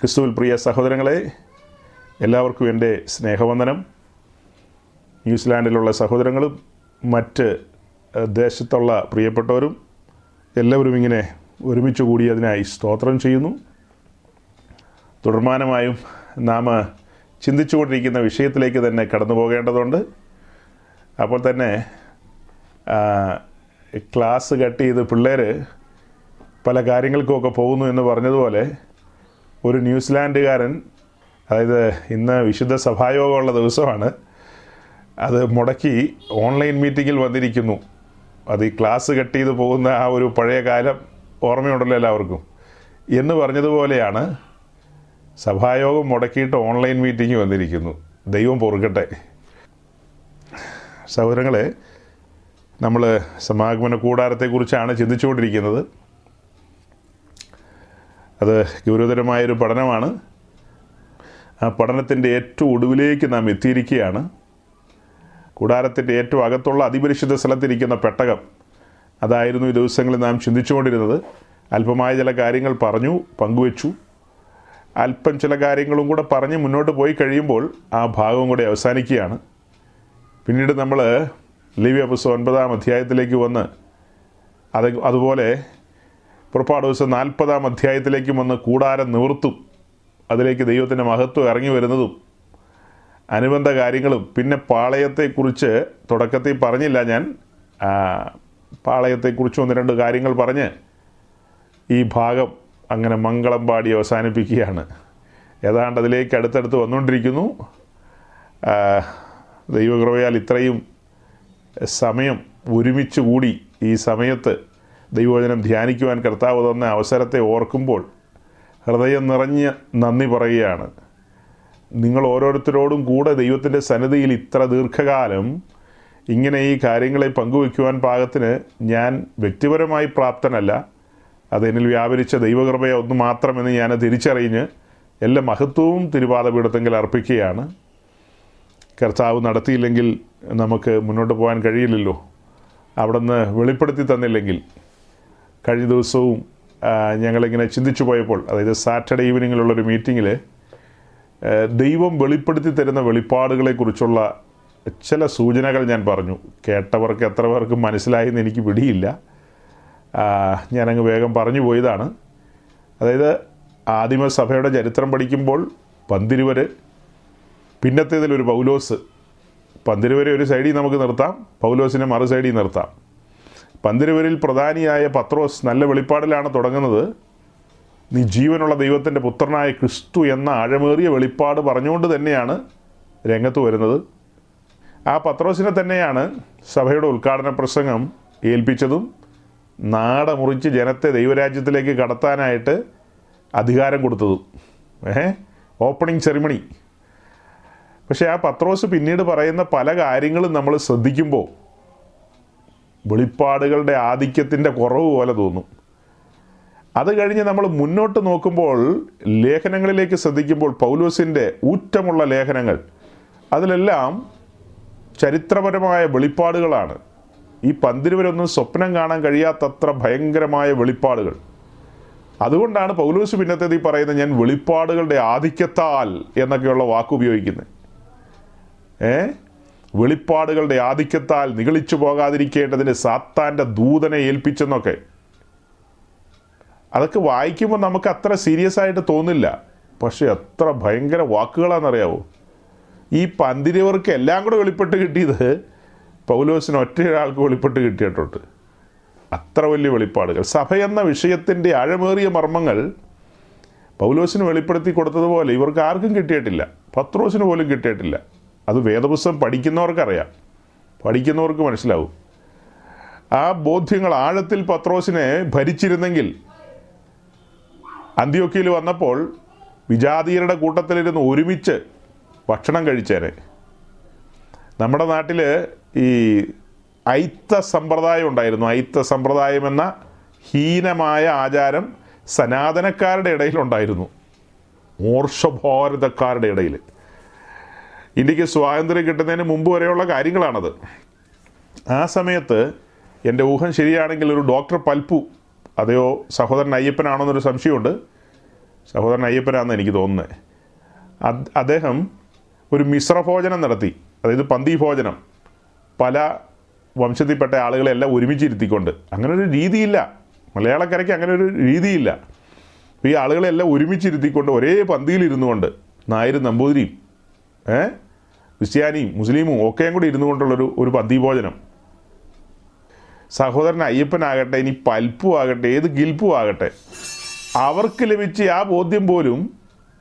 ക്രിസ്തുവിൽ പ്രിയ സഹോദരങ്ങളെ എല്ലാവർക്കും എന്റെ സ്നേഹവന്ദനം. ന്യൂസിലാൻഡിലുള്ള സഹോദരങ്ങളും മറ്റ് ദേശത്തുള്ള പ്രിയപ്പെട്ടവരും എല്ലാവരും ഇങ്ങനെ ഒരുമിച്ച് കൂടി അതിനായി സ്തോത്രം ചെയ്യുന്നു. തുടർമാനമായും നാം ചിന്തിച്ചുകൊണ്ടിരിക്കുന്ന വിഷയത്തിലേക്ക് തന്നെ കടന്നു പോകേണ്ടതുണ്ട്. അപ്പോൾ തന്നെ ക്ലാസ് കട്ട് ചെയ്ത് പിള്ളേർ പല കാര്യങ്ങൾക്കുമൊക്കെ പോകുന്നു എന്ന് പറഞ്ഞതുപോലെ ഒരു ന്യൂസിലാൻഡുകാരൻ അതായത് ഇന്ന് വിശുദ്ധ സഭായോഗമുള്ള ദിവസമാണ് അത് മുടക്കി ഓൺലൈൻ മീറ്റിങ്ങിൽ വന്നിരിക്കുന്നു. അത് ഈ ക്ലാസ് കട്ട് ചെയ്ത് പോകുന്ന ആ ഒരു പഴയ കാലം ഓർമ്മയുണ്ടല്ലോ എല്ലാവർക്കും. എന്ന് പറഞ്ഞതുപോലെയാണ് സഭായോഗം മുടക്കിയിട്ട് ഓൺലൈൻ മീറ്റിംഗ് വന്നിരിക്കുന്നു. ദൈവം പൊറുക്കട്ടെ. സൗരങ്ങളെ നമ്മൾ സമാഗമന കൂടാരത്തെക്കുറിച്ചാണ് ചിന്തിച്ചുകൊണ്ടിരിക്കുന്നത്. അത് ഗൗരവതരമായൊരു പഠനമാണ്. ആ പഠനത്തിന്റെ ഏറ്റവും ഒടുവിലേക്ക് നാം എത്തിയിരിക്കുകയാണ്. കൂടാരത്തിന്റെ ഏറ്റവും അകത്തുള്ള അതിപരിശുദ്ധ സ്ഥലത്തിരിക്കുന്ന പെട്ടകം. അതായിരുന്നു ഈ ദിവസങ്ങളിൽ നാം ചിന്തിച്ചുകൊണ്ടിരുന്നത്. അല്പമായ ചില കാര്യങ്ങൾ പറഞ്ഞു പങ്കുവച്ചു. അല്പം ചില കാര്യങ്ങളും കൂടെ പറഞ്ഞ് മുന്നോട്ട് പോയി കഴിയുമ്പോൾ ആ ഭാഗവും കൂടെ അവസാനിക്കുകയാണ്. പിന്നീട് നമ്മൾ ലിവ്യ പുസ്തകം ഒൻപതാം അധ്യായത്തിലേക്ക് വന്ന് അത് അതുപോലെ പുറപ്പാട് ദിവസം നാൽപ്പതാം അധ്യായത്തിലേക്കും വന്ന് കൂടാരം നിവർത്തും അതിലേക്ക് ദൈവത്തിന്റെ മഹത്വം ഇറങ്ങി വരുന്നതും അനുബന്ധ കാര്യങ്ങളും. പിന്നെ പാളയത്തെക്കുറിച്ച് തുടക്കത്തിൽ പറഞ്ഞില്ല ഞാൻ. പാളയത്തെക്കുറിച്ച് ഒന്ന് രണ്ട് കാര്യങ്ങൾ പറഞ്ഞ് ഈ ഭാഗം അങ്ങനെ മംഗളം പാടി അവസാനിപ്പിക്കുകയാണ്. ഏതാണ്ട് അതിലേക്ക് അടുത്തടുത്ത് വന്നുകൊണ്ടിരിക്കുന്നു. ദൈവകൃപയാൽ ഇത്രയും സമയം ഒരുമിച്ച് കൂടി ഈ സമയത്ത് ദൈവവചനം ധ്യാനിക്കുവാൻ കർത്താവ് തന്ന അവസരത്തെ ഓർക്കുമ്പോൾ ഹൃദയം നിറഞ്ഞ് നന്ദി പറയുകയാണ്. നിങ്ങൾ ഓരോരുത്തരോടും കൂടെ ദൈവത്തിന്റെ സന്നിധിയിൽ ഇത്ര ദീർഘകാലം ഇങ്ങനെ ഈ കാര്യങ്ങളെ പങ്കുവയ്ക്കുവാൻ പാകത്തിന് ഞാൻ വ്യക്തിപരമായി പ്രാപ്തനല്ല. അതെന്നിൽ വ്യാപരിച്ച ദൈവകൃപയെ ഒന്ന് മാത്രമെന്ന് ഞാൻ തിരിച്ചറിഞ്ഞ് എല്ലാ മഹത്വവും തിരുവാതപീഠത്തെങ്കിൽ അർപ്പിക്കുകയാണ്. കർത്താവ് നടത്തിയില്ലെങ്കിൽ നമുക്ക് മുന്നോട്ട് പോകാൻ കഴിയില്ലല്ലോ. അവിടുന്ന് വെളിപ്പെടുത്തി തന്നില്ലെങ്കിൽ കഴിഞ്ഞ ദിവസവും ഞങ്ങളിങ്ങനെ ചിന്തിച്ചു പോയപ്പോൾ അതായത് സാറ്റർഡേ ഈവനിങ്ങിലുള്ളൊരു മീറ്റിങ്ങിൽ ദൈവം വെളിപ്പെടുത്തി തരുന്ന വെളിപ്പാടുകളെക്കുറിച്ചുള്ള ചില സൂചനകൾ ഞാൻ പറഞ്ഞു. കേട്ടവർക്ക് എത്ര പേർക്ക് മനസ്സിലായി എന്ന് എനിക്ക് പിടിയില്ല. ഞാനങ്ങ് വേഗം പറഞ്ഞു പോയതാണ്. അതായത് ആദിമസഭയുടെ ചരിത്രം പഠിക്കുമ്പോൾ പന്തിരുവര് പിന്നത്തേതിലൊരു പൗലോസ്. പന്തിരുവരെ ഒരു സൈഡിൽ നമുക്ക് നിർത്താം പൗലോസിനെ മറു സൈഡിൽ നിർത്താം. പന്തിരുവരിൽ പ്രധാനിയായ പത്രോസ് നല്ല വെളിപ്പാടിലാണ് തുടങ്ങുന്നത്. നീ ജീവനുള്ള ദൈവത്തിന്റെ പുത്രനായ ക്രിസ്തു എന്ന ആഴമേറിയ വെളിപ്പാട് പറഞ്ഞുകൊണ്ട് തന്നെയാണ് രംഗത്ത് വരുന്നത്. ആ പത്രോസിനെ തന്നെയാണ് സഭയുടെ ഉദ്ഘാടന പ്രസംഗം ഏൽപ്പിച്ചതും നാട മുറിച്ച് ജനത്തെ ദൈവരാജ്യത്തിലേക്ക് കടത്താനായിട്ട് അധികാരം കൊടുത്തതും. ഏഹ്? Opening ceremony. പക്ഷേ ആ പത്രോസ് പിന്നീട് പറയുന്ന പല കാര്യങ്ങളും നമ്മൾ ശ്രദ്ധിക്കുമ്പോൾ വെളിപ്പാടുകളുടെ ആധിക്യത്തിന്റെ കുറവ് പോലെ തോന്നും. അത് കഴിഞ്ഞ് നമ്മൾ മുന്നോട്ട് നോക്കുമ്പോൾ ലേഖനങ്ങളിലേക്ക് ശ്രദ്ധിക്കുമ്പോൾ പൗലോസിന്റെ ഊറ്റമുള്ള ലേഖനങ്ങൾ അതിലെല്ലാം ചരിത്രപരമായ വെളിപ്പാടുകളാണ്. ഈ പന്തിരുവരൊന്നും സ്വപ്നം കാണാൻ കഴിയാത്തത്ര ഭയങ്കരമായ വെളിപ്പാടുകൾ. അതുകൊണ്ടാണ് പൗലോസ് പിന്നത്തേത് ഈ പറയുന്നത് ഞാൻ വെളിപ്പാടുകളുടെ ആധിക്യത്താൽ എന്നൊക്കെയുള്ള വാക്ക് ഉപയോഗിക്കുന്നത് ഏ? വെളിപ്പാടുകളുടെ ആധിക്യത്താൽ നിഗളിച്ചു പോകാതിരിക്കേണ്ടതിന് സാത്താന്റെ ദൂതനെ ഏൽപ്പിച്ചെന്നൊക്കെ. അതൊക്കെ വായിക്കുമ്പോൾ നമുക്ക് അത്ര സീരിയസ് ആയിട്ട് തോന്നില്ല. പക്ഷെ എത്ര ഭയങ്കര വാക്കുകളാണെന്നറിയാവോ? ഈ പന്തിരിവർക്ക് എല്ലാം കൂടെ വെളിപ്പെട്ട് കിട്ടിയത് പൗലോസിന് ഒറ്റ ഒരാൾക്ക് വെളിപ്പെട്ട് കിട്ടിയിട്ടുണ്ട്. അത്ര വലിയ വെളിപ്പാടുകൾ. സഭ എന്ന വിഷയത്തിന്റെ ആഴമേറിയ മർമ്മങ്ങൾ പൗലോസിന് വെളിപ്പെടുത്തി കൊടുത്തതുപോലെ ഇവർക്ക് ആർക്കും കിട്ടിയിട്ടില്ല. പത്രോസിന് പോലും കിട്ടിയിട്ടില്ല. അത് വേദപുസ്തകം പഠിക്കുന്നവർക്കറിയാം. പഠിക്കുന്നവർക്ക് മനസ്സിലാവും. ആ ബോധ്യങ്ങൾ ആഴത്തിൽ പത്രോസിനെ ഭരിച്ചിരുന്നെങ്കിൽ അന്ത്യോക്കിയിൽ വന്നപ്പോൾ വിജാതീയരുടെ കൂട്ടത്തിലിരുന്ന് ഒരുമിച്ച് ഭക്ഷണം കഴിച്ചേനെ. നമ്മുടെ നാട്ടിൽ ഈ ഐത്ത സമ്പ്രദായം ഉണ്ടായിരുന്നു. ഐത്ത സമ്പ്രദായം എന്ന ഹീനമായ ആചാരം സനാതനക്കാരുടെ ഇടയിലുണ്ടായിരുന്നു മോർഷഭാരതക്കാരുടെ ഇടയിൽ ഇന്ത്യയ്ക്ക് സ്വാതന്ത്ര്യം കിട്ടുന്നതിന് മുമ്പ് വരെയുള്ള കാര്യങ്ങളാണത്. ആ സമയത്ത് എന്റെ ഊഹം ശരിയാണെങ്കിൽ ഒരു ഡോക്ടർ പൽപ്പു അതെയോ സഹോദരൻ അയ്യപ്പനാണോ എന്നൊരു സംശയമുണ്ട്. സഹോദരൻ അയ്യപ്പനാണെന്ന് എനിക്ക് തോന്നുന്നത് അദ്ദേഹം ഒരു മിശ്രഭോജനം നടത്തി. അതായത് പന്തി ഭോജനം. പല വംശത്തിൽപ്പെട്ട ആളുകളെല്ലാം ഒരുമിച്ചിരുത്തിക്കൊണ്ട്. അങ്ങനെ ഒരു രീതിയില്ല. മലയാളക്കരയ്ക്ക് അങ്ങനെ ഒരു രീതിയില്ല. ഈ ആളുകളെല്ലാം ഒരുമിച്ചിരുത്തിക്കൊണ്ട് ഒരേ പന്തിയിൽ കൊണ്ട് നായരും നമ്പൂതിരിയും ഏ? ക്രിസ്ത്യാനിയും മുസ്ലിമും ഒക്കെയും കൂടി ഇരുന്നു കൊണ്ടുള്ളൊരു ഒരു പന്തിഭോജനം സഹോദരൻ അയ്യപ്പനാകട്ടെ ഇനി പൽപ്പും ആകട്ടെ ഏത് ഗിൽപ്പും ആകട്ടെ അവർക്ക് ലഭിച്ച ആ ബോധ്യം പോലും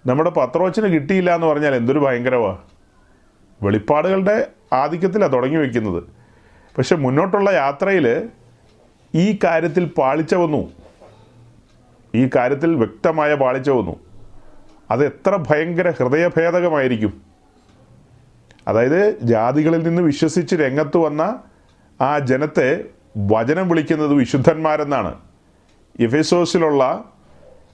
നമ്മുടെ പത്രോച്ചന് കിട്ടിയില്ല എന്ന് പറഞ്ഞാൽ എന്തൊരു ഭയങ്കരവാ വെളിപ്പാടുകളുടെ ആധിക്യത്തിലാണ് തുടങ്ങി വയ്ക്കുന്നത് പക്ഷെ മുന്നോട്ടുള്ള യാത്രയിൽ ഈ കാര്യത്തിൽ പാളിച്ച വന്നു. ഈ കാര്യത്തിൽ വ്യക്തമായ പാളിച്ച വന്നു. അത് എത്ര ഭയങ്കര ഹൃദയഭേദകമായിരിക്കും. അതായത് ജാതികളിൽ നിന്ന് വിശ്വസിച്ച് രംഗത്ത് വന്ന ആ ജനത്തെ വചനം വിളിക്കുന്നത് വിശുദ്ധന്മാരെന്നാണ്. എഫേസോസിലുള്ള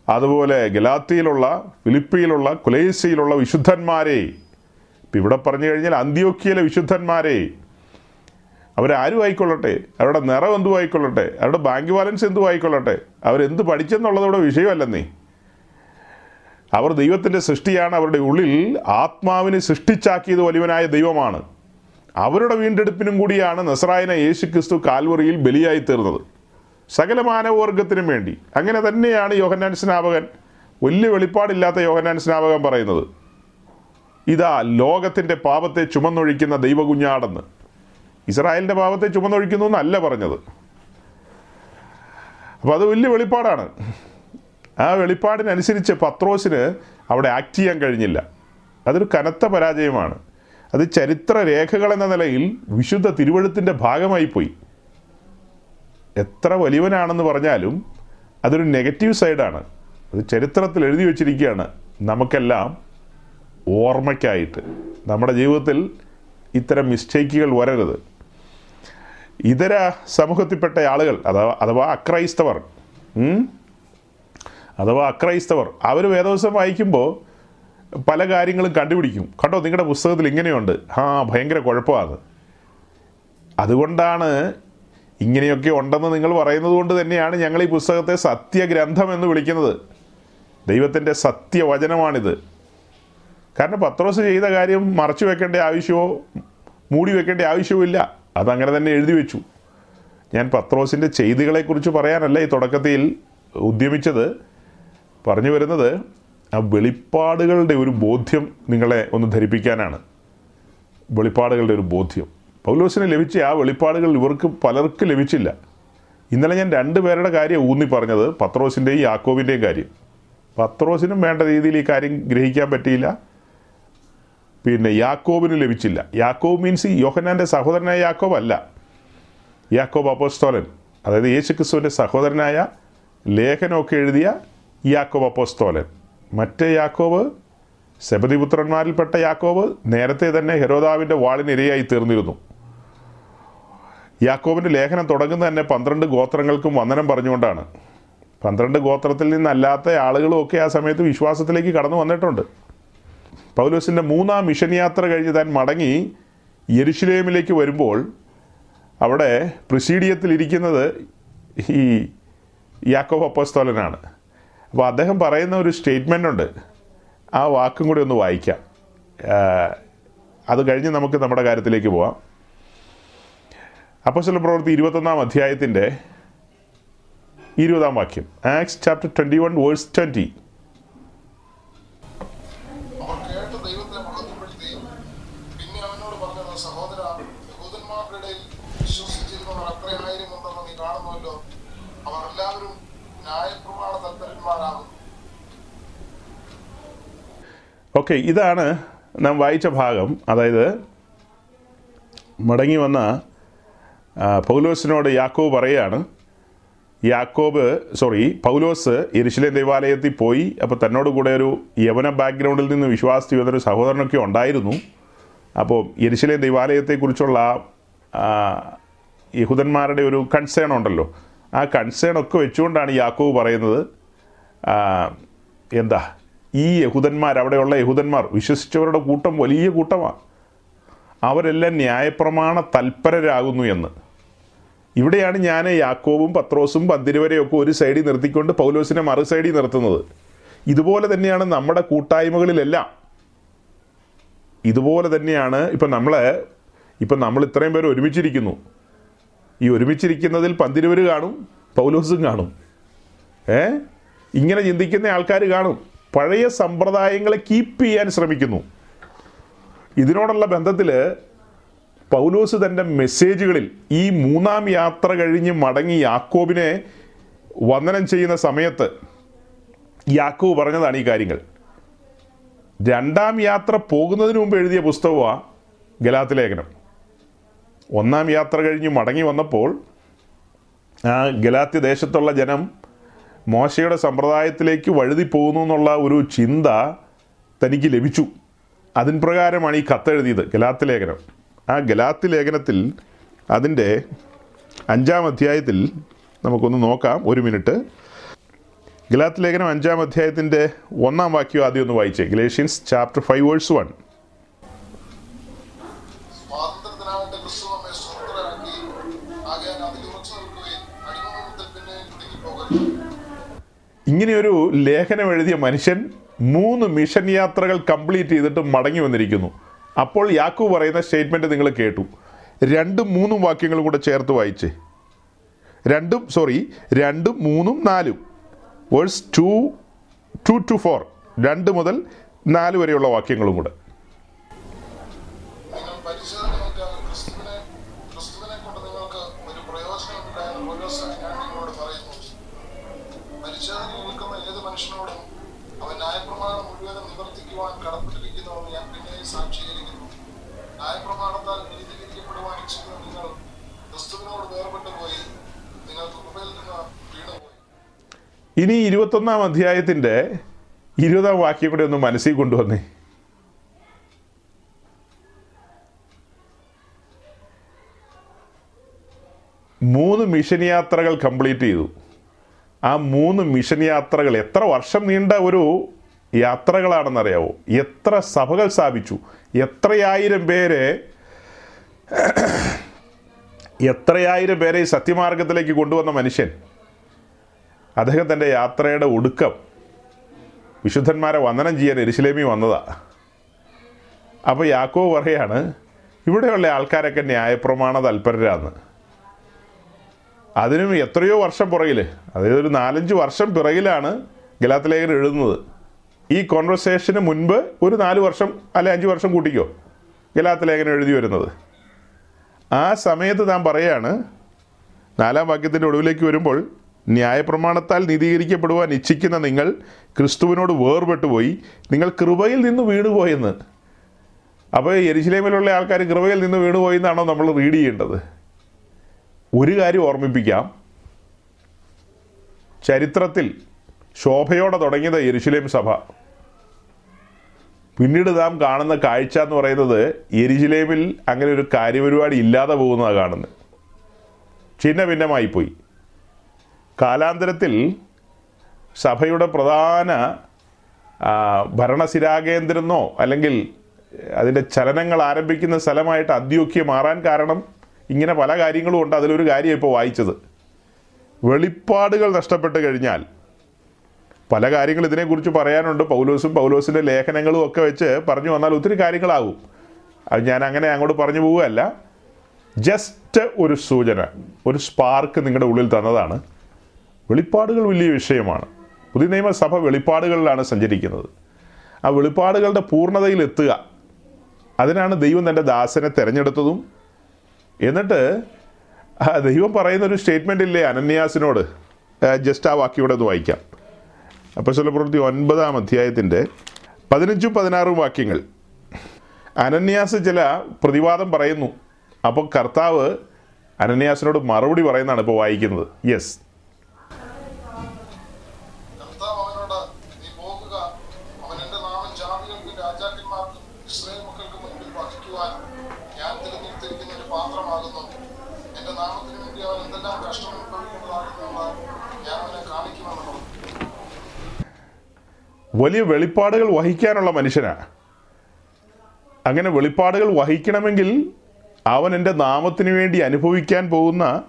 അതുപോലെ ഗലാത്തിയിലുള്ള ഫിലിപ്പിയിലുള്ള കുലേസിയിലുള്ള വിശുദ്ധന്മാരെ. ഇപ്പം ഇവിടെ പറഞ്ഞു കഴിഞ്ഞാൽ അന്ത്യോക്കിയയിലെ വിശുദ്ധന്മാരെ. അവരാരും ആയിക്കൊള്ളട്ടെ? അവരുടെ നിറം എന്തു ആയിക്കൊള്ളട്ടെ അവരുടെ ബാങ്ക് ബാലൻസ് എന്തു ആയിക്കൊള്ളട്ടെ അവരെന്ത് പഠിച്ചെന്നുള്ളതോടെ വിഷയമല്ലെന്നേ. അവർ ദൈവത്തിന്റെ സൃഷ്ടിയാണ് അവരുടെ ഉള്ളിൽ ആത്മാവിനെ സൃഷ്ടിച്ചാക്കിയത് വലിയവനായ ദൈവമാണ്. അവരുടെ വീണ്ടെടുപ്പിനും കൂടിയാണ് നസറായന യേശു ക്രിസ്തു കാൽവറിയിൽ ബലിയായി തീർന്നത്. സകല മാനവവർഗത്തിനും വേണ്ടി. അങ്ങനെ തന്നെയാണ് യോഹന്നാൻ സ്നാപകൻ വലിയ വെളിപ്പാടില്ലാത്ത യോഹന്നാൻ സ്നാപകൻ പറയുന്നത്. ഇതാ ലോകത്തിന്റെ പാപത്തെ ചുമന്നൊഴിക്കുന്ന ദൈവകുഞ്ഞാടെന്ന്. ഇസ്രായേലിന്റെ പാപത്തെ ചുമന്നൊഴിക്കുന്നു എന്നല്ല പറഞ്ഞത്. അപ്പോൾ അത് വലിയ വെളിപ്പാടാണ്. ആ വെളിപ്പാടിനനുസരിച്ച് പത്രോസിന് അവിടെ ആക്ട് ചെയ്യാൻ കഴിഞ്ഞില്ല. അതൊരു കനത്ത പരാജയമാണ്. അത് ചരിത്ര രേഖകൾ എന്ന നിലയിൽ വിശുദ്ധ തിരുവഴുത്തിന്റെ ഭാഗമായി പോയി. എത്ര വലിയവനാണെന്ന് പറഞ്ഞാലും അതൊരു നെഗറ്റീവ് സൈഡാണ്. അത് ചരിത്രത്തിൽ എഴുതി വച്ചിരിക്കുകയാണ് നമുക്കെല്ലാം ഓർമ്മയ്ക്കായിട്ട്. നമ്മുടെ ജീവിതത്തിൽ ഇത്തരം മിസ്റ്റേക്കുകൾ വരരുത്. ഇതര സമൂഹത്തിൽപ്പെട്ട ആളുകൾ അഥവാ അഥവാ അക്രൈസ്തവർ? അഥവാ അക്രൈസ്തവർ അവർ വേദവസം വായിക്കുമ്പോൾ പല കാര്യങ്ങളും കണ്ടുപിടിക്കും. കണ്ടോ നിങ്ങളുടെ പുസ്തകത്തിൽ ഇങ്ങനെയുണ്ട്. ആ ഭയങ്കര കുഴപ്പമാണ്. അതുകൊണ്ടാണ് ഇങ്ങനെയൊക്കെ ഉണ്ടെന്ന് നിങ്ങൾ പറയുന്നത് കൊണ്ട് തന്നെയാണ് ഞങ്ങൾ ഈ പുസ്തകത്തെ സത്യഗ്രന്ഥം എന്ന് വിളിക്കുന്നത്. ദൈവത്തിന്റെ സത്യവചനമാണിത്. കാരണം പത്രോസ് ചെയ്ത കാര്യം മറച്ചു വെക്കേണ്ട ആവശ്യമോ മൂടി വെക്കേണ്ട ആവശ്യവുമില്ല. അതങ്ങനെ തന്നെ എഴുതി വെച്ചു. ഞാൻ പത്രോസിന്റെ ചെയ്തികളെക്കുറിച്ച് പറയാനല്ല ഈ തുടക്കത്തിൽ ഉദ്യമിച്ചത്. പറഞ്ഞു വരുന്നത് ആ വെളിപ്പാടുകളുടെ ഒരു ബോധ്യം നിങ്ങളെ ഒന്ന് ധരിപ്പിക്കാനാണ്. വെളിപ്പാടുകളുടെ ഒരു ബോധ്യം. പൗലോസിന് ലഭിച്ച ആ വെളിപ്പാടുകൾ ഇവർക്ക് പലർക്കും ലഭിച്ചില്ല. ഇന്നലെ ഞാൻ രണ്ട് പേരുടെ കാര്യം ഊന്നി പറഞ്ഞത് പത്രോസിന്റെയും യാക്കോബിന്റെയും കാര്യം. പത്രോസിനും വേണ്ട രീതിയിൽ ഈ കാര്യം ഗ്രഹിക്കാൻ പറ്റിയില്ല. പിന്നെ യാക്കോബിന് ലഭിച്ചില്ല. യാക്കോബ് മീൻസ് യോഹനാന്റെ സഹോദരനായ യാക്കോബ് അല്ല. യാക്കോബ് അപ്പോസ്തോലൻ അതായത് യേശു ക്രിസ്തുവിന്റെ സഹോദരനായ ലേഖനമൊക്കെ എഴുതിയ യാക്കോബ് അപ്പോസ്തോലൻ. മറ്റേ യാക്കോബ് സെബതിപുത്രന്മാരിൽപ്പെട്ട യാക്കോബ് നേരത്തെ തന്നെ ഹെരോദാവിന്റെ വാളിനിരയായി തീർന്നിരുന്നു. യാക്കോബിന്റെ ലേഖനം തുടങ്ങുന്നത് തന്നെ പന്ത്രണ്ട് ഗോത്രങ്ങൾക്കും വന്ദനം പറഞ്ഞുകൊണ്ടാണ്. പന്ത്രണ്ട് ഗോത്രത്തിൽ നിന്നല്ലാത്ത ആളുകളും ഒക്കെ ആ സമയത്ത് വിശ്വാസത്തിലേക്ക് കടന്നു വന്നിട്ടുണ്ട്. പൗലോസിന്റെ മൂന്നാം മിഷൻ യാത്ര കഴിഞ്ഞ് താൻ മടങ്ങി യെരുഷലേമിലേക്ക് വരുമ്പോൾ അവിടെ പ്രിസീഡിയത്തിൽ ഇരിക്കുന്നത് ഈ യാക്കോബ് അപ്പസ്തോലനാണ്. അപ്പോൾ അദ്ദേഹം പറയുന്ന ഒരു സ്റ്റേറ്റ്മെന്റ് ഉണ്ട്. ആ വാക്കും കൂടി ഒന്ന് വായിക്കാം. അത് കഴിഞ്ഞ് നമുക്ക് നമ്മുടെ കാര്യത്തിലേക്ക് പോവാം. അപ്പസ്തല പ്രവൃത്തി ഇരുപത്തൊന്നാം അധ്യായത്തിന്റെ ഇരുപതാം വാക്യം. Acts chapter twenty one verse twenty അവർ കേട്ട് ദൈവത്തെ മഹത്വപ്പെടുത്തി പിന്നെ അവനോട് പറഞ്ഞത് സഹോദര യഹൂദന്മാരുടെ ഇടയിൽ വിശ്വസിച്ചിരുന്നവർ അത്രയായിരം ഉണ്ടെന്ന് നീ കാണുന്നുവല്ലോ അവർ എല്ലാവരും ന്യായപ്രമാണ തൽപരന്മാരാകുന്നു ഓക്കെ ഇതാണ് നാം വായിച്ച ഭാഗം. അതായത് മടങ്ങി വന്ന പൗലോസിനോട് യാക്കോബ് പറയുകയാണ് യാക്കോബ് സോറി പൗലോസ് യെരുശലേം ദേവാലയത്തിൽ പോയി അപ്പോൾ തന്നോട് കൂടെ ഒരു യവന ബാക്ക്ഗ്രൗണ്ടിൽ നിന്ന് വിശ്വാസത്തിൽ വന്നൊരു സഹോദരനൊക്കെ ഉണ്ടായിരുന്നു. അപ്പോൾ യെരുശലേം ദേവാലയത്തെക്കുറിച്ചുള്ള യഹൂദന്മാരുടെ ഒരു കൺസേൺ ഉണ്ടല്ലോ. ആ കൺസേൺ ഒക്കെ വെച്ചുകൊണ്ടാണ് യാക്കോബ് പറയുന്നത്. എന്താ? ഈ യഹൂദന്മാർ അവിടെയുള്ള യഹൂദന്മാർ വിശ്വസിച്ചവരുടെ കൂട്ടം വലിയ കൂട്ടമാണ്. അവരെല്ലാം ന്യായപ്രമാണ തൽപരരാകുന്നു എന്ന്. ഇവിടെയാണ് ഞാൻ യാക്കോബും പത്രോസും പന്തിരുവരെയൊക്കെ ഒരു സൈഡിൽ നിർത്തിക്കൊണ്ട് പൗലോസിനെ മറു സൈഡിൽ നിർത്തുന്നത്. ഇതുപോലെ തന്നെയാണ് നമ്മുടെ കൂട്ടായ്മകളിലെല്ലാം. ഇതുപോലെ തന്നെയാണ് ഇപ്പം നമ്മൾ ഇപ്പം നമ്മൾ ഇത്രയും പേർ ഒരുമിച്ചിരിക്കുന്നു. ഈ ഒരുമിച്ചിരിക്കുന്നതിൽ പന്തിരുവര് കാണും പൗലോസും കാണും. ഏ? ഇങ്ങനെ ചിന്തിക്കുന്ന ആൾക്കാർ കാണും. പഴയ സമ്പ്രദായങ്ങളെ കീപ്പ് ചെയ്യാൻ ശ്രമിക്കുന്നു. ഇതിനോടുള്ള ബന്ധത്തിൽ പൗലോസ് തന്റെ മെസ്സേജുകളിൽ ഈ മൂന്നാം യാത്ര കഴിഞ്ഞ് മടങ്ങി യാക്കോബിനെ വന്ദനം ചെയ്യുന്ന സമയത്ത് യാക്കോബ് പറഞ്ഞതാണ് ഈ കാര്യങ്ങൾ. രണ്ടാം യാത്ര പോകുന്നതിന് മുമ്പ് എഴുതിയ പുസ്തകമാണ് ഗലാത്ത് ലേഖനം. ഒന്നാം യാത്ര കഴിഞ്ഞ് മടങ്ങി വന്നപ്പോൾ ആ ഗലാത്തി ദേശത്തുള്ള ജനം മോശയുടെ സമ്പ്രദായത്തിലേക്ക് വഴുതി പോകുന്നു എന്നുള്ള ഒരു ചിന്ത തനിക്ക് ലഭിച്ചു. അതിൻ പ്രകാരമാണ് ഈ കത്തെഴുതിയത് ഗലാത്ത് ലേഖനം. ആ ഗലാത്ത് ലേഖനത്തിൽ അതിന്റെ അഞ്ചാം അധ്യായത്തിൽ നമുക്കൊന്ന് നോക്കാം ഒരു മിനിറ്റ്. ഗലാത്ത് ലേഖനം അഞ്ചാം അധ്യായത്തിന്റെ ഒന്നാം വാക്യം ആദ്യം ഒന്ന് വായിച്ചേ. Galatians chapter five verse one ഇങ്ങനെയൊരു ലേഖനം എഴുതിയ മനുഷ്യൻ മൂന്ന് മിഷൻ യാത്രകൾ കംപ്ലീറ്റ് ചെയ്തിട്ട് മടങ്ങി വന്നിരിക്കുന്നു. അപ്പോൾ യാക്കു പറയുന്ന സ്റ്റേറ്റ്മെന്റ് നിങ്ങൾ കേട്ടു. രണ്ടും മൂന്നും വാക്യങ്ങളും കൂടെ ചേർത്ത് വായിച്ചേ. രണ്ടും സോറി രണ്ടും മൂന്നും നാലും. Verse two two to four രണ്ട് മുതൽ നാല് വരെയുള്ള വാക്യങ്ങളും കൂടെ നിങ്ങൾ പരിശോധനയായിട്ട് ക്രിസ്തുവിനെ ക്രിസ്തുവിനെ കൊണ്ട് നിങ്ങൾക്ക് ഒരു പ്രയോജനമില്ല എന്ന് പൗലോസായി ഞാൻ നിങ്ങളോട് പറയുന്നു പരിശോധന നിൽക്കുന്ന ഏത് മനുഷ്യനോടും അവൻ ന്യായപ്രമാണം മുഴുവനും നിവർത്തിക്കുവാൻ കടപ്പെട്ടിരിക്കുന്നുവെന്ന് ഞാൻ പിന്നെയും സാക്ഷീകരിക്കുന്നു ന്യായപ്രമാണത്താൽ നീതീകരിക്കപ്പെടുവാൻ ഇച്ഛിക്കുന്ന നിങ്ങൾ ക്രിസ്തുവിനോട് വേർപെട്ടു പോയി നിങ്ങൾ കൃപയിൽ നിന്ന് വീണുപോയി ഇനി ഇരുപത്തൊന്നാം അധ്യായത്തിന്റെ ഇരുപതാം വാക്യം കൂടെ ഒന്ന് മനസ്സിൽ കൊണ്ടുവന്നേ. മൂന്ന് മിഷൻ യാത്രകൾ കംപ്ലീറ്റ് ചെയ്തു. ആ മൂന്ന് മിഷൻ യാത്രകൾ എത്ര വർഷം നീണ്ട ഒരു യാത്രകളാണെന്നറിയാവോ? എത്ര സഭകൾ സ്ഥാപിച്ചു? എത്രയായിരം പേരെ എത്രയായിരം പേരെ ഈ സത്യമാർഗത്തിലേക്ക് കൊണ്ടുവന്ന മനുഷ്യൻ? അദ്ദേഹം തന്റെ യാത്രയുടെ ഒടുക്കം. വിശുദ്ധന്മാരെ വന്ദനം ചെയ്യാൻ എരിശിലേമി വന്നതാ. അപ്പോൾ യാക്കോ പറയാണ് ഇവിടെയുള്ള ആൾക്കാരൊക്കെ ന്യായപ്രമാണ തൽപരരാന്ന്. അതിനും എത്രയോ വർഷം പുറകിൽ അതായത് ഒരു നാലഞ്ച് വർഷം പിറകിലാണ് ഗലാത്തലേഖൻ എഴുതുന്നത്. ഈ കോൺവെർസേഷന് മുൻപ് ഒരു നാല് വർഷം അല്ലെ അഞ്ച് വർഷം കൂട്ടിക്കോ ഗലാത്തലേഖനം എഴുതി വരുന്നത്. ആ സമയത്ത് താൻ പറയാണ് നാലാം വാക്യത്തിന്റെ ഒടുവിലേക്ക് വരുമ്പോൾ ന്യായപ്രമാണത്താൽ നീതീകരിക്കപ്പെടുവാൻ ഇച്ഛിക്കുന്ന നിങ്ങൾ ക്രിസ്തുവിനോട് വേർപെട്ടുപോയി നിങ്ങൾ കൃപയിൽ നിന്ന് വീണുപോയെന്ന് അപ്പോൾ എരിശിലേമിലുള്ള ആൾക്കാർ കൃപയിൽ നിന്ന് വീണുപോയെന്നാണോ നമ്മൾ റീഡ് ചെയ്യേണ്ടത്? ഒരു കാര്യം ഓർമ്മിപ്പിക്കാം. ചരിത്രത്തിൽ ശോഭയോടെ തുടങ്ങിയത് എരിശിലേം സഭ. പിന്നീട് നാം കാണുന്ന കാഴ്ച എന്ന് പറയുന്നത് എരിശിലേമിൽ അങ്ങനെ ഒരു കാര്യപരിപാടി ഇല്ലാതെ പോകുന്നതാണ് കാണുന്നത്. ചിഹ്ന ഭിന്നമായിപ്പോയി കാലാന്തരത്തിൽ സഭയുടെ പ്രധാന ഭരണസിരാകേന്ദ്രമെന്നോ അല്ലെങ്കിൽ അതിന്റെ ചലനങ്ങൾ ആരംഭിക്കുന്ന സ്ഥലമായിട്ട് അന്ത്യോക്യ മാറാൻ കാരണം ഇങ്ങനെ പല കാര്യങ്ങളും ഉണ്ട്. അതിലൊരു കാര്യം ഇപ്പോൾ വായിച്ചത്. വെളിപ്പാടുകൾ നഷ്ടപ്പെട്ട് കഴിഞ്ഞാൽ പല കാര്യങ്ങൾ ഇതിനെക്കുറിച്ച് പറയാനുണ്ട്. പൗലോസും പൗലോസിന്റെ ലേഖനങ്ങളും ഒക്കെ വെച്ച് പറഞ്ഞു വന്നാൽ ഒത്തിരി കാര്യങ്ങളാകും. അത് ഞാൻ അങ്ങനെ അങ്ങോട്ട് പറഞ്ഞു പോവുകയല്ല. ജസ്റ്റ് ഒരു സൂചന ഒരു സ്പാർക്ക് നിങ്ങളുടെ ഉള്ളിൽ തന്നതാണ്. വെളിപ്പാടുകൾ വലിയ വിഷയമാണ്. പുതിയ നിയമസഭ വെളിപ്പാടുകളിലാണ് സഞ്ചരിക്കുന്നത്. ആ വെളിപ്പാടുകളുടെ പൂർണതയിൽ എത്തുക. അതിനാണ് ദൈവം തന്റെ ദാസനെ തിരഞ്ഞെടുത്തതും. എന്നിട്ട് ദൈവം പറയുന്നൊരു സ്റ്റേറ്റ്മെന്റ് ഇല്ലേ അനന്യാസിനോട് ജസ്റ്റ് ആ വാക്യോടെ ഒന്ന് വായിക്കാം. അപ്പോൾ പ്രവൃത്തി ഒൻപതാം അധ്യായത്തിന്റെ പതിനഞ്ചും പതിനാറും വാക്യങ്ങൾ. അനന്യാസ് ചില പ്രതിവാദം പറയുന്നു. അപ്പോൾ കർത്താവ് അനന്യാസിനോട് മറുപടി പറയുന്നതാണ് ഇപ്പോൾ വായിക്കുന്നത്. യെസ് വലിയ വെളിപ്പാടുകൾ വഹിക്കാനുള്ള മനുഷ്യനാണ്. അങ്ങനെ വെളിപ്പാടുകൾ വഹിക്കണമെങ്കിൽ അവൻ എന്റെ നാമത്തിന് വേണ്ടി അനുഭവിക്കാൻ പോകുന്ന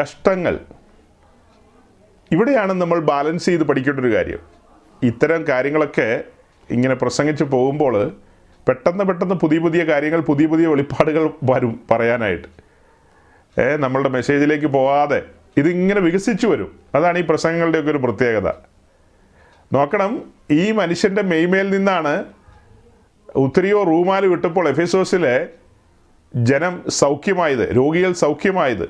കഷ്ടങ്ങൾ. ഇവിടെയാണ് നമ്മൾ ബാലൻസ് ചെയ്ത് പഠിക്കേണ്ട ഒരു കാര്യം. ഇത്തരം കാര്യങ്ങളൊക്കെ ഇങ്ങനെ പ്രസംഗിച്ച് പോകുമ്പോൾ പെട്ടെന്ന് പെട്ടെന്ന് പുതിയ പുതിയ കാര്യങ്ങൾ പുതിയ പുതിയ വെളിപ്പാടുകൾ വരും പറയാനായിട്ട്. ഏ നമ്മളുടെ മെസ്സേജിലേക്ക് പോകാതെ ഇതിങ്ങനെ വികസിച്ചു വരും. അതാണ് ഈ പ്രസംഗങ്ങളുടെയൊക്കെ ഒരു പ്രത്യേകത. നോക്കണം ഈ മനുഷ്യന്റെ മെയ്മേൽ നിന്നാണ് ഉത്തരിയോ റൂമാൽ വിട്ടപ്പോൾ എഫിസോസിലെ ജനം സൗഖ്യമായത് രോഗികൾ സൗഖ്യമായത്.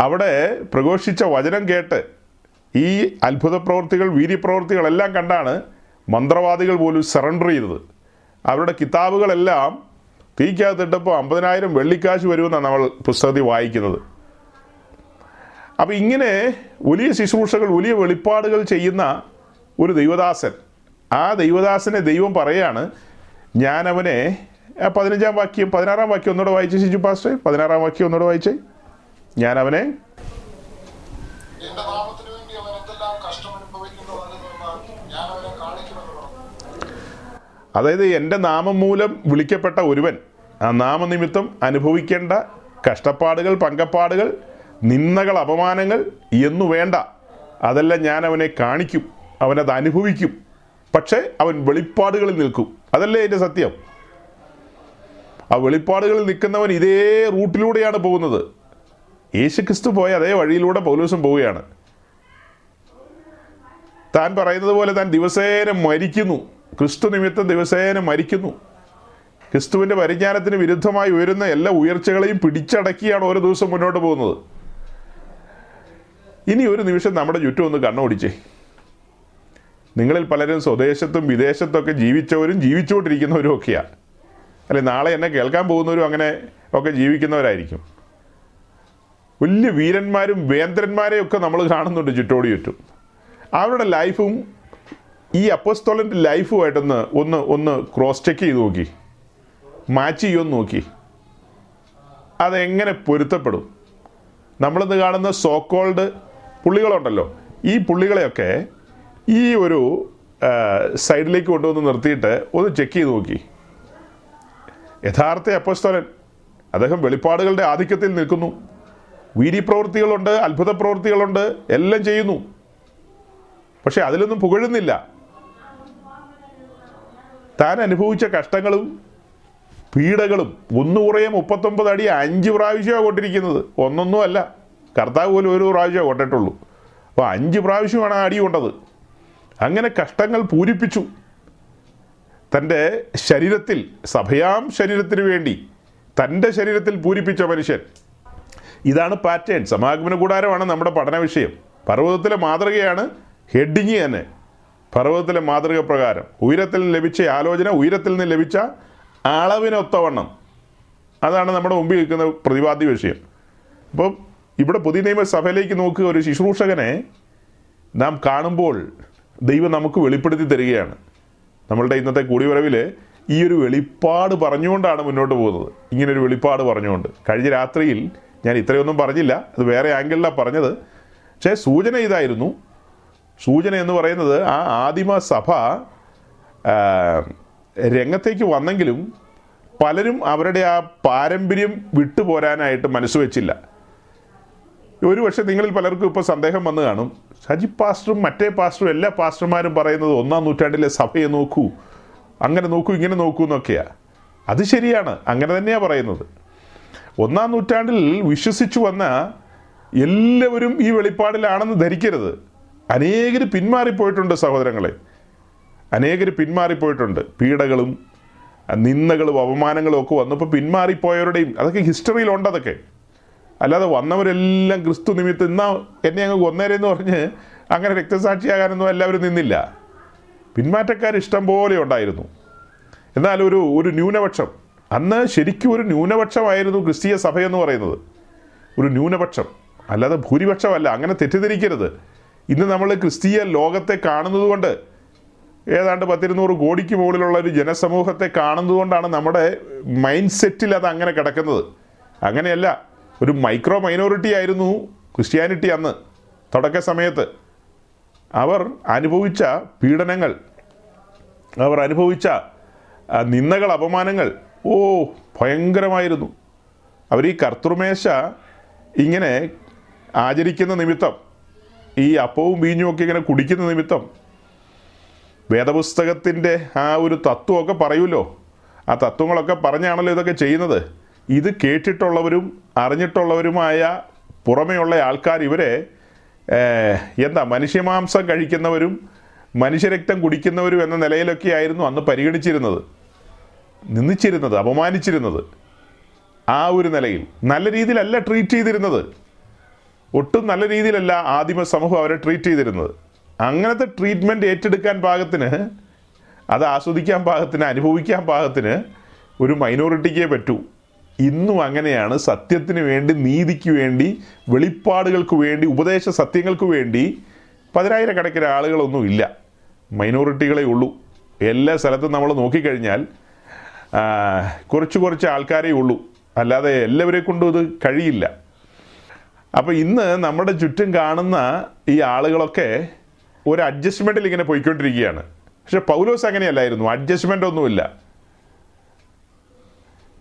അവിടെ പ്രഘോഷിച്ച വചനം കേട്ട് ഈ അത്ഭുത പ്രവൃത്തികൾ വീര്യപ്രവൃത്തികളെല്ലാം കണ്ടാണ് മന്ത്രവാദികൾ പോലും സറണ്ടർ ചെയ്തത്. അവരുടെ കിതാബുകളെല്ലാം തീക്കകത്തിട്ടപ്പോൾ അമ്പതിനായിരം വെള്ളിക്കാശ് വരുമെന്നാണ് നമ്മൾ പുസ്തകത്തിൽ വായിക്കുന്നത്. അപ്പോൾ ഇങ്ങനെ വലിയ ശുശ്രൂഷകൾ വലിയ വെളിപ്പാടുകൾ ചെയ്യുന്ന ഒരു ദൈവദാസൻ. ആ ദൈവദാസനെ ദൈവം പറയാണ് ഞാനവനെ പതിനഞ്ചാം വാക്യം പതിനാറാം വാക്യം ഒന്നുകൂടെ വായിച്ചേ ശിജു പാസ്റ്റേ പതിനാറാം വാക്യം ഒന്നുകൂടെ വായിച്ചേ. ഞാനവനെ അതായത് എന്റെ നാമം മൂലം വിളിക്കപ്പെട്ട ഒരുവൻ ആ നാമനിമിത്തം അനുഭവിക്കേണ്ട കഷ്ടപ്പാടുകൾ പങ്കപ്പാടുകൾ നിന്ദകൾ അപമാനങ്ങൾ എന്നു വേണ്ട അതെല്ലാം ഞാൻ അവനെ കാണിക്കും. അവനത് അനുഭവിക്കും. പക്ഷേ അവൻ വെളിപ്പാടുകളിൽ നിൽക്കും. അതല്ലേ എന്റെ സത്യം? ആ വെളിപ്പാടുകളിൽ നിൽക്കുന്നവൻ ഇതേ റൂട്ടിലൂടെയാണ് പോകുന്നത്. യേശുക്രിസ്തു പോയ അതേ വഴിയിലൂടെ പൗലൂസും പോവുകയാണ്. താൻ പറയുന്നത് പോലെ താൻ ദിവസേന മരിക്കുന്നു. ക്രിസ്തു നിമിത്തം ദിവസേന മരിക്കുന്നു. ക്രിസ്തുവിന്റെ പരിജ്ഞാനത്തിന് വിരുദ്ധമായി ഉയരുന്ന എല്ലാ ഉയർച്ചകളെയും പിടിച്ചടക്കിയാണ് ഓരോ ദിവസം മുന്നോട്ട് പോകുന്നത്. ഇനി ഒരു നിമിഷം നമ്മുടെ ചുറ്റും ഒന്ന് കണ്ണോടിച്ചേ. നിങ്ങളിൽ പലരും സ്വദേശത്തും വിദേശത്തൊക്കെ ജീവിച്ചവരും ജീവിച്ചുകൊണ്ടിരിക്കുന്നവരും ഒക്കെയാണ് അല്ലെ നാളെ എന്നെ കേൾക്കാൻ പോകുന്നവരും അങ്ങനെ ഒക്കെ ജീവിക്കുന്നവരായിരിക്കും. വലിയ വീരന്മാരും വേന്ദ്രന്മാരെയും ഒക്കെ നമ്മൾ കാണുന്നുണ്ട് ചുറ്റോടി ചുറ്റും. അവരുടെ ലൈഫും ഈ അപ്പസ്തോലന്റെ ലൈഫുമായിട്ടൊന്ന് ഒന്ന് ഒന്ന് ക്രോസ് ചെക്ക് ചെയ്ത് നോക്കി. മാച്ച് ചെയ്യുമെന്ന് നോക്കി. അതെങ്ങനെ പൊരുത്തപ്പെടും? നമ്മളിന്ന് കാണുന്ന സോക്കോൾഡ് പുള്ളികളുണ്ടല്ലോ. ഈ പുള്ളികളെയൊക്കെ ഈ ഒരു സൈഡിലേക്ക് കൊണ്ടുവന്ന് നിർത്തിയിട്ട് ഒന്ന് ചെക്ക് ചെയ്ത് നോക്കി. യഥാർത്ഥ അപ്പസ്തോലൻ അദ്ദേഹം വെളിപ്പാടുകളുടെ ആധിക്യത്തിൽ നിൽക്കുന്നു. വീരി പ്രവൃത്തികളുണ്ട് അത്ഭുത പ്രവൃത്തികളുണ്ട് എല്ലാം ചെയ്യുന്നു. പക്ഷെ അതിലൊന്നും പുകഴുന്നില്ല. താൻ അനുഭവിച്ച കഷ്ടങ്ങളും പീഡകളും ഒന്ന് മുപ്പത്തൊമ്പത് അടി അഞ്ച് പ്രാവശ്യമാണ് കൊണ്ടിരിക്കുന്നത്. ഒന്നൊന്നും അല്ല. കർത്താവ് പോലും ഒരു പ്രാവശ്യമേ കൊണ്ടിട്ടുള്ളൂ. അപ്പോൾ അഞ്ച് പ്രാവശ്യമാണ് ആ അടി കൊണ്ടത്. അങ്ങനെ കഷ്ടങ്ങൾ പൂരിപ്പിച്ചു. തന്റെ ശരീരത്തിൽ സഭയാം ശരീരത്തിന് വേണ്ടി തന്റെ ശരീരത്തിൽ പൂരിപ്പിച്ച മനുഷ്യൻ. ഇതാണ് പാറ്റേൺ സമാഗമന കൂടാരമാണ് നമ്മുടെ പഠന വിഷയം. പർവതത്തിലെ മാതൃകയാണ് ഹെഡിങ് തന്നെ. പർവതത്തിലെ മാതൃക പ്രകാരം. ഉയരത്തിൽ നിന്ന് ലഭിച്ച ആലോചന ഉയരത്തിൽ നിന്ന് ലഭിച്ച അളവിനൊത്തവണ്ണം. അതാണ് നമ്മുടെ മുമ്പിൽ നിൽക്കുന്ന പ്രതിപാദ്യ വിഷയം. അപ്പം ഇവിടെ പുതിയ നിയമസഭയിലേക്ക് നോക്കുക. ഒരു ശുശ്രൂഷകനെ നാം കാണുമ്പോൾ ദൈവം നമുക്ക് വെളിപ്പെടുത്തി തരികയാണ്. നമ്മളുടെ ഇന്നത്തെ കൂടിവരവിൽ ഈ ഒരു വെളിപ്പാട് പറഞ്ഞുകൊണ്ടാണ് മുന്നോട്ട് പോകുന്നത്. ഇങ്ങനൊരു വെളിപ്പാട് പറഞ്ഞുകൊണ്ട്. കഴിഞ്ഞ രാത്രിയിൽ ഞാൻ ഇത്രയൊന്നും പറഞ്ഞില്ല. അത് വേറെ ആംഗിളിലാണ് പറഞ്ഞത്. പക്ഷേ സൂചന ഇതായിരുന്നു. സൂചന എന്ന് പറയുന്നത് ആ ആദിമ സഭ രംഗത്തേക്ക് വന്നെങ്കിലും പലരും അവരുടെ ആ പാരമ്പര്യം വിട്ടുപോരാനായിട്ട് മനസ്സ് വെച്ചില്ല. ഒരു പക്ഷേ നിങ്ങളിൽ പലർക്കും ഇപ്പോൾ സന്ദേഹം വന്നു കാണും. ഷജി പാസ്റ്ററും മറ്റേ പാസ്റ്ററും എല്ലാ പാസ്റ്റർമാരും പറയുന്നത് ഒന്നാം നൂറ്റാണ്ടിലെ സഭയെ നോക്കൂ. അങ്ങനെ നോക്കൂ ഇങ്ങനെ നോക്കൂ എന്നൊക്കെയാണ് അത് ശരിയാണ്. അങ്ങനെ തന്നെയാണ് പറയുന്നത്. ഒന്നാം നൂറ്റാണ്ടിൽ വിശ്വസിച്ചു വന്ന എല്ലാവരും ഈ വെളിപ്പാടിലാണെന്ന് ധരിക്കരുത്. അനേകർ പിന്മാറിപ്പോയിട്ടുണ്ട് സഹോദരങ്ങളെ. അനേകർ പിന്മാറിപ്പോയിട്ടുണ്ട്. പീഡകളും നിന്ദകളും അപമാനങ്ങളും ഒക്കെ വന്നപ്പോൾ പിന്മാറിപ്പോയവരുടെയും അതൊക്കെ ഹിസ്റ്ററിയിലുണ്ട് അതൊക്കെ. അല്ലാതെ വന്നവരെല്ലാം ക്രിസ്തു നിമിത്തം ഇന്നാ എന്നെ അങ്ങ് കൊന്നേരെന്ന് പറഞ്ഞ് അങ്ങനെ രക്തസാക്ഷിയാകാനൊന്നും എല്ലാവരും നിന്നില്ല. പിന്മാറ്റക്കാർ ഇഷ്ടം പോലെ ഉണ്ടായിരുന്നു. എന്നാൽ ഒരു ഒരു ന്യൂനപക്ഷം അന്ന് ശരിക്കും ഒരു ന്യൂനപക്ഷമായിരുന്നു ക്രിസ്തീയ സഭയെന്ന് പറയുന്നത്. ഒരു ന്യൂനപക്ഷം അല്ലാതെ ഭൂരിപക്ഷമല്ല അങ്ങനെ തെറ്റിദ്ധരിക്കരുത്. ഇന്ന് നമ്മൾ ക്രിസ്തീയ ലോകത്തെ കാണുന്നത് കൊണ്ട് ഏതാണ്ട് പത്തിരുന്നൂറ് കോടിക്ക് മുകളിലുള്ള ഒരു ജനസമൂഹത്തെ കാണുന്നതുകൊണ്ടാണ് നമ്മുടെ മൈൻഡ് സെറ്റിൽ അത് അങ്ങനെ കിടക്കുന്നത്. അങ്ങനെയല്ല ഒരു മൈക്രോ മൈനോറിറ്റി ആയിരുന്നു ക്രിസ്ത്യാനിറ്റി അന്ന് തുടക്ക സമയത്ത്. അവർ അനുഭവിച്ച പീഡനങ്ങൾ അവർ അനുഭവിച്ച നിന്ദകൾ അപമാനങ്ങൾ ഓ ഭയങ്കരമായിരുന്നു. അവർ ഈ കർത്തൃമേശ ഇങ്ങനെ ആചരിക്കുന്ന നിമിത്തം ഈ അപ്പവും വീഞ്ഞും ഒക്കെ ഇങ്ങനെ കുടിക്കുന്ന നിമിത്തം വേദപുസ്തകത്തിന്റെ ആ ഒരു തത്വമൊക്കെ പറയുമല്ലോ. ആ തത്വങ്ങളൊക്കെ പറഞ്ഞാണല്ലോ ഇതൊക്കെ ചെയ്യുന്നത്. ഇത് കേട്ടിട്ടുള്ളവരും അറിഞ്ഞിട്ടുള്ളവരുമായ പുറമെയുള്ള ആൾക്കാർ ഇവരെ എന്താ മനുഷ്യമാംസം കഴിക്കുന്നവരും മനുഷ്യരക്തം കുടിക്കുന്നവരും എന്ന നിലയിലൊക്കെ ആയിരുന്നു അന്ന് പരിഗണിച്ചിരുന്നത്. നിന്നിച്ചിരുന്നത് അപമാനിച്ചിരുന്നത്. ആ ഒരു നിലയിൽ നല്ല രീതിയിലല്ല ട്രീറ്റ് ചെയ്തിരുന്നത്. ഒട്ടും നല്ല രീതിയിലല്ല ആദിമ സമൂഹം അവരെ ട്രീറ്റ് ചെയ്തിരുന്നത്. അങ്ങനത്തെ ട്രീറ്റ്മെന്റ് ഏറ്റെടുക്കാൻ പാകത്തിന് അത് ആസ്വദിക്കാൻ പാകത്തിന് അനുഭവിക്കാൻ പാകത്തിന് ഒരു മൈനോറിറ്റിക്കേ പറ്റൂ. ഇന്നും അങ്ങനെയാണ്. സത്യത്തിന് വേണ്ടി നീതിക്ക് വേണ്ടി വെളിപ്പാടുകൾക്ക് വേണ്ടി ഉപദേശ സത്യങ്ങൾക്ക് വേണ്ടി പതിനായിരക്കണക്കിന് ആളുകളൊന്നും ഇല്ല. മൈനോറിറ്റികളെ ഉള്ളൂ. എല്ലാ സ്ഥലത്തും നമ്മൾ നോക്കിക്കഴിഞ്ഞാൽ കുറച്ച് കുറച്ച് ആൾക്കാരേ ഉള്ളൂ. അല്ലാതെ എല്ലാവരെ കൊണ്ടും ഇത് കഴിയില്ല. അപ്പോൾ ഇന്ന് നമ്മുടെ ചുറ്റും കാണുന്ന ഈ ആളുകളൊക്കെ ഒരു അഡ്ജസ്റ്റ്മെന്റിൽ ഇങ്ങനെ പോയിക്കൊണ്ടിരിക്കുകയാണ്. പക്ഷെ പൗലോസ് അങ്ങനെയല്ലായിരുന്നു. അഡ്ജസ്റ്റ്മെന്റ് ഒന്നുമില്ല.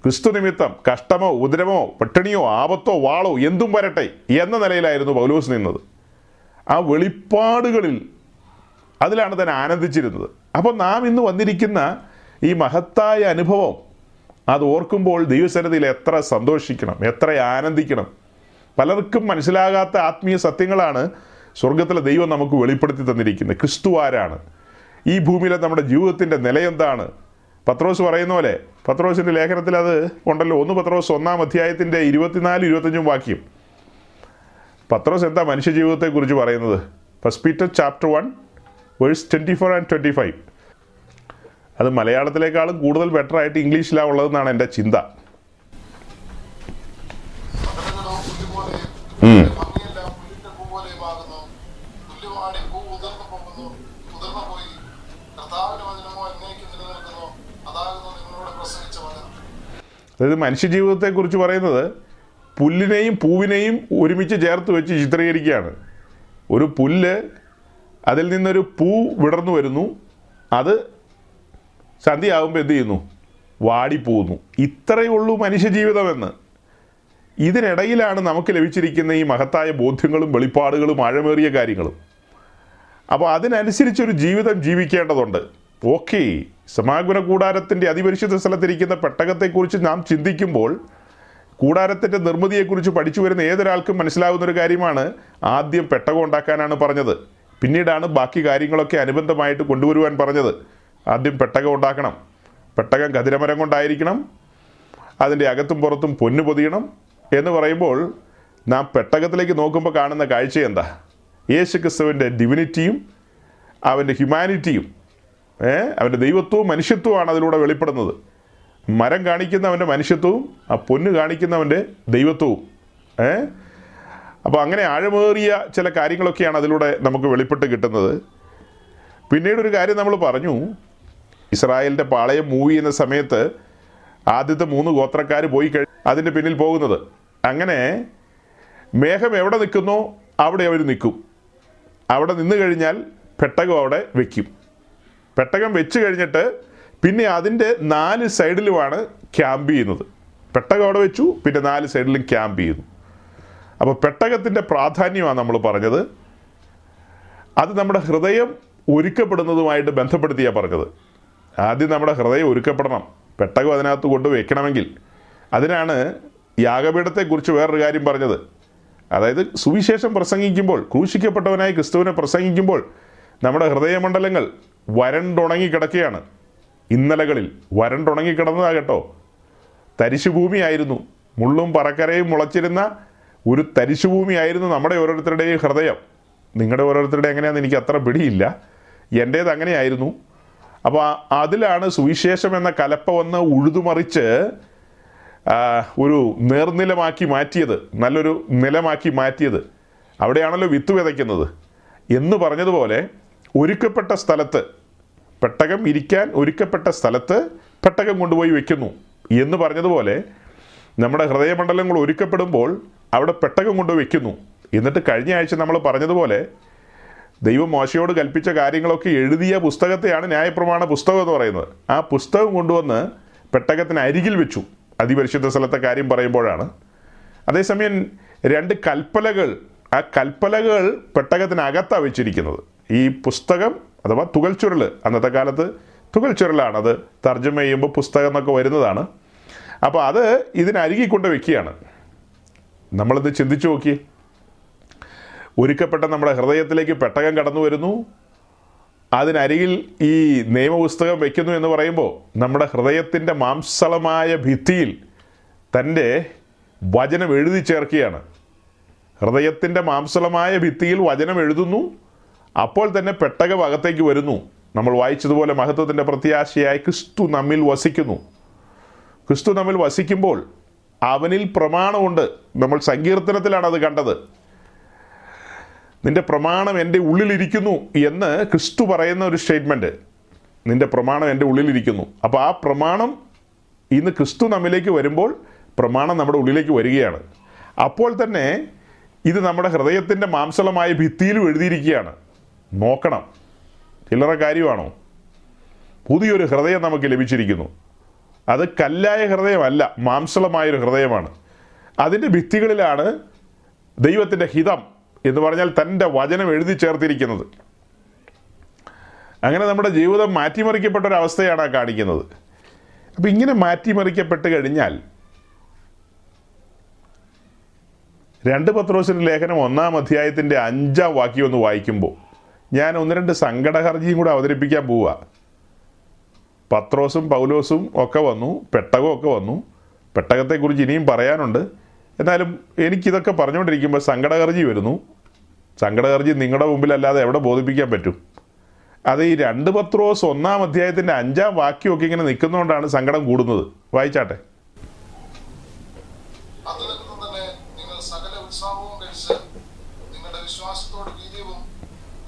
ക്രിസ്തു നിമിത്തം കഷ്ടമോ ഉദരമോ പട്ടിണിയോ ആപത്തോ വാളോ എന്തും വരട്ടെ എന്ന നിലയിലായിരുന്നു പൗലോസ് നിന്നത്. ആ വെളിപ്പാടുകളിൽ അതിലാണ് തന്നെ ആനന്ദിച്ചിരുന്നത്. അപ്പോൾ നാം ഇന്ന് വന്നിരിക്കുന്ന ഈ മഹത്തായ അനുഭവം അത് ഓർക്കുമ്പോൾ ദൈവസന്നിധിയിൽ എത്ര സന്തോഷിക്കണം എത്ര ആനന്ദിക്കണം. പലർക്കും മനസ്സിലാകാത്ത ആത്മീയ സത്യങ്ങളാണ് സ്വർഗത്തിലെ ദൈവം നമുക്ക് വെളിപ്പെടുത്തി തന്നിരിക്കുന്നത്. ക്രിസ്തു ആരാണ്? ഈ ഭൂമിയിലെ നമ്മുടെ ജീവിതത്തിന്റെ നിലയെന്താണ്? പത്രോസ് പറയുന്ന പോലെ പത്രോസിന്റെ ലേഖനത്തിൽ അത് ഉണ്ടല്ലോ. ഒന്ന് പത്രോസ് ഒന്നാം അധ്യായത്തിന്റെ ഇരുപത്തിനാല് ഇരുപത്തഞ്ചും വാക്യം. പത്രോസ് എന്താ മനുഷ്യജീവിതത്തെക്കുറിച്ച് പറയുന്നത്? First Peter chapter one verse twenty four and twenty five അത് മലയാളത്തിലേക്കാളും കൂടുതൽ ബെറ്ററായിട്ട് ഇംഗ്ലീഷിലാണ് ഉള്ളതെന്നാണ് എന്റെ ചിന്ത. അതായത് മനുഷ്യജീവിതത്തെക്കുറിച്ച് പറയുന്നത് പുല്ലിനെയും പൂവിനെയും ഒരുമിച്ച് ചേർത്ത് വെച്ച് ചിത്രീകരിക്കുകയാണ്. ഒരു പുല്ല് അതിൽ നിന്നൊരു പൂ വിടർന്നു വരുന്നു. അത് സന്ധ്യയാകുമ്പോൾ എന്ത് ചെയ്യുന്നു? വാടിപ്പോകുന്നു. ഇത്രയേ ഉള്ളൂ മനുഷ്യജീവിതമെന്ന്. ഇതിനിടയിലാണ് നമുക്ക് ലഭിച്ചിരിക്കുന്ന ഈ മഹത്തായ ബോധ്യങ്ങളും വെളിപ്പാടുകളും ആഴമേറിയ കാര്യങ്ങളും. അപ്പോൾ അതിനനുസരിച്ചൊരു ജീവിതം ജീവിക്കേണ്ടതുണ്ട്. ഓക്കെ. സമാഗമന കൂടാരത്തിന്റെ അതിപരിശുദ്ധ സ്ഥലത്തിരിക്കുന്ന പെട്ടകത്തെക്കുറിച്ച് നാം ചിന്തിക്കുമ്പോൾ കൂടാരത്തിന്റെ നിർമ്മിതിയെക്കുറിച്ച് പഠിച്ചു വരുന്ന ഏതൊരാൾക്കും മനസ്സിലാവുന്ന ഒരു കാര്യമാണ് ആദ്യം പെട്ടകം ഉണ്ടാക്കാനാണ് പറഞ്ഞത്. പിന്നീടാണ് ബാക്കി കാര്യങ്ങളൊക്കെ അനുബന്ധമായിട്ട് കൊണ്ടുവരുവാൻ പറഞ്ഞത്. ആദ്യം പെട്ടകം ഉണ്ടാക്കണം. പെട്ടകം കതിരമരം കൊണ്ടായിരിക്കണം. അതിന്റെ അകത്തും പുറത്തും പൊന്നു പൊതിയണം എന്ന് പറയുമ്പോൾ നാം പെട്ടകത്തിലേക്ക് നോക്കുമ്പോൾ കാണുന്ന കാഴ്ച എന്താ? യേശു ക്രിസ്തുവിന്റെ ഡിവിനിറ്റിയും അവന്റെ ഹ്യൂമാനിറ്റിയും ഏ? അവന്റെ ദൈവത്വവും മനുഷ്യത്വമാണ് അതിലൂടെ വെളിപ്പെടുന്നത്. മരം കാണിക്കുന്നവന്റെ മനുഷ്യത്വവും ആ പൊന്ന് കാണിക്കുന്നവന്റെ ദൈവത്വവും. ഏ? അപ്പോൾ അങ്ങനെ ആഴമേറിയ ചില കാര്യങ്ങളൊക്കെയാണ് അതിലൂടെ നമുക്ക് വെളിപ്പെട്ട് കിട്ടുന്നത്. പിന്നീട് ഒരു കാര്യം നമ്മൾ പറഞ്ഞു. ഇസ്രായേലിന്റെ പാളയം മൂവ് ചെയ്യുന്ന സമയത്ത് ആദ്യത്തെ മൂന്ന് ഗോത്രക്കാർ പോയി കഴി അതിന്റെ പിന്നിൽ പോകുന്നത്. അങ്ങനെ മേഘം എവിടെ നിൽക്കുന്നോ അവിടെ അവർ നിൽക്കും. അവിടെ നിന്ന് കഴിഞ്ഞാൽ പെട്ടകം അവിടെ വെക്കും. പെട്ടകം വെച്ച് കഴിഞ്ഞിട്ട് പിന്നെ അതിന്റെ നാല് സൈഡിലുമാണ് ക്യാമ്പ് ചെയ്യുന്നത്. പെട്ടകം അവിടെ വെച്ചു പിന്നെ നാല് സൈഡിലും ക്യാമ്പ് ചെയ്യുന്നു. അപ്പോൾ പെട്ടകത്തിന്റെ പ്രാധാന്യമാണ് നമ്മൾ പറഞ്ഞത്. അത് നമ്മുടെ ഹൃദയം ഒരുക്കപ്പെടുന്നതുമായിട്ട് ബന്ധപ്പെടുത്തിയാണ് പറഞ്ഞത്. ആദ്യം നമ്മുടെ ഹൃദയം ഒരുക്കപ്പെടണം. പെട്ടകം അതിനകത്ത് കൊണ്ട് വെക്കണമെങ്കിൽ. അതിനാണ് യാഗപീഠത്തെക്കുറിച്ച് വേറൊരു കാര്യം പറഞ്ഞത്. അതായത് സുവിശേഷം പ്രസംഗിക്കുമ്പോൾ ക്രൂശിക്കപ്പെട്ടവനായി ക്രിസ്തുവിനെ പ്രസംഗിക്കുമ്പോൾ നമ്മുടെ ഹൃദയമണ്ഡലങ്ങൾ വരണ്ടുണങ്ങി കിടക്കുകയാണ് ഇന്നലകളിൽ വരണ്ടുണങ്ങി കിടന്നതാകട്ടോ തരിശുഭൂമിയായിരുന്നു. മുള്ളും പറക്കരയും മുളച്ചിരുന്ന ഒരു തരിശുഭൂമിയായിരുന്നു നമ്മുടെ ഓരോരുത്തരുടെയും ഹൃദയം. നിങ്ങളുടെ ഓരോരുത്തരുടെ എങ്ങനെയാണെന്ന് എനിക്ക് അത്ര പിടിയില്ല. എന്റേത് അങ്ങനെയായിരുന്നു. അപ്പോൾ അതിലാണ് സുവിശേഷം എന്ന കലപ്പ വന്ന് ഉഴുതുമറിച്ച് ഒരു നേർനിലമാക്കി മാറ്റിയത്. നല്ലൊരു നിലമാക്കി മാറ്റിയത്. അവിടെയാണല്ലോ വിത്ത് വിതയ്ക്കുന്നത്. എന്ന് പറഞ്ഞതുപോലെ ഒരുക്കപ്പെട്ട സ്ഥലത്ത് പെട്ടകം ഇരിക്കാൻ ഒരുക്കപ്പെട്ട സ്ഥലത്ത് പെട്ടകം കൊണ്ടുപോയി വെക്കുന്നു. എന്ന് പറഞ്ഞതുപോലെ നമ്മുടെ ഹൃദയമണ്ഡലങ്ങൾ ഒരുക്കപ്പെടുമ്പോൾ അവിടെ പെട്ടകം കൊണ്ട് വെക്കുന്നു. എന്നിട്ട് കഴിഞ്ഞ ആഴ്ച നമ്മൾ പറഞ്ഞതുപോലെ ദൈവം മോശയോട് കൽപ്പിച്ച കാര്യങ്ങളൊക്കെ എഴുതിയ പുസ്തകത്തെയാണ് ന്യായപ്രമാണ പുസ്തകം എന്ന് പറയുന്നത്. ആ പുസ്തകം കൊണ്ടുവന്ന് പെട്ടകത്തിന് അരികിൽ വെച്ചു. അതിപരിശുദ്ധ സ്ഥലത്തെ കാര്യം പറയുമ്പോഴാണ്. അതേസമയം രണ്ട് കൽപ്പലകൾ ആ കൽപ്പലകൾ പെട്ടകത്തിനകത്താണ് വെച്ചിരിക്കുന്നത്. ഈ പുസ്തകം അഥവാ തുകൽ ചുരുൾ അന്നത്തെ കാലത്ത് തുകൽ ചുരുളാണ് അത് തർജമ ചെയ്യുമ്പോൾ പുസ്തകം എന്നൊക്കെ വരുന്നതാണ്. അപ്പോൾ അത് ഇതിനരികി കൊണ്ട് വെക്കുകയാണ്. നമ്മളിത് ചിന്തിച്ചു നോക്കി ഒരുക്കപ്പെട്ട നമ്മുടെ ഹൃദയത്തിലേക്ക് പെട്ടകം കടന്നു വരുന്നു. അതിനരികിൽ ഈ നിയമപുസ്തകം വയ്ക്കുന്നു എന്ന് പറയുമ്പോൾ നമ്മുടെ ഹൃദയത്തിന്റെ മാംസളമായ ഭിത്തിയിൽ തന്റെ വചനം എഴുതി ചേർക്കുകയാണ്. ഹൃദയത്തിന്റെ മാംസളമായ ഭിത്തിയിൽ വചനം എഴുതുന്നു. അപ്പോൾ തന്നെ പെട്ടക ഭാഗത്തേക്ക് വരുന്നു. നമ്മൾ വായിച്ചതുപോലെ മഹത്വത്തിന്റെ പ്രത്യാശയായി ക്രിസ്തു നമ്മിൽ വസിക്കുന്നു. ക്രിസ്തു നമ്മിൽ വസിക്കുമ്പോൾ അവനിൽ പ്രമാണമുണ്ട്. നമ്മൾ സങ്കീർത്തനത്തിലാണ് അത് കണ്ടത്. നിന്റെ പ്രമാണം എന്റെ ഉള്ളിലിരിക്കുന്നു എന്ന് ക്രിസ്തു പറയുന്ന ഒരു സ്റ്റേറ്റ്മെന്റ് നിന്റെ പ്രമാണം എന്റെ ഉള്ളിലിരിക്കുന്നു. അപ്പോൾ ആ പ്രമാണം ഇന്ന് ക്രിസ്തു നമ്മിലേക്ക് വരുമ്പോൾ പ്രമാണം നമ്മുടെ ഉള്ളിലേക്ക് വരികയാണ്. അപ്പോൾ തന്നെ ഇത് നമ്മുടെ ഹൃദയത്തിന്റെ മാംസളമായ ഭിത്തിയിലും എഴുതിയിരിക്കുകയാണ്. നോക്കണം. ചില്ലറ കാര്യമാണോ? പുതിയൊരു ഹൃദയം നമുക്ക് ലഭിച്ചിരിക്കുന്നു. അത് കല്ലായ ഹൃദയമല്ല മാംസളമായൊരു ഹൃദയമാണ്. അതിന്റെ ഭിത്തികളിലാണ് ദൈവത്തിന്റെ ഹിതം എന്ന് പറഞ്ഞാൽ തന്റെ വചനം എഴുതി ചേർത്തിരിക്കുന്നത്. അങ്ങനെ നമ്മുടെ ജീവിതം മാറ്റിമറിക്കപ്പെട്ട ഒരു ആ കാണിക്കുന്നത്. അപ്പം ഇങ്ങനെ മാറ്റിമറിക്കപ്പെട്ട് കഴിഞ്ഞാൽ രണ്ട് പത്രോസിന്റെ ലേഖനം ഒന്നാം അധ്യായത്തിന്റെ അഞ്ചാം വാക്യം ഒന്ന് വായിക്കുമ്പോൾ ഞാൻ ഒന്ന് രണ്ട് സങ്കടഹർജിയും കൂടെ അവതരിപ്പിക്കാൻ പോവുക പത്രോസും പൗലോസും ഒക്കെ വന്നു പെട്ടകവും ഒക്കെ വന്നു. പെട്ടകത്തെക്കുറിച്ച് ഇനിയും പറയാനുണ്ട്. എന്നാലും എനിക്കിതൊക്കെ പറഞ്ഞുകൊണ്ടിരിക്കുമ്പോൾ സങ്കടഹർജി വരുന്നു. സങ്കടഹർജി നിങ്ങളുടെ മുമ്പിലല്ലാതെ എവിടെ ബോധിപ്പിക്കാൻ പറ്റും? അത് ഈ രണ്ട് പത്രോസ് ഒന്നാം അധ്യായത്തിന്റെ അഞ്ചാം വാക്യമൊക്കെ ഇങ്ങനെ നിൽക്കുന്നതുകൊണ്ടാണ് സങ്കടം കൂടുന്നത്. വായിച്ചാട്ടെ അത് നിമിത്തം തന്നെ നിങ്ങൾ സകല ഉത്സാഹവും കഴിച്ച് നിങ്ങളുടെ വിശ്വാസത്തോട് വീര്യവും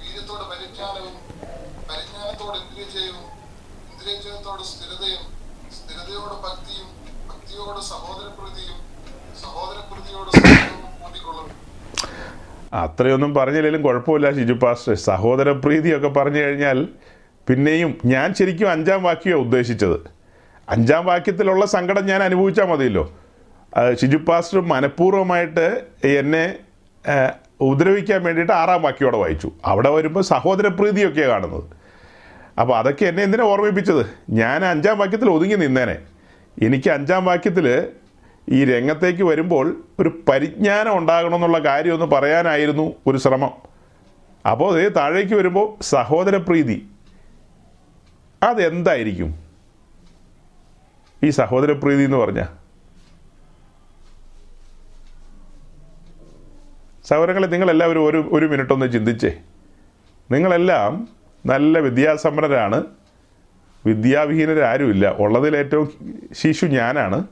വീര്യത്തോട് പരിജ്ഞാനവും പരിജ്ഞാനത്തോട് ഇന്ദ്രിയജയവും ഇന്ദ്രിയജയത്തോട് സ്ഥിരതയും സ്ഥിരതയോട് ഭക്തിയും ഭക്തിയോട് സഹോദരപ്രീതിയും സഹോദരപ്രീതിയോട് സ്നേഹവും കൂട്ടിക്കൊള്ളും അത്രയൊന്നും പറഞ്ഞില്ലെങ്കിലും കുഴപ്പമില്ല ഷിജു പാസ്റ്റർ. സഹോദര സഹോദരപ്രീതിയൊക്കെ പറഞ്ഞു കഴിഞ്ഞാൽ പിന്നെയും ഞാൻ ശരിക്കും അഞ്ചാം വാക്യമാണ് ഉദ്ദേശിച്ചത്. അഞ്ചാം വാക്യത്തിലുള്ള സങ്കടം ഞാൻ അനുഭവിച്ചാൽ മതിയല്ലോ. ഷിജു പാസ്റ്റർ മനഃപൂർവമായിട്ട് എന്നെ ഉപദ്രവിക്കാൻ വേണ്ടിയിട്ട് ആറാം വാക്യോടെ വായിച്ചു. അവിടെ വരുമ്പോൾ സഹോദര പ്രീതിയൊക്കെയാണ് കാണുന്നത്. അപ്പോൾ അതൊക്കെ എന്നെ എന്തിനാണ് ഓർമ്മിപ്പിച്ചത്? ഞാൻ അഞ്ചാം വാക്യത്തിൽ ഒതുങ്ങി നിന്നേനെ. എനിക്ക് അഞ്ചാം വാക്യത്തിൽ ഈ രംഗത്തേക്ക് വരുമ്പോൾ ഒരു പരിജ്ഞാനം ഉണ്ടാകണമെന്നുള്ള കാര്യം ഒന്ന് പറയാനായിരുന്നു ഒരു ശ്രമം. അപ്പോൾ അതേ താഴേക്ക് വരുമ്പോൾ സഹോദരപ്രീതി അതെന്തായിരിക്കും? ഈ സഹോദരപ്രീതി എന്ന് പറഞ്ഞാൽ സഹോദരങ്ങളെ നിങ്ങളെല്ലാവരും ഒരു ഒരു മിനിറ്റ് ഒന്ന് ചിന്തിച്ചേ. നിങ്ങളെല്ലാം നല്ല വിദ്യാസമ്പന്നരാണ്. വിദ്യാവിഹീനരാരുമില്ല. ഉള്ളതിൽ ഏറ്റവും ശിശു ഞാനാണ്.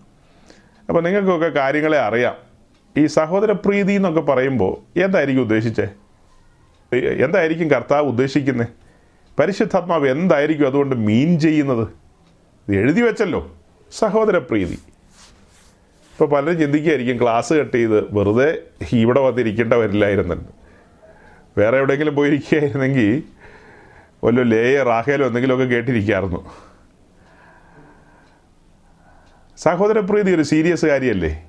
അപ്പോൾ നിങ്ങൾക്കൊക്കെ കാര്യങ്ങളെ അറിയാം. ഈ സഹോദരപ്രീതി എന്നൊക്കെ പറയുമ്പോൾ എന്തായിരിക്കും ഉദ്ദേശിച്ചേ? എന്തായിരിക്കും കർത്താവ് ഉദ്ദേശിക്കുന്നത് പരിശുദ്ധാത്മാവ് എന്തായിരിക്കും അതുകൊണ്ട് മീൻ ചെയ്യുന്നത്? ഇത് എഴുതി വെച്ചല്ലോ. സഹോദരപ്രീതി ഇപ്പോൾ പലരും ചിന്തിക്കുകയായിരിക്കും ക്ലാസ് കട്ട് ചെയ്ത് വെറുതെ ഇവിടെ വന്നിരിക്കേണ്ട വരില്ലായിരുന്നല്ലോ വേറെ എവിടെയെങ്കിലും പോയിരിക്കുകയായിരുന്നെങ്കിൽ വല്ല ലേയ റാഹേലോ എന്തെങ്കിലുമൊക്കെ കേട്ടിരിക്കായിരുന്നു. സഹോദരപ്രീതി ഒരു സീരിയസ് കാര്യമല്ലേ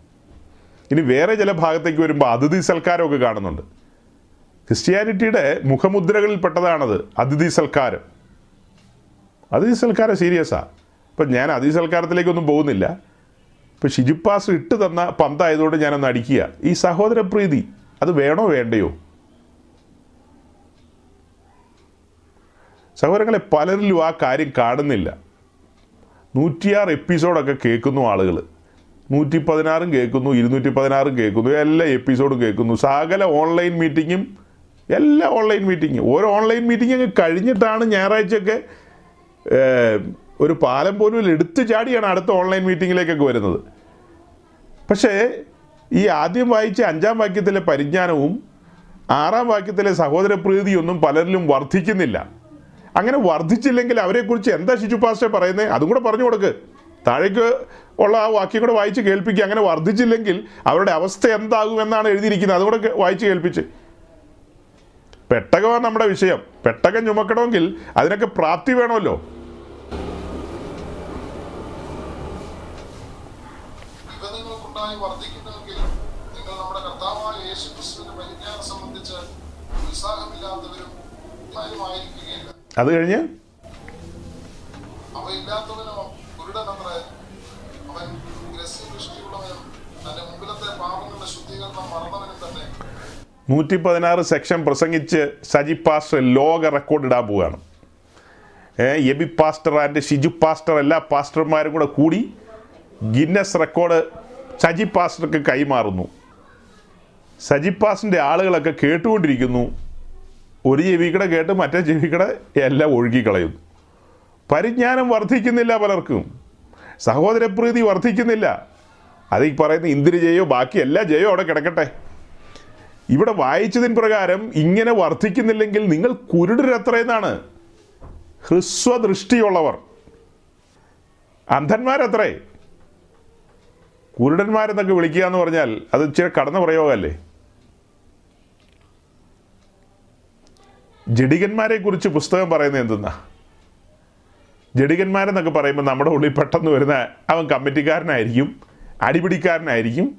ഇനി വേറെ ചില ഭാഗത്തേക്ക് വരുമ്പോൾ അതിഥി സൽക്കാരമൊക്കെ കാണുന്നുണ്ട്. ക്രിസ്ത്യാനിറ്റിയുടെ മുഖമുദ്രകളിൽ പെട്ടതാണത് അതിഥി സൽക്കാരം. അതിഥി സൽക്കാരം സീരിയസാണ് ഇപ്പം ഞാൻ അതിഥി സൽക്കാരത്തിലേക്കൊന്നും പോകുന്നില്ല. ഇപ്പം ഷിജുപ്പാസ് ഇട്ട് തന്ന പന്തായതുകൊണ്ട് ഞാനൊന്ന് അടിക്കുക. ഈ സഹോദരപ്രീതി അത് വേണോ വേണ്ടയോ? സഹോദരങ്ങളെ പലരിലും ആ കാര്യം കാണുന്നില്ല. നൂറ്റിയാറ് എപ്പിസോഡൊക്കെ കേൾക്കുന്നു ആളുകൾ നൂറ്റി പതിനാറും കേൾക്കുന്നു ഇരുന്നൂറ്റി പതിനാറും കേൾക്കുന്നു എല്ലാ എപ്പിസോഡും കേൾക്കുന്നു. സകല ഓൺലൈൻ മീറ്റിങ്ങും എല്ലാ ഓൺലൈൻ മീറ്റിങ്ങും. ഓരോ ഓൺലൈൻ മീറ്റിംഗ് അങ്ങ് കഴിഞ്ഞിട്ടാണ് ഞായറാഴ്ചയൊക്കെ ഒരു പാലം പോലും എടുത്തു ചാടിയാണ് അടുത്ത ഓൺലൈൻ മീറ്റിങ്ങിലേക്കൊക്കെ വരുന്നത്. പക്ഷേ ഈ ആദ്യം വായിച്ച അഞ്ചാം വാക്യത്തിലെ പരിജ്ഞാനവും ആറാം വാക്യത്തിലെ സഹോദരപ്രീതിയൊന്നും പലരിലും വർദ്ധിക്കുന്നില്ല. അങ്ങനെ വർദ്ധിച്ചില്ലെങ്കിൽ അവരെക്കുറിച്ച് എന്താ ശിശു പാസ്റ്റർ പറയുന്നത് അതും കൂടെ പറഞ്ഞു കൊടുക്ക്. താഴേക്ക് ഉള്ള ആ വാക്യം കൂടെ വായിച്ച് കേൾപ്പിക്കുക അങ്ങനെ വർദ്ധിച്ചില്ലെങ്കിൽ അവരുടെ അവസ്ഥ എന്താകുമെന്നാണ് എഴുതിയിരിക്കുന്നത്. അതുകൂടെ വായിച്ച് കേൾപ്പിച്ച്. പെട്ടകമാണ് നമ്മുടെ വിഷയം. പെട്ടകം ചുമക്കണമെങ്കിൽ അതിനൊക്കെ പ്രാപ്തി വേണമല്ലോ. ഇവ മറന്നവനും കഴിഞ്ഞ്? നൂറ്റി പതിനാറ് സെക്ഷൻ പ്രസംഗിച്ച് സജി പാസ്റ്റർ ലോക റെക്കോർഡ് ഇടാൻ പോവുകയാണ്. Aby pastor and Shiju pastor എല്ലാ പാസ്റ്റർമാരും കൂടെ കൂടി ഗിന്നസ് റെക്കോർഡ് സജി പാസ്റ്റർക്ക് കൈമാറുന്നു. സജി പാസ്റ്ററിന്റെ ആളുകളൊക്കെ കേട്ടുകൊണ്ടിരിക്കുന്നു. ഒരു ജീവിക്കട കേട്ട് മറ്റേ ജീവിക്കട എല്ലാം ഒഴുകിക്കളയുന്നു. പരിജ്ഞാനം വർദ്ധിക്കുന്നില്ല പലർക്കും. സഹോദരപ്രീതി വർദ്ധിക്കുന്നില്ല. അത് ഈ പറയുന്ന ഇന്ദ്രജയോ ബാക്കി എല്ലാ ജയോ അവിടെ കിടക്കട്ടെ. ഇവിടെ വായിച്ചതിൻ പ്രകാരം ഇങ്ങനെ വർദ്ധിക്കുന്നില്ലെങ്കിൽ നിങ്ങൾ കുരുടരത്രയെന്നാണ്. ഹ്രസ്വദൃഷ്ടിയുള്ളവർ. അന്ധന്മാരത്രേ. കുരുടന്മാരെന്നൊക്കെ വിളിക്കുക എന്ന് പറഞ്ഞാൽ അത് ഇച്ചിരി കടന്ന പ്രയോഗമല്ലേ? ജഡികന്മാരെ കുറിച്ച് പുസ്തകം പറയുന്നത് എന്തെന്നാ? ജഡികന്മാരെന്നൊക്കെ പറയുമ്പോൾ നമ്മുടെ ഉള്ളിൽ പെട്ടെന്ന് വരുന്ന അവൻ കമ്മിറ്റിക്കാരനായിരിക്കും അടിപിടിക്കാരനായിരിക്കും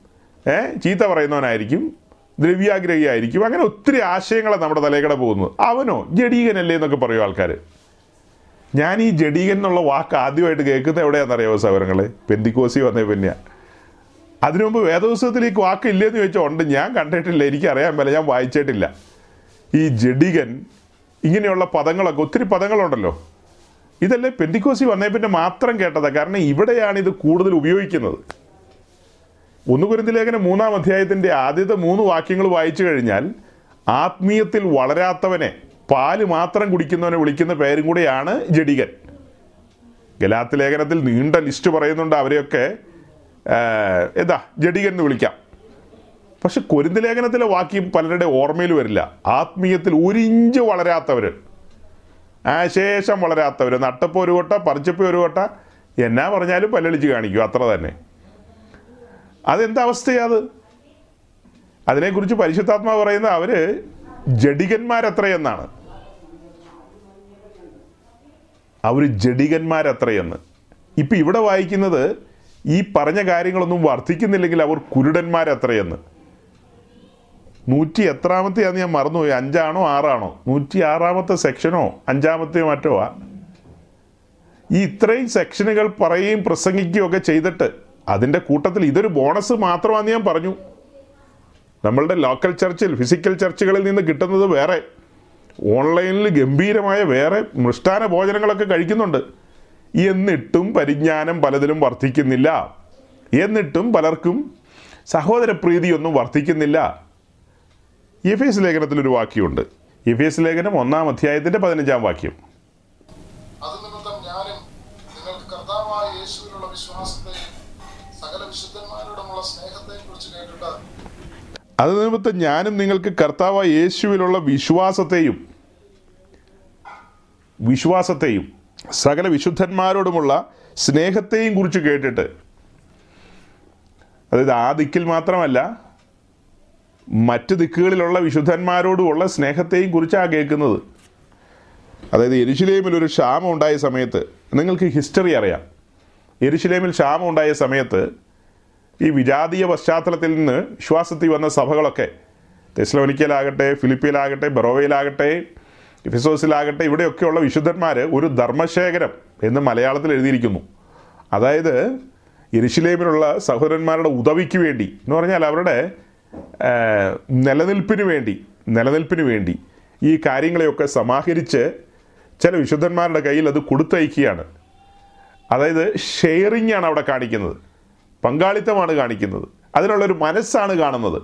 ഏഹ് ചീത്ത പറയുന്നവനായിരിക്കും ദ്രവ്യാഗ്രഹിയായിരിക്കും അങ്ങനെ ഒത്തിരി ആശയങ്ങളാണ് നമ്മുടെ തലയിക്കടെ പോകുന്നത്. അവനോ ജഡീകനല്ലേ എന്നൊക്കെ പറയും ആൾക്കാർ ഞാൻ ഈ ജഡീകൻ എന്നുള്ള വാക്ക് ആദ്യമായിട്ട് കേൾക്കുന്നത് എവിടെയാണെന്നറിയാമോ സൗരങ്ങളെ പെന്തിക്കോസി വന്നേ പിന്നെയാ അതിനു മുമ്പ് വേദപുസ്തകത്തിൽ ഈ വാക്ക് ഇല്ലെന്ന് ചോദിച്ചാൽ ഉണ്ട് ഞാൻ കണ്ടിട്ടില്ല എനിക്കറിയാൻ മേല ഞാൻ വായിച്ചിട്ടില്ല. ഈ ജഡികൻ ഇങ്ങനെയുള്ള പദങ്ങളൊക്കെ ഒത്തിരി പദങ്ങളുണ്ടല്ലോ. ഇതല്ലേ പെന്തിക്കോസി വന്നേ പിന്നെ മാത്രം കേട്ടതാ. കാരണം ഇവിടെയാണ് ഇത് കൂടുതൽ ഉപയോഗിക്കുന്നത്. ഒന്ന് കുരുന്തിലേഖന മൂന്നാം അധ്യായത്തിന്റെ ആദ്യത്തെ മൂന്ന് വാക്യങ്ങൾ വായിച്ചു കഴിഞ്ഞാൽ ആത്മീയത്തിൽ വളരാത്തവനെ പാൽ മാത്രം കുടിക്കുന്നവനെ വിളിക്കുന്ന പേരും കൂടെയാണ് ജഡികൻ. ഗലാത്ത് ലേഖനത്തിൽ നീണ്ട ലിസ്റ്റ് പറയുന്നുണ്ട് അവരെയൊക്കെ എന്താ ജഡികൻ എന്ന് വിളിക്കാം. പക്ഷെ കൊരിന്ത് ലേഖനത്തിലെ വാക്യം പലരുടെ ഓർമ്മയിൽ വരില്ല. ആത്മീയത്തിൽ ഒരു ഇഞ്ച് വളരാത്തവർ ശേഷം വളരാത്തവർ നട്ടപ്പോൾ ഒരു കൊട്ട പറിച്ചപ്പോൾ ഒരു കൊട്ട എന്നാ പറഞ്ഞാലും പല്ലളിച്ച് കാണിക്കും അത്ര തന്നെ. അതെന്താ അവസ്ഥയാത് അതിനെക്കുറിച്ച് പരിശുദ്ധാത്മാവ് പറയുന്ന അവർ ജഡികന്മാരത്രയെന്നാണ്. അവർ ജഡികന്മാരത്രയെന്ന്. ഇപ്പം ഇവിടെ വായിക്കുന്നത് ഈ പറഞ്ഞ കാര്യങ്ങളൊന്നും വർദ്ധിക്കുന്നില്ലെങ്കിൽ അവർ കുരുടന്മാരെത്രയെന്ന്. നൂറ്റി എത്രാമത്തെയാന്ന് ഞാൻ മറന്നുപോയി. അഞ്ചാണോ ആറാണോ? നൂറ്റി ആറാമത്തെ സെക്ഷനോ അഞ്ചാമത്തെയോ മറ്റോ ആ? ഈ ഇത്രയും സെക്ഷനുകൾ പറയുകയും പ്രസംഗിക്കുകയും ഒക്കെ ചെയ്തിട്ട് അതിന്റെ കൂട്ടത്തിൽ ഇതൊരു ബോണസ് മാത്രമാണെന്ന് ഞാൻ പറഞ്ഞു. നമ്മളുടെ ലോക്കൽ ചർച്ചിൽ ഫിസിക്കൽ ചർച്ചുകളിൽ നിന്ന് കിട്ടുന്നത് വേറെ. ഓൺലൈനിൽ ഗംഭീരമായ വേറെ മൃഷ്ടാന ഭോജനങ്ങളൊക്കെ കഴിക്കുന്നുണ്ട്. എന്നിട്ടും പരിജ്ഞാനം പലതിലും വർദ്ധിക്കുന്നില്ല. എന്നിട്ടും പലർക്കും സഹോദരപ്രീതിയൊന്നും വർദ്ധിക്കുന്നില്ല. എഫ് എസ് ലേഖനത്തിൽ ഒരു വാക്യമുണ്ട്. എഫ് എസ് ലേഖനം ഒന്നാം അധ്യായത്തിന്റെ പതിനഞ്ചാം വാക്യം. അത് നിമിത്തം ഞാനും നിങ്ങൾക്ക് കർത്താവായ യേശുവിലുള്ള വിശ്വാസത്തെയും വിശ്വാസത്തെയും സകല വിശുദ്ധന്മാരോടുമുള്ള സ്നേഹത്തെയും കുറിച്ച് കേട്ടിട്ട്. അതായത് ആ ദിക്കിൽ മാത്രമല്ല മറ്റ് ദിക്കുകളിലുള്ള വിശുദ്ധന്മാരോടുമുള്ള സ്നേഹത്തെയും കുറിച്ചാണ് കേൾക്കുന്നത്. അതായത് എരുശിലേമിൽ ഒരു ക്ഷാമം ഉണ്ടായ സമയത്ത് നിങ്ങൾക്ക് ഹിസ്റ്ററി അറിയാം. എരുശിലേമിൽ ക്ഷാമം ഉണ്ടായ സമയത്ത് ഈ വിജാതീയ പശ്ചാത്തലത്തിൽ നിന്ന് വിശ്വാസത്തിൽ വന്ന സഭകളൊക്കെ തെസ്ലോനിക്കയിലാകട്ടെ ഫിലിപ്പിയിലാകട്ടെ ബറോവയിലാകട്ടെ എഫിസോസിലാകട്ടെ ഇവിടെയൊക്കെയുള്ള വിശുദ്ധന്മാർ ഒരു ധർമ്മശേഖരം എന്ന് മലയാളത്തിൽ എഴുതിയിരിക്കുന്നു. അതായത് എരിശിലേമിലുള്ള സഹോദരന്മാരുടെ ഉദവിക്ക് വേണ്ടി എന്ന് പറഞ്ഞാൽ അവരുടെ നിലനിൽപ്പിന് വേണ്ടി നിലനിൽപ്പിന് വേണ്ടി ഈ കാര്യങ്ങളെയൊക്കെ സമാഹരിച്ച് ചില വിശുദ്ധന്മാരുടെ കയ്യിൽ അത് കൊടുത്തയക്കുകയാണ്. അതായത് ഷെയറിംഗ് ആണ് അവിടെ കാണിക്കുന്നത്. പങ്കാളിത്തമാണ് കാണിക്കുന്നത്. അതിനുള്ളൊരു മനസ്സാണ് കാണുന്നത്.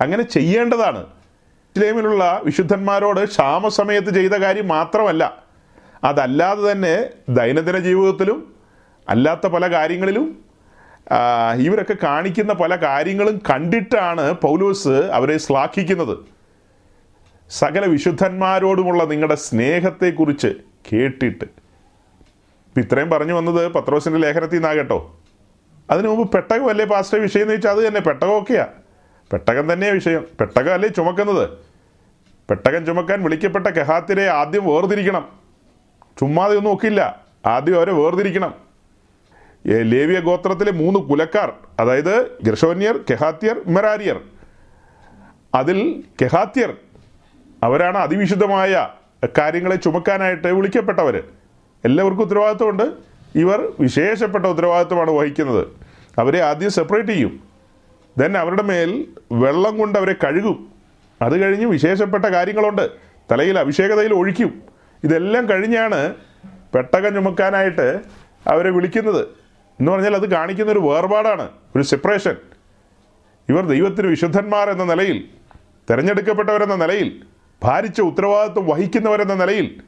അങ്ങനെ ചെയ്യേണ്ടതാണ്. ഇസ്ലേമിലുള്ള വിശുദ്ധന്മാരോട് ക്ഷാമസമയത്ത് ചെയ്ത കാര്യം മാത്രമല്ല അതല്ലാതെ തന്നെ ദൈനംദിന ജീവിതത്തിലും അല്ലാത്ത പല കാര്യങ്ങളിലും ഇവരൊക്കെ കാണിക്കുന്ന പല കാര്യങ്ങളും കണ്ടിട്ടാണ് പൗലോസ് അവരെ ശ്ലാഘിക്കുന്നത്. സകല വിശുദ്ധന്മാരോടുമുള്ള നിങ്ങളുടെ സ്നേഹത്തെക്കുറിച്ച് കേട്ടിട്ട്. ഇപ്പം ഇത്രയും പറഞ്ഞു വന്നത് പത്രോസിന്റെ ലേഖനത്തിൽ നിന്നാകട്ടോ അതിനു മുമ്പ് പെട്ടകമല്ലേ പാസ്റ്റർ വിഷയം എന്ന് വെച്ചാൽ അത് തന്നെ പെട്ടകമൊക്കെയാ പെട്ടകം തന്നെയാണ് വിഷയം. പെട്ടകമല്ലേ ചുമക്കുന്നത്? പെട്ടകം ചുമക്കാൻ വിളിക്കപ്പെട്ട കെഹാത്തിരെ ആദ്യം വേർതിരിക്കണം. ചുമ്മാതെ ഒന്നും ഒക്കില്ല. ആദ്യം അവരെ വേർതിരിക്കണം. ലേവിയ ഗോത്രത്തിലെ മൂന്ന് കുലക്കാർ അതായത് ഗർഷോന്യർ കെഹാത്യർ മെറാരിയർ. അതിൽ കെഹാത്യർ അവരാണ് അതിവിശുദ്ധമായ കാര്യങ്ങളെ ചുമക്കാനായിട്ട് വിളിക്കപ്പെട്ടവർ എല്ലാവർക്കും ഉത്തരവാദിത്വമുണ്ട്. ഇവർ വിശേഷപ്പെട്ട ഉത്തരവാദിത്വമാണ് വഹിക്കുന്നത്. അവരെ ആദ്യം സെപ്പറേറ്റ് ചെയ്യും. ദെൻ അവരുടെ മേൽ വെള്ളം കൊണ്ട് അവരെ കഴുകും. അത് കഴിഞ്ഞ് വിശേഷപ്പെട്ട കാര്യങ്ങളുണ്ട്. തലയിൽ അഭിഷേകതയിൽ ഒഴിക്കും. ഇതെല്ലാം കഴിഞ്ഞാണ് പെട്ടകം ചുമക്കാനായിട്ട് അവരെ വിളിക്കുന്നത്. എന്ന് പറഞ്ഞാൽ അത് കാണിക്കുന്ന ഒരു വേർപാടാണ് ഒരു സെപ്പറേഷൻ ഇവർ ദൈവത്തിന് വിശുദ്ധന്മാർ എന്ന നിലയിൽ തിരഞ്ഞെടുക്കപ്പെട്ടവരെന്ന നിലയിൽ ഭാരിച്ച ഉത്തരവാദിത്വം വഹിക്കുന്നവരെന്ന നിലയിൽ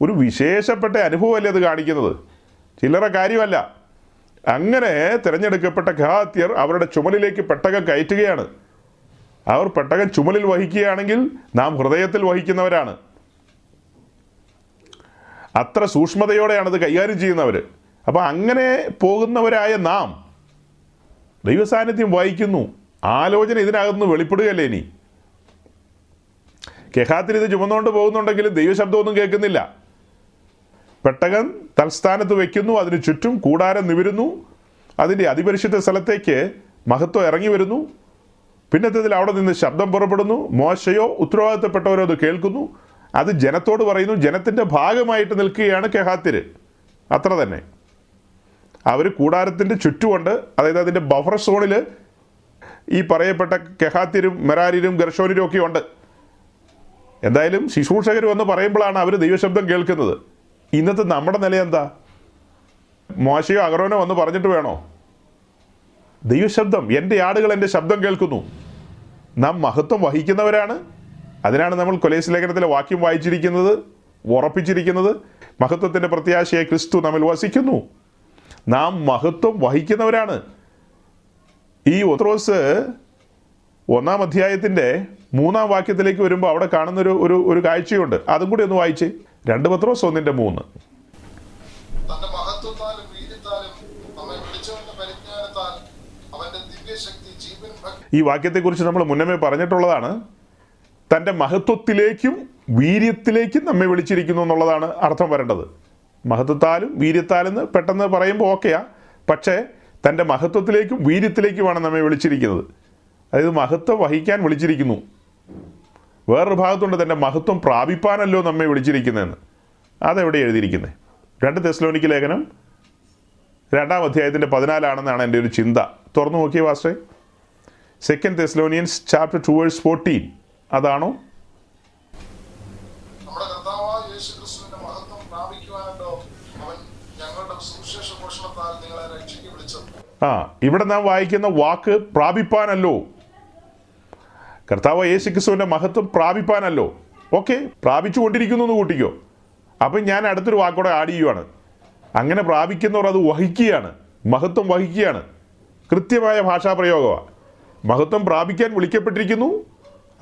ഒരു വിശേഷപ്പെട്ട അനുഭവമല്ലേ അത് കാണിക്കുന്നത്? ചില്ലറ കാര്യമല്ല. അങ്ങനെ തിരഞ്ഞെടുക്കപ്പെട്ട ഖാത്യർ അവരുടെ ചുമലിലേക്ക് പെട്ടകം കയറ്റുകയാണ്. അവർ പെട്ടകം ചുമലിൽ വഹിക്കുകയാണെങ്കിൽ നാം ഹൃദയത്തിൽ വഹിക്കുന്നവരാണ്. അത്ര സൂക്ഷ്മതയോടെയാണ് അത് കൈകാര്യം ചെയ്യുന്നവർ അപ്പോൾ അങ്ങനെ പോകുന്നവരായ നാം ദൈവസാന്നിധ്യം വായിക്കുന്നു ആലോചന ഇതിനകത്തുനിന്ന് വെളിപ്പെടുകയല്ലേ ഇനി? കെഹാത്തിൽ ഇത് ചുമന്നുകൊണ്ട് പോകുന്നുണ്ടെങ്കിലും ദൈവശബ്ദമൊന്നും കേൾക്കുന്നില്ല. പെട്ടകൻ തൽസ്ഥാനത്ത് വയ്ക്കുന്നു അതിന് ചുറ്റും കൂടാരം നിവരുന്നു അതിന്റെ അതിപരിശുദ്ധ സ്ഥലത്തേക്ക് മഹത്വം ഇറങ്ങി വരുന്നു. പിന്നത്തതിൽ അവിടെ നിന്ന് ശബ്ദം പുറപ്പെടുന്നു മോശയോ ഉത്തരവാദിത്തപ്പെട്ടവരോ അത് കേൾക്കുന്നു. അത് ജനത്തോട് പറയുന്നു ജനത്തിന്റെ ഭാഗമായിട്ട് നിൽക്കുകയാണ് കെഹാത്തിര് അത്ര തന്നെ. അവർ കൂടാരത്തിന്റെ ചുറ്റുമുണ്ട്. അതായത് അതിന്റെ ബഫർ സോണിൽ ഈ പറയപ്പെട്ട കെഹാത്തിരും മെരാരിരും ഗർഷോനിരും ഒക്കെ ഉണ്ട്. എന്തായാലും ശുശ്രൂഷകർ വന്ന് പറയുമ്പോഴാണ് അവർ ദൈവശബ്ദം കേൾക്കുന്നത്. ഇന്നത്തെ നമ്മുടെ നില എന്താ? മോശയോ അഗറോനോ വന്ന് പറഞ്ഞിട്ട് വേണോ? ദൈവശബ്ദം എന്റെ ആടുകൾ എന്റെ ശബ്ദം കേൾക്കുന്നു. നാം മഹത്വം വഹിക്കുന്നവരാണ്. അതിനാണ് നമ്മൾ കൊലേസ് ലേഖനത്തിലെ വാക്യം വായിച്ചിരിക്കുന്നത് ഉറപ്പിച്ചിരിക്കുന്നത്. മഹത്വത്തിന്റെ പ്രത്യാശയെ ക്രിസ്തു നമ്മിൽ വസിക്കുന്നു. നാം മഹത്വം വഹിക്കുന്നവരാണ്. ഈ ഒത്രോസ് ഒന്നാം അധ്യായത്തിന്റെ മൂന്നാം വാക്യത്തിലേക്ക് വരുമ്പോൾ അവിടെ കാണുന്നൊരു ഒരു ഒരു കാഴ്ചയുണ്ട്. അതും കൂടി ഒന്ന് വായിച്ച്. രണ്ട് പത്രോസ് ഒന്നിന്റെ മൂന്ന്. ഈ വാക്യത്തെക്കുറിച്ച് നമ്മൾ മുന്നമേ പറഞ്ഞിട്ടുള്ളതാണ്. തന്റെ മഹത്വത്തിലേക്കും വീര്യത്തിലേക്കും നമ്മെ വിളിച്ചിരിക്കുന്നു എന്നുള്ളതാണ് അർത്ഥം വരേണ്ടത്. മഹത്വത്താലും വീര്യത്താലും പെട്ടെന്ന് പറയുമ്പോൾ ഓക്കെയാ. പക്ഷേ തന്റെ മഹത്വത്തിലേക്കും വീര്യത്തിലേക്കുമാണ് നമ്മെ വിളിച്ചിരിക്കുന്നത്. അതായത് മഹത്വം വഹിക്കാൻ വിളിച്ചിരിക്കുന്നു. വേറൊരു ഭാഗത്തുണ്ട് തന്റെ മഹത്വം പ്രാപിപ്പാനല്ലോ നമ്മെ വിളിച്ചിരിക്കുന്നതെന്ന്. അതെവിടെ എഴുതിയിരിക്കുന്നത് രണ്ട് തെസ്ലോണിക്ക് ലേഖനം രണ്ടാം അധ്യായത്തിന്റെ പതിനാലാണെന്നാണ് എന്റെ ഒരു ചിന്ത. തുറന്നു നോക്കിയ വാസ്റ്റേ second Thessalonians chapter two verse fourteen അതാണോ നമ്മുടെ കർത്താവായ യേശു ക്രിസ്തുവിന്റെ മഹത്വം പ്രാപിക്കുവാനല്ലോ അവൻ ഞങ്ങളുടെ സുവിശേഷ പോഷണത്താൽ നിങ്ങളെ രക്ഷയ്ക്ക് വിളിച്ചത് ആ ഇവിടെ നാം വായിക്കുന്ന വാക്ക് പ്രാപിപ്പാനല്ലോ. കർത്താവ് യേശു ക്രിസ്തുവിന്റെ മഹത്വം പ്രാപിപ്പാനല്ലോ. ഓക്കെ പ്രാപിച്ചുകൊണ്ടിരിക്കുന്നു എന്ന് കൂട്ടിക്കോ. അപ്പം ഞാൻ അടുത്തൊരു വാക്കോടെ ആഡ് ചെയ്യുവാണ്. അങ്ങനെ പ്രാപിക്കുന്നവർ അത് വഹിക്കുകയാണ്. മഹത്വം വഹിക്കുകയാണ്. കൃത്യമായ ഭാഷാപ്രയോഗമാണ് മഹത്വം പ്രാപിക്കാൻ വിളിക്കപ്പെട്ടിരിക്കുന്നു.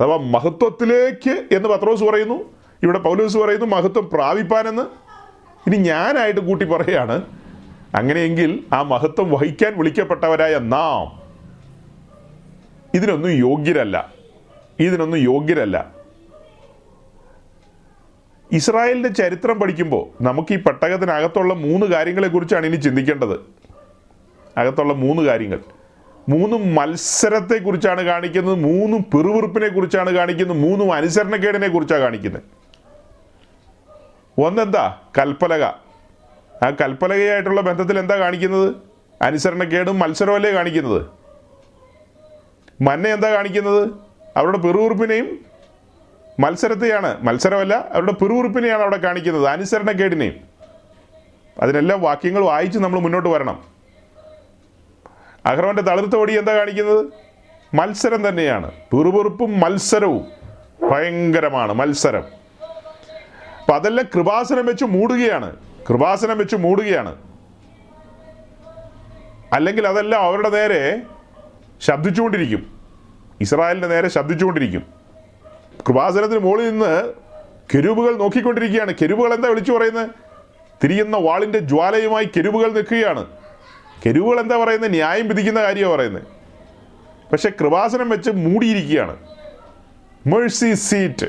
അഥവാ മഹത്വത്തിലേക്ക് എന്ന് പത്രോസ് പറയുന്നു. ഇവിടെ പൗലോസ് പറയുന്നു മഹത്വം പ്രാപിപ്പാനെന്ന്. ഇനി ഞാനായിട്ട് കൂട്ടി പറയുകയാണ് അങ്ങനെയെങ്കിൽ ആ മഹത്വം വഹിക്കാൻ വിളിക്കപ്പെട്ടവരായ നാം ഇതിനൊന്നും യോഗ്യരല്ല. ഇതിനൊന്നും യോഗ്യരല്ല. ഇസ്രായേലിന്റെ ചരിത്രം പഠിക്കുമ്പോൾ നമുക്ക് ഈ പെട്ടകത്തിനകത്തുള്ള മൂന്ന് കാര്യങ്ങളെക്കുറിച്ചാണ് ഇനി ചിന്തിക്കേണ്ടത്. അകത്തുള്ള മൂന്ന് കാര്യങ്ങൾ. മൂന്ന് മത്സരത്തെക്കുറിച്ചാണ് കാണിക്കുന്നത് മൂന്ന് പിറുവിറുപ്പിനെ കുറിച്ചാണ് കാണിക്കുന്നത് മൂന്നും അനുസരണക്കേടിനെ കുറിച്ചാണ് കാണിക്കുന്നത്. ഒന്നെന്താ? കൽപ്പലക. ആ കൽപ്പലകയായിട്ടുള്ള ബന്ധത്തിൽ എന്താ കാണിക്കുന്നത്? അനുസരണക്കേടും മത്സരമല്ലേ കാണിക്കുന്നത്? മന്ന എന്താ കാണിക്കുന്നത്? അവരുടെ പിറുവിറുപ്പിനെയും മത്സരത്തെയാണ് മത്സരമല്ല അവരുടെ പിറുവിറുപ്പിനെയാണ് അവിടെ കാണിക്കുന്നത് അനുസരണക്കേടിനെയും അതിനെല്ലാം വാക്യങ്ങൾ വായിച്ച് നമ്മൾ മുന്നോട്ട് വരണം. അഹ്റോന്റെ തളിർത്ത എന്താ കാണിക്കുന്നത്? മത്സരം തന്നെയാണ്. പിറുപിറുപ്പും മത്സരവും ഭയങ്കരമാണ് മത്സരം. അപ്പം അതെല്ലാം കൃപാസനം വെച്ച് മൂടുകയാണ്. കൃപാസനം വെച്ച് മൂടുകയാണ്. അല്ലെങ്കിൽ അതെല്ലാം അവരുടെ നേരെ ശബ്ദിച്ചുകൊണ്ടിരിക്കും. ഇസ്രായേലിന്റെ നേരെ ശബ്ദിച്ചുകൊണ്ടിരിക്കും. കൃപാസനത്തിന് മുകളിൽ നിന്ന് കെരുവുകൾ നോക്കിക്കൊണ്ടിരിക്കുകയാണ്. കെരുവുകൾ എന്താ വിളിച്ചു പറയുന്നത്? തിരിയുന്ന വാളിന്റെ ജ്വാലയുമായി കെരുവുകൾ നിൽക്കുകയാണ്. കെരുവുകൾ എന്താ പറയുന്നത്? ന്യായം വിധിക്കുന്ന കാര്യമാണ് പറയുന്നത്. പക്ഷെ കൃപാസനം വെച്ച് മൂടിയിരിക്കുകയാണ്. Mercy seat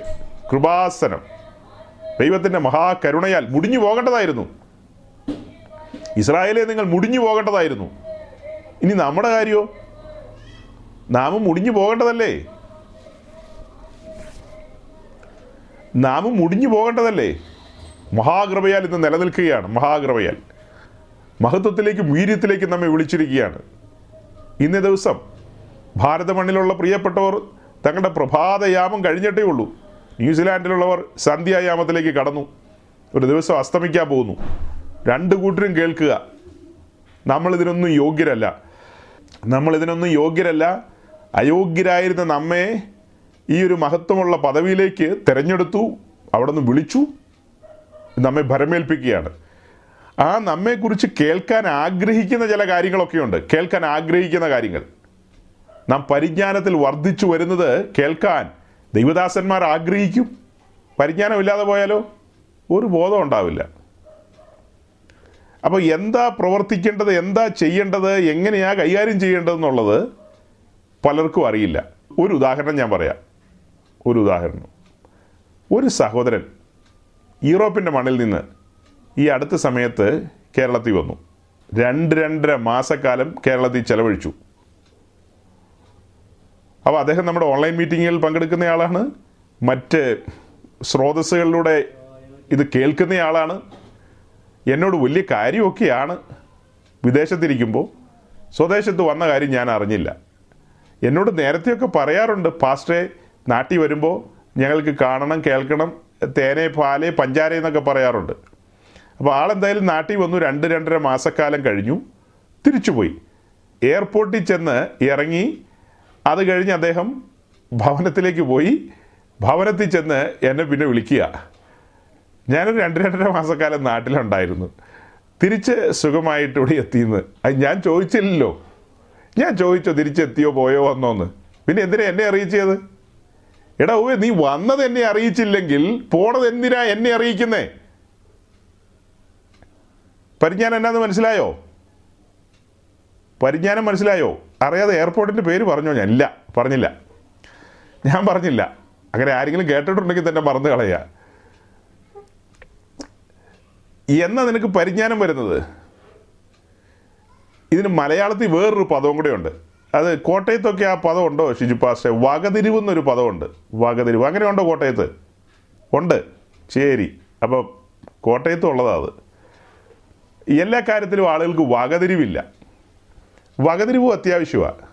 Kripasanam. ദൈവത്തിന്റെ മഹാകരുണയാൽ മുടിഞ്ഞു പോകേണ്ടതായിരുന്നു. ഇസ്രായേലെ നിങ്ങൾ മുടിഞ്ഞു പോകേണ്ടതായിരുന്നു. ഇനി നമ്മുടെ കാര്യമോ നാമും മുടിഞ്ഞു പോകേണ്ടതല്ലേ? നാമും മുടിഞ്ഞു പോകേണ്ടതല്ലേ? മഹാകൃപയാൽ ഇന്ന് നിലനിൽക്കുകയാണ് മഹാകൃപയാൽ. മഹത്വത്തിലേക്കും വീര്യത്തിലേക്കും നമ്മെ വിളിച്ചിരിക്കുകയാണ്. ഇന്നേ ദിവസം ഭാരത മണ്ണിലുള്ള പ്രിയപ്പെട്ടവർ തങ്ങളുടെ പ്രഭാതയാമം കഴിഞ്ഞിട്ടേ ഉള്ളൂ. ന്യൂസിലാൻഡിലുള്ളവർ സന്ധ്യായാമത്തിലേക്ക് കടന്നു. ഒരു ദിവസം അസ്തമിക്കാൻ പോകുന്നു. രണ്ട് കൂട്ടരും കേൾക്കുക. നമ്മളിതിനൊന്നും യോഗ്യരല്ല. നമ്മളിതിനൊന്നും യോഗ്യരല്ല. അയോഗ്യരായിരുന്ന നമ്മെ ഈ ഒരു മഹത്വമുള്ള പദവിയിലേക്ക് തിരഞ്ഞെടുത്തു. അവിടെ നിന്ന് വിളിച്ചു. നമ്മെ ഭരമേൽപ്പിക്കുകയാണ്. ആ നമ്മെക്കുറിച്ച് കേൾക്കാൻ ആഗ്രഹിക്കുന്ന ചില കാര്യങ്ങളൊക്കെയുണ്ട്. കേൾക്കാൻ ആഗ്രഹിക്കുന്ന കാര്യങ്ങൾ. നാം പരിജ്ഞാനത്തിൽ വർദ്ധിച്ചു വരുന്നത് കേൾക്കാൻ ദൈവദാസന്മാർ ആഗ്രഹിക്കും. പരിജ്ഞാനം ഇല്ലാതെ പോയാലോ? ഒരു ബോധം ഉണ്ടാവില്ല. അപ്പോൾ എന്താ പ്രവർത്തിക്കേണ്ടത്? എന്താ ചെയ്യേണ്ടത്? എങ്ങനെയാണ് കൈകാര്യം ചെയ്യേണ്ടതെന്നുള്ളത് പലർക്കും അറിയില്ല. ഒരു ഉദാഹരണം ഞാൻ പറയാം. ഒരു ഉദാഹരണം. ഒരു സഹോദരൻ യൂറോപ്പിന്റെ മണ്ണിൽ നിന്ന് ഈ അടുത്ത സമയത്ത് കേരളത്തിൽ വന്നു. രണ്ട് രണ്ടര മാസക്കാലം കേരളത്തിൽ ചെലവഴിച്ചു. അപ്പോൾ അദ്ദേഹം നമ്മുടെ ഓൺലൈൻ മീറ്റിങ്ങിൽ പങ്കെടുക്കുന്നയാളാണ് മറ്റ് സ്രോതസ്സുകളിലൂടെ ഇത് കേൾക്കുന്നയാളാണ് എന്നോട് വലിയ കാര്യമൊക്കെയാണ് വിദേശത്തിരിക്കുമ്പോൾ. സ്വദേശത്ത് വന്ന കാര്യം ഞാൻ അറിഞ്ഞില്ല. എന്നോട് നേരത്തെയൊക്കെ പറയാറുണ്ട് പാസ്റ്ററെ നാട്ടിൽ വരുമ്പോൾ ഞങ്ങൾക്ക് കാണണം കേൾക്കണം തേനെ പാൽ പഞ്ചാര എന്നൊക്കെ പറയാറുണ്ട്. അപ്പോൾ ആളെന്തായാലും നാട്ടിൽ വന്നു രണ്ട് രണ്ടര മാസക്കാലം കഴിഞ്ഞു. തിരിച്ചുപോയി. എയർപോർട്ടിൽ ചെന്ന് ഇറങ്ങി അത് കഴിഞ്ഞ് അദ്ദേഹം ഭവനത്തിലേക്ക് പോയി. ഭവനത്തിൽ ചെന്ന് എന്നെ പിന്നെ വിളിക്കുക. ഞാനൊരു രണ്ട് രണ്ടര മാസക്കാലം നാട്ടിലുണ്ടായിരുന്നു. തിരിച്ച് സുഖമായിട്ട് ഇവിടെ എത്തിയെന്ന്. അത് ഞാൻ ചോദിച്ചില്ലല്ലോ. ഞാൻ ചോദിച്ചോ തിരിച്ചെത്തിയോ പോയോ വന്നോന്ന്. പിന്നെ എന്തിനാ എന്നെ അറിയിച്ചത്? എടാ ഓ നീ വന്നത് എന്നെ അറിയിച്ചില്ലെങ്കിൽ പോണത് എന്തിനാ എന്നെ അറിയിക്കുന്നേ? പരിജ്ഞാനം എന്നാന്ന് മനസ്സിലായോ? പരിജ്ഞാനം മനസ്സിലായോ? അറിയാതെ എയർപോർട്ടിന്റെ പേര് പറഞ്ഞോ ഞാൻ ഇല്ല പറഞ്ഞില്ല. ഞാൻ പറഞ്ഞില്ല. അങ്ങനെ ആരെങ്കിലും കേട്ടിട്ടുണ്ടെങ്കിൽ തന്നെ മറന്നു കളയുക എന്നാ നിനക്ക് പരിജ്ഞാനം വരുന്നത്? ഇതിന് മലയാളത്തിൽ വേറൊരു പദവും കൂടെ ഉണ്ട്. അത് കോട്ടയത്തൊക്കെ ആ പദം ഉണ്ടോ ഷിജു പാസ്റ്റെ? വകതിരിവ് എന്നൊരു പദമുണ്ട് വകതിരിവ്. അങ്ങനെ ഉണ്ടോ കോട്ടയത്ത്? ഉണ്ട്. ശരി. അപ്പോൾ കോട്ടയത്തും ഉള്ളതാ അത്. എല്ലാ കാര്യത്തിലും ആളുകൾക്ക് വകതിരിവില്ല. വകതിരിവും അത്യാവശ്യമാണ്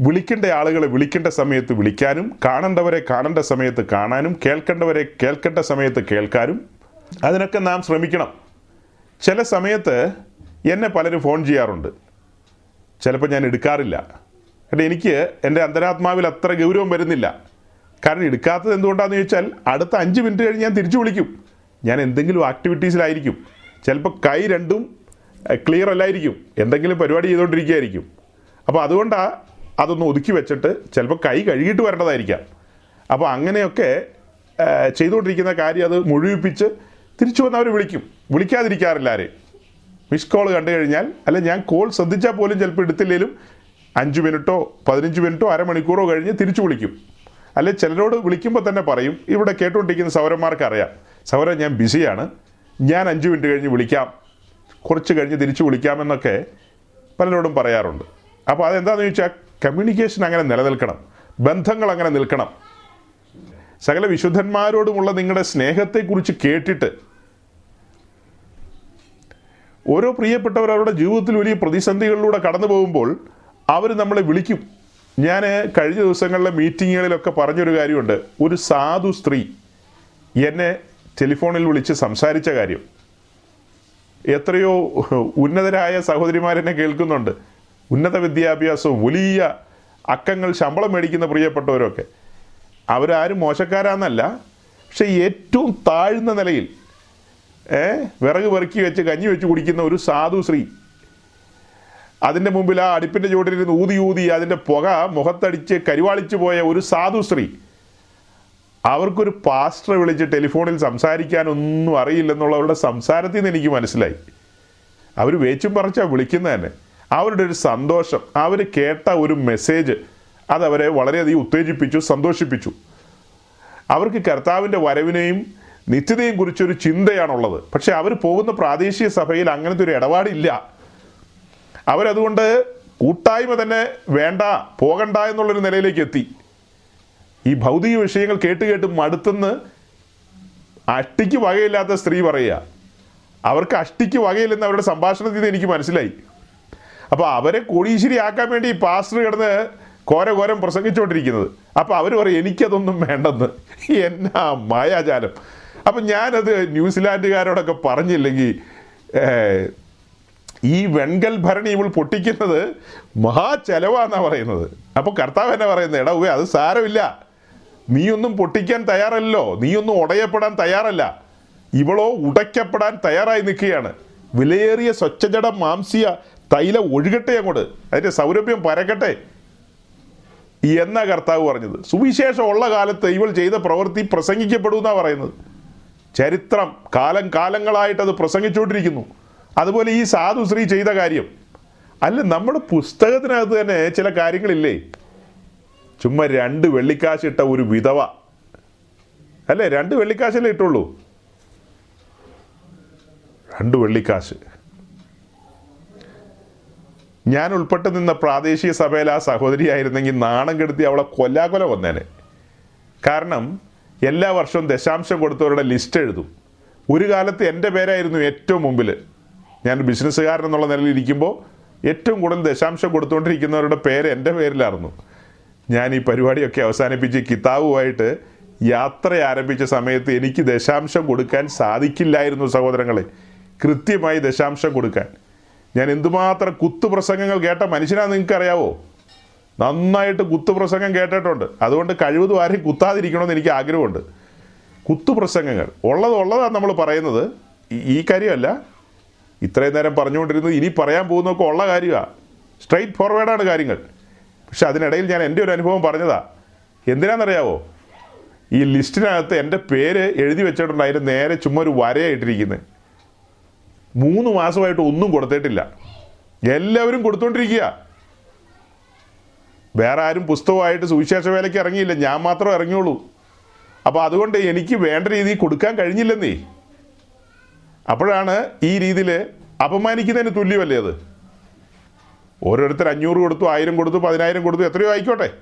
വിളിക്കേണ്ട ആളുകളെ വിളിക്കേണ്ട സമയത്ത് വിളിക്കാനും കാണേണ്ടവരെ കാണേണ്ട സമയത്ത് കാണാനും കേൾക്കേണ്ടവരെ കേൾക്കേണ്ട സമയത്ത് കേൾക്കാനും അതിനൊക്കെ നാം ശ്രമിക്കണം. ചില സമയത്ത് എന്നെ പലരും ഫോൺ ചെയ്യാറുണ്ട്. ചിലപ്പോൾ ഞാൻ എടുക്കാറില്ല. കാരണം എനിക്ക് എന്റെ അന്തരാത്മാവിൽ അത്ര ഗൗരവം വരുന്നില്ല. കാരണം എടുക്കാത്തത് എന്തുകൊണ്ടാണെന്ന് ചോദിച്ചാൽ അടുത്ത അഞ്ച് മിനിറ്റ് കഴിഞ്ഞ് ഞാൻ തിരിച്ചു വിളിക്കും. ഞാൻ എന്തെങ്കിലും ആക്ടിവിറ്റീസിലായിരിക്കും ചിലപ്പോൾ കൈ രണ്ടും ക്ലിയർ അല്ലായിരിക്കും. എന്തെങ്കിലും പരിപാടി ചെയ്തുകൊണ്ടിരിക്കുകയായിരിക്കും അപ്പോൾ അതുകൊണ്ടാണ് അതൊന്ന് ഒതുക്കി വെച്ചിട്ട് ചിലപ്പോൾ കൈ കഴുകിയിട്ട് വരേണ്ടതായിരിക്കാം. അപ്പോൾ അങ്ങനെയൊക്കെ ചെയ്തുകൊണ്ടിരിക്കുന്ന കാര്യം അത് മുഴുവിപ്പിച്ച് തിരിച്ചു വന്ന് അവർ വിളിക്കും. വിളിക്കാതിരിക്കാറില്ല ആരെയും മിസ് കോൾ കണ്ടു കഴിഞ്ഞാൽ അല്ല ഞാൻ കോൾ ശ്രദ്ധിച്ചാൽ പോലും ചിലപ്പോൾ എടുത്തില്ലെങ്കിലും അഞ്ച് മിനിറ്റോ പതിനഞ്ച് മിനിറ്റോ അരമണിക്കൂറോ കഴിഞ്ഞ് തിരിച്ചു വിളിക്കും. അല്ലെ ചിലരോട് വിളിക്കുമ്പോൾ തന്നെ പറയും ഇവിടെ കേട്ടുകൊണ്ടിരിക്കുന്ന സൗരന്മാർക്ക് അറിയാം സൗരൻ ഞാൻ ബിസിയാണ് ഞാൻ അഞ്ച് മിനിറ്റ് കഴിഞ്ഞ് വിളിക്കാം. കുറച്ച് കഴിഞ്ഞ് തിരിച്ചു വിളിക്കാമെന്നൊക്കെ പലരോടും പറയാറുണ്ട്. അപ്പോൾ അതെന്താണെന്ന് ചോദിച്ചാൽ കമ്മ്യൂണിക്കേഷൻ അങ്ങനെ നിലനിൽക്കണം. ബന്ധങ്ങൾ അങ്ങനെ നിൽക്കണം. സകല വിശുദ്ധന്മാരോടുമുള്ള നിങ്ങളുടെ സ്നേഹത്തെക്കുറിച്ച് കേട്ടിട്ട് ഓരോ പ്രിയപ്പെട്ടവർ അവരുടെ ജീവിതത്തിൽ വലിയ പ്രതിസന്ധികളിലൂടെ കടന്നു പോകുമ്പോൾ അവർ നമ്മളെ വിളിക്കും. ഞാൻ കഴിഞ്ഞ ദിവസങ്ങളിലെ മീറ്റിങ്ങുകളിലൊക്കെ പറഞ്ഞൊരു കാര്യമുണ്ട്. ഒരു സാധു സ്ത്രീ എന്നെ ടെലിഫോണിൽ വിളിച്ച് സംസാരിച്ച കാര്യം. എത്രയോ ഉന്നതരായ സഹോദരിമാരെന്നെ കേൾക്കുന്നുണ്ട്. ഉന്നത വിദ്യാഭ്യാസവും വലിയ അക്കങ്ങൾ ശമ്പളം മേടിക്കുന്ന പ്രിയപ്പെട്ടവരൊക്കെ. അവരാരും മോശക്കാരാന്നല്ല. പക്ഷേ ഏറ്റവും താഴ്ന്ന നിലയിൽ ഏ വിറക് പെറുക്കി വെച്ച് കഞ്ഞി വെച്ച് കുടിക്കുന്ന ഒരു സാധു ശ്രീ അതിന്റെ മുമ്പിൽ ആ അടുപ്പിന്റെ ചുവട്ടിലിരുന്ന് ഊതി ഊതി അതിന്റെ പുക മുഖത്തടിച്ച് കരിവാളിച്ചു പോയ ഒരു സാധു സ്ത്രീ. അവർക്കൊരു പാസ്റ്ററെ വിളിച്ച് ടെലിഫോണിൽ സംസാരിക്കാനൊന്നും അറിയില്ലെന്നുള്ളവരുടെ സംസാരത്തിൽ നിന്ന് എനിക്ക് മനസ്സിലായി. അവർ വേച്ചും പറിച്ചാണ് വിളിക്കുന്നത് തന്നെ. അവരുടെ ഒരു സന്തോഷം അവർ കേട്ട ഒരു മെസ്സേജ് അതവരെ വളരെയധികം ഉത്തേജിപ്പിച്ചു സന്തോഷിപ്പിച്ചു. അവർക്ക് കർത്താവിന്റെ വരവിനെയും നിത്യതയും കുറിച്ചൊരു ചിന്തയാണുള്ളത്. പക്ഷെ അവർ പോകുന്ന പ്രാദേശിക സഭയിൽ അങ്ങനത്തെ ഒരു ഇടപാടില്ല. അവരതുകൊണ്ട് കൂട്ടായ്മ തന്നെ വേണ്ട പോകണ്ട എന്നുള്ളൊരു നിലയിലേക്ക് എത്തി. ഈ ഭൗതിക വിഷയങ്ങൾ കേട്ട് കേട്ട് മടുത്തെന്ന് അഷ്ടിക്ക് വകയില്ലാത്ത സ്ത്രീ പറയുക. അവർക്ക് അഷ്ടിക്ക് വകയില്ലെന്ന് അവരുടെ സംഭാഷണത്തിൽ നിന്ന് എനിക്ക് മനസ്സിലായി. അപ്പോൾ അവരെ കോടീശ്വരി ആക്കാൻ വേണ്ടി പാസ്റ്റർ കിടന്ന് കോര കോരം പ്രസംഗിച്ചുകൊണ്ടിരിക്കുന്നത്. അപ്പോൾ അവർ പറയും എനിക്കതൊന്നും വേണ്ടെന്ന്. എന്നാ മായാജാലം. അപ്പം ഞാനത് ന്യൂസിലാൻഡുകാരോടൊക്കെ പറഞ്ഞില്ലെങ്കിൽ ഈ വെൺകൽ ഭരണി ഇവൾ പൊട്ടിക്കുന്നത് മഹാ ചെലവാന്നാ പറയുന്നത്. അപ്പോൾ കർത്താവ് എന്നാ പറയുന്നത്? എടാ അത് സാരമില്ല. നീയൊന്നും പൊട്ടിക്കാൻ തയ്യാറല്ലോ നീയൊന്നും ഉടയപ്പെടാൻ തയ്യാറല്ല. ഇവളോ ഉടയ്ക്കപ്പെടാൻ തയ്യാറായി നിൽക്കുകയാണ്. വിലയേറിയ സ്വച്ഛജട മാംസിയ തൈല ഒഴുകട്ടെ അങ്ങോട്ട്. അതിന്റെ സൗരഭ്യം പരക്കട്ടെ. എന്നാ കർത്താവ് പറഞ്ഞത്? സുവിശേഷം ഉള്ള കാലത്ത് ഇവൾ ചെയ്ത പ്രവൃത്തി പ്രസംഗിക്കപ്പെടുമെന്നാണ് പറയുന്നത്. ചരിത്രം കാലം കാലങ്ങളായിട്ട് അത് പ്രസംഗിച്ചുകൊണ്ടിരിക്കുന്നു. അതുപോലെ ഈ സാധു ശ്രീ ചെയ്ത കാര്യം. അല്ല നമ്മുടെ പുസ്തകത്തിനകത്ത് തന്നെ ചില കാര്യങ്ങളില്ലേ? ചുമ്മാ രണ്ട് വെള്ളിക്കാശ് ഇട്ട ഒരു വിധവ. അല്ലേ? രണ്ട് വെള്ളിക്കാശല്ലേ ഇട്ടുള്ളൂ? രണ്ട് വെള്ളിക്കാശ്. ഞാൻ ഉൾപ്പെട്ട് നിന്ന പ്രാദേശിക സഭയിൽ ആ സഹോദരിയായിരുന്നെങ്കിൽ നാണം കെടുത്തി അവളെ കൊല്ലാകൊല വന്നേനെ. കാരണം എല്ലാ വർഷവും ദശാംശം കൊടുത്തവരുടെ ലിസ്റ്റ് എഴുതും. ഒരു കാലത്ത് എന്റെ പേരായിരുന്നു ഏറ്റവും മുമ്പിൽ ഞാൻ ബിസിനസ്സുകാരൻ എന്നുള്ള നിലയിൽ ഇരിക്കുമ്പോൾ ഏറ്റവും കൂടുതൽ ദശാംശം കൊടുത്തുകൊണ്ടിരിക്കുന്നവരുടെ പേര് എന്റെ പേരിലായിരുന്നു. ഞാൻ ഈ പരിപാടിയൊക്കെ അവസാനിപ്പിച്ച് കിതാബുമായിട്ട് യാത്ര ആരംഭിച്ച സമയത്ത് എനിക്ക് ദശാംശം കൊടുക്കാൻ സാധിക്കില്ലായിരുന്നു സഹോദരങ്ങളെ. കൃത്യമായി ദശാംശം കൊടുക്കാൻ. ഞാൻ എന്തുമാത്രം കുത്തുപ്രസംഗങ്ങൾ കേട്ട മനുഷ്യനാണ് നിങ്ങൾക്ക് അറിയാവോ നന്നായിട്ട് കുത്തുപ്രസംഗം കേട്ടിട്ടുണ്ട്. അതുകൊണ്ട് കഴിവതും ആരെയും കുത്താതിരിക്കണമെന്ന് എനിക്ക് ആഗ്രഹമുണ്ട്. കുത്തുപ്രസംഗങ്ങൾ. ഉള്ളത് ഉള്ളതാണ് നമ്മൾ പറയുന്നത്. ഈ- കാര്യമല്ല. ഇത്രയും നേരം പറഞ്ഞുകൊണ്ടിരുന്നത് ഇനി പറയാൻ പോകുന്നതൊക്കെ ഉള്ള കാര്യമാണ് സ്ട്രെയിറ്റ് ഫോർവേഡാണ് കാര്യങ്ങൾ. പക്ഷെ അതിനിടയിൽ ഞാൻ എന്റെ ഒരു അനുഭവം പറഞ്ഞതാ. എന്തിനാണെന്നറിയാവോ ഈ ലിസ്റ്റിനകത്ത് എന്റെ പേര് എഴുതി വെച്ചിട്ടുണ്ട്. അതിന് നേരെ ചുമ്മാ ഒരു വരയായിട്ടിരിക്കുന്നത് മൂന്ന് മാസമായിട്ട് ഒന്നും കൊടുത്തിട്ടില്ല. എല്ലാവരും കൊടുത്തോണ്ടിരിക്കുക. വേറെ ആരും പുസ്തകമായിട്ട് സുവിശേഷ വേലയ്ക്ക് ഇറങ്ങിയില്ല. ഞാൻ മാത്രം ഇറങ്ങിയുള്ളൂ. അപ്പോൾ അതുകൊണ്ട് എനിക്ക് വേണ്ട രീതിയിൽ കൊടുക്കാൻ കഴിഞ്ഞില്ലെന്നേ. അപ്പോഴാണ് ഈ രീതിയിൽ അപമാനിക്കുന്നതിന് തുല്യമല്ലേ അത്? ഓരോരുത്തർ അഞ്ഞൂറ് കൊടുത്തു ആയിരം കൊടുത്തു പതിനായിരം കൊടുത്തു എത്രയോ ആയിക്കോട്ടെ.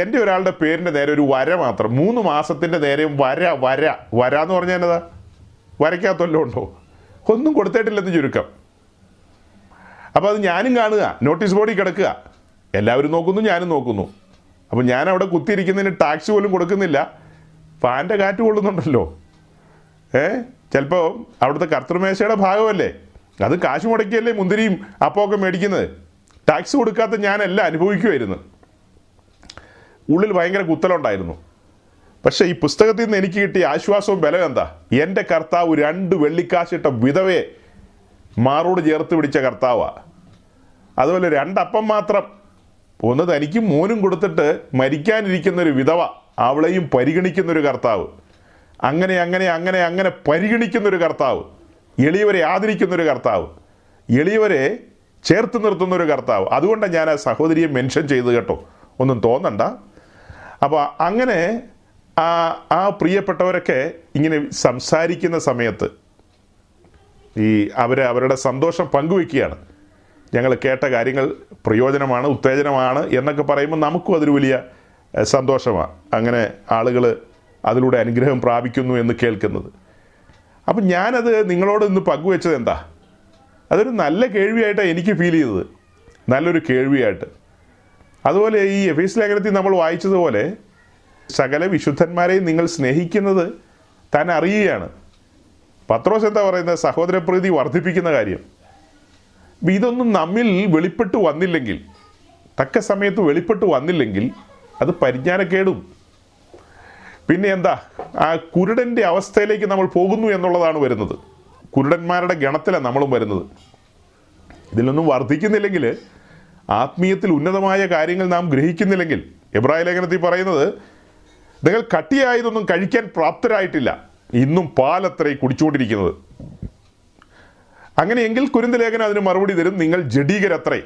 എന്റെ ഒരാളുടെ പേരിന്റെ നേരെ ഒരു വര മാത്രം മൂന്ന് മാസത്തിന്റെ നേരെയും വര വര. വര എന്ന് പറഞ്ഞാൽ എന്നതാ? വരയ്ക്കാത്തല്ലോ ഉണ്ടോ? ഒന്നും കൊടുത്തിട്ടില്ലെന്ന് ചുരുക്കം. അപ്പോൾ അത് ഞാനും കാണുക നോട്ടീസ് ബോർഡിൽ കിടക്കുക. എല്ലാവരും നോക്കുന്നു ഞാനും നോക്കുന്നു. അപ്പോൾ ഞാൻ അവിടെ കുത്തിയിരിക്കുന്നതിന് ടാക്സ് പോലും കൊടുക്കുന്നില്ല. ഫാന്റെ കാറ്റ് കൊള്ളുന്നുണ്ടല്ലോ. ഏ? ചിലപ്പോൾ അവിടുത്തെ കർത്തൃമേശയുടെ ഭാഗമല്ലേ? അത് കാശ് മുടക്കിയല്ലേ മുന്തിരിയും അപ്പമൊക്കെ മേടിക്കുന്നത്? ടാക്സ് കൊടുക്കാത്ത ഞാനെല്ലാം അനുഭവിക്കുമായിരുന്നു ഉള്ളിൽ ഭയങ്കര കുത്തലുണ്ടായിരുന്നു. പക്ഷേ ഈ പുസ്തകത്തിൽ നിന്ന് എനിക്ക് കിട്ടിയ ആശ്വാസവും ബലം എന്താ? എന്റെ കർത്താവ് രണ്ട് വെള്ളിക്കാശിട്ട വിധവയെ മാറോട് ചേർത്ത് പിടിച്ച കർത്താവാ. അതുപോലെ രണ്ടപ്പം മാത്രം. ഒന്ന് തനിക്കും മോനും കൊടുത്തിട്ട് മരിക്കാനിരിക്കുന്നൊരു വിധവ അവളെയും പരിഗണിക്കുന്നൊരു കർത്താവ്. അങ്ങനെ അങ്ങനെ അങ്ങനെ അങ്ങനെ പരിഗണിക്കുന്നൊരു കർത്താവ്. എളിയവരെ ആദരിക്കുന്ന ഒരു കർത്താവ് എളിയവരെ ചേർത്ത് നിർത്തുന്ന ഒരു കർത്താവ്. അതുകൊണ്ടാണ് ഞാൻ ആ സഹോദരിയെ മെൻഷൻ ചെയ്ത് കേട്ടോ. ഒന്നും തോന്നണ്ട. അപ്പോൾ അങ്ങനെ ആ ആ പ്രിയപ്പെട്ടവരൊക്കെ ഇങ്ങനെ സംസാരിക്കുന്ന സമയത്ത് ഈ അവർ അവരുടെ സന്തോഷം പങ്കുവെക്കുകയാണ്. ഞങ്ങൾ കേട്ട കാര്യങ്ങൾ പ്രയോജനമാണ് ഉത്തേജനമാണ് എന്നൊക്കെ പറയുമ്പോൾ നമുക്കും അതൊരു വലിയ സന്തോഷമാണ് അങ്ങനെ ആളുകൾ അതിലൂടെ അനുഗ്രഹം പ്രാപിക്കുന്നു എന്ന് കേൾക്കുന്നത്. അപ്പം ഞാനത് നിങ്ങളോട് ഇന്ന് പങ്കുവെച്ചത് എന്താ? അതൊരു നല്ല കേൾവിയായിട്ടാണ് എനിക്ക് ഫീൽ ചെയ്തത്. നല്ലൊരു കേൾവിയായിട്ട്. അതുപോലെ ഈ എഫീസ് ലേഖനത്തിൽ നമ്മൾ വായിച്ചതുപോലെ സകല വിശുദ്ധന്മാരെയും നിങ്ങൾ സ്നേഹിക്കുന്നത് താൻ അറിയുകയാണ്. പത്രോസ് എന്താ പറയുന്നത്? സഹോദരപ്രീതി വർദ്ധിപ്പിക്കുന്ന കാര്യം. ഇതൊന്നും നമ്മിൽ വെളിപ്പെട്ട് വന്നില്ലെങ്കിൽ തക്ക സമയത്ത് വെളിപ്പെട്ട് വന്നില്ലെങ്കിൽ അത് പരിജ്ഞാനക്കേടും. പിന്നെ എന്താ ആ കുരുടന്റെ അവസ്ഥയിലേക്ക് നമ്മൾ പോകുന്നു എന്നുള്ളതാണ് വരുന്നത്. കുരുടന്മാരുടെ ഗണത്തിലാണ് നമ്മളും വരുന്നത്. ഇതിലൊന്നും വർദ്ധിക്കുന്നില്ലെങ്കിൽ ആത്മീയത്തിൽ ഉന്നതമായ കാര്യങ്ങൾ നാം ഗ്രഹിക്കുന്നില്ലെങ്കിൽ എബ്രായ ലേഖനത്തിൽ പറയുന്നത് നിങ്ങൾ കട്ടിയായതൊന്നും കഴിക്കാൻ പ്രാപ്തരായിട്ടില്ല. ഇന്നും പാലത്രേ കുടിച്ചുകൊണ്ടിരിക്കുന്നത്. അങ്ങനെയെങ്കിൽ കുരുന്ത ലേഖനം അതിന് മറുപടി തരും നിങ്ങൾ ജഡീകരത്രേ.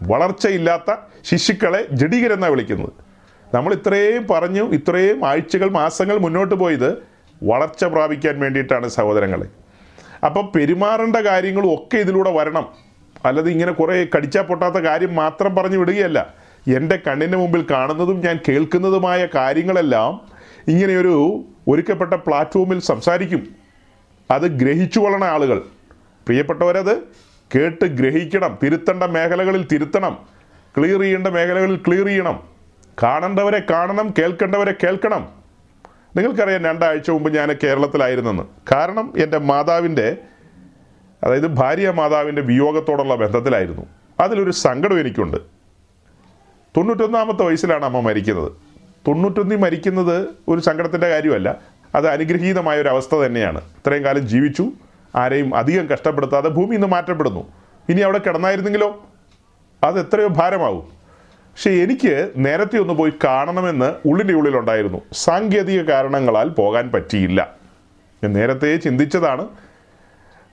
വളർച്ചയില്ലാത്ത ശിശുക്കളെ ജഡീകരെന്നാണ് വിളിക്കുന്നത്. നമ്മൾ ഇത്രയും പറഞ്ഞു ഇത്രയും ആഴ്ചകൾ മാസങ്ങൾ മുന്നോട്ട് പോയത് വളർച്ച പ്രാപിക്കാൻ വേണ്ടിയിട്ടാണ് സഹോദരങ്ങളെ. അപ്പം പെരുമാറേണ്ട കാര്യങ്ങളും ഒക്കെ ഇതിലൂടെ വരണം. അല്ലാതെ ഇങ്ങനെ കുറേ കടിച്ചാൽ പൊട്ടാത്ത കാര്യം മാത്രം പറഞ്ഞു വിടുകയല്ല. എന്റെ കണ്ണിന്റെ മുമ്പിൽ കാണുന്നതും ഞാൻ കേൾക്കുന്നതുമായ കാര്യങ്ങളെല്ലാം ഇങ്ങനെയൊരു ഒരുക്കപ്പെട്ട പ്ലാറ്റ്ഫോമിൽ സംസാരിക്കും. അത് ഗ്രഹിച്ചു കൊള്ളണ ആളുകൾ. പ്രിയപ്പെട്ടവരത് കേട്ട് ഗ്രഹിക്കണം. തിരുത്തേണ്ട മേഖലകളിൽ തിരുത്തണം. ക്ലിയർ ചെയ്യേണ്ട മേഖലകളിൽ ക്ലിയർ ചെയ്യണം. കാണേണ്ടവരെ കാണണം കേൾക്കേണ്ടവരെ കേൾക്കണം. നിങ്ങൾക്കറിയാം രണ്ടാഴ്ച മുമ്പ് ഞാൻ കേരളത്തിലായിരുന്നെന്ന്. കാരണം എന്റെ മാതാവിന്റെ അതായത് ഭാര്യ മാതാവിന്റെ വിയോഗത്തോടുള്ള ബന്ധത്തിലായിരുന്നു. അതിലൊരു സങ്കടം എനിക്കുണ്ട്. തൊണ്ണൂറ്റൊന്നാമത്തെ വയസ്സിലാണ് അമ്മ മരിക്കുന്നത്. തൊണ്ണൂറ്റൊന്നിൽ മരിക്കുന്നത് ഒരു സങ്കടത്തിന്റെ കാര്യമല്ല. അത് അനുഗ്രഹീതമായ ഒരു അവസ്ഥ തന്നെയാണ്. ഇത്രയും കാലം ജീവിച്ചു. ആരെയും അധികം കഷ്ടപ്പെടുത്താതെ ഭൂമി ഇന്ന് മാറ്റപ്പെടുന്നു. ഇനി അവിടെ കിടന്നായിരുന്നെങ്കിലോ? അത് എത്രയോ ഭാരമാവും. പക്ഷെ എനിക്ക് നേരത്തെ ഒന്ന് പോയി കാണണമെന്ന് ഉള്ളിന്റെ ഉള്ളിലുണ്ടായിരുന്നു. സാങ്കേതിക കാരണങ്ങളാൽ പോകാൻ പറ്റിയില്ല. ഞാൻ നേരത്തെ ചിന്തിച്ചതാണ്.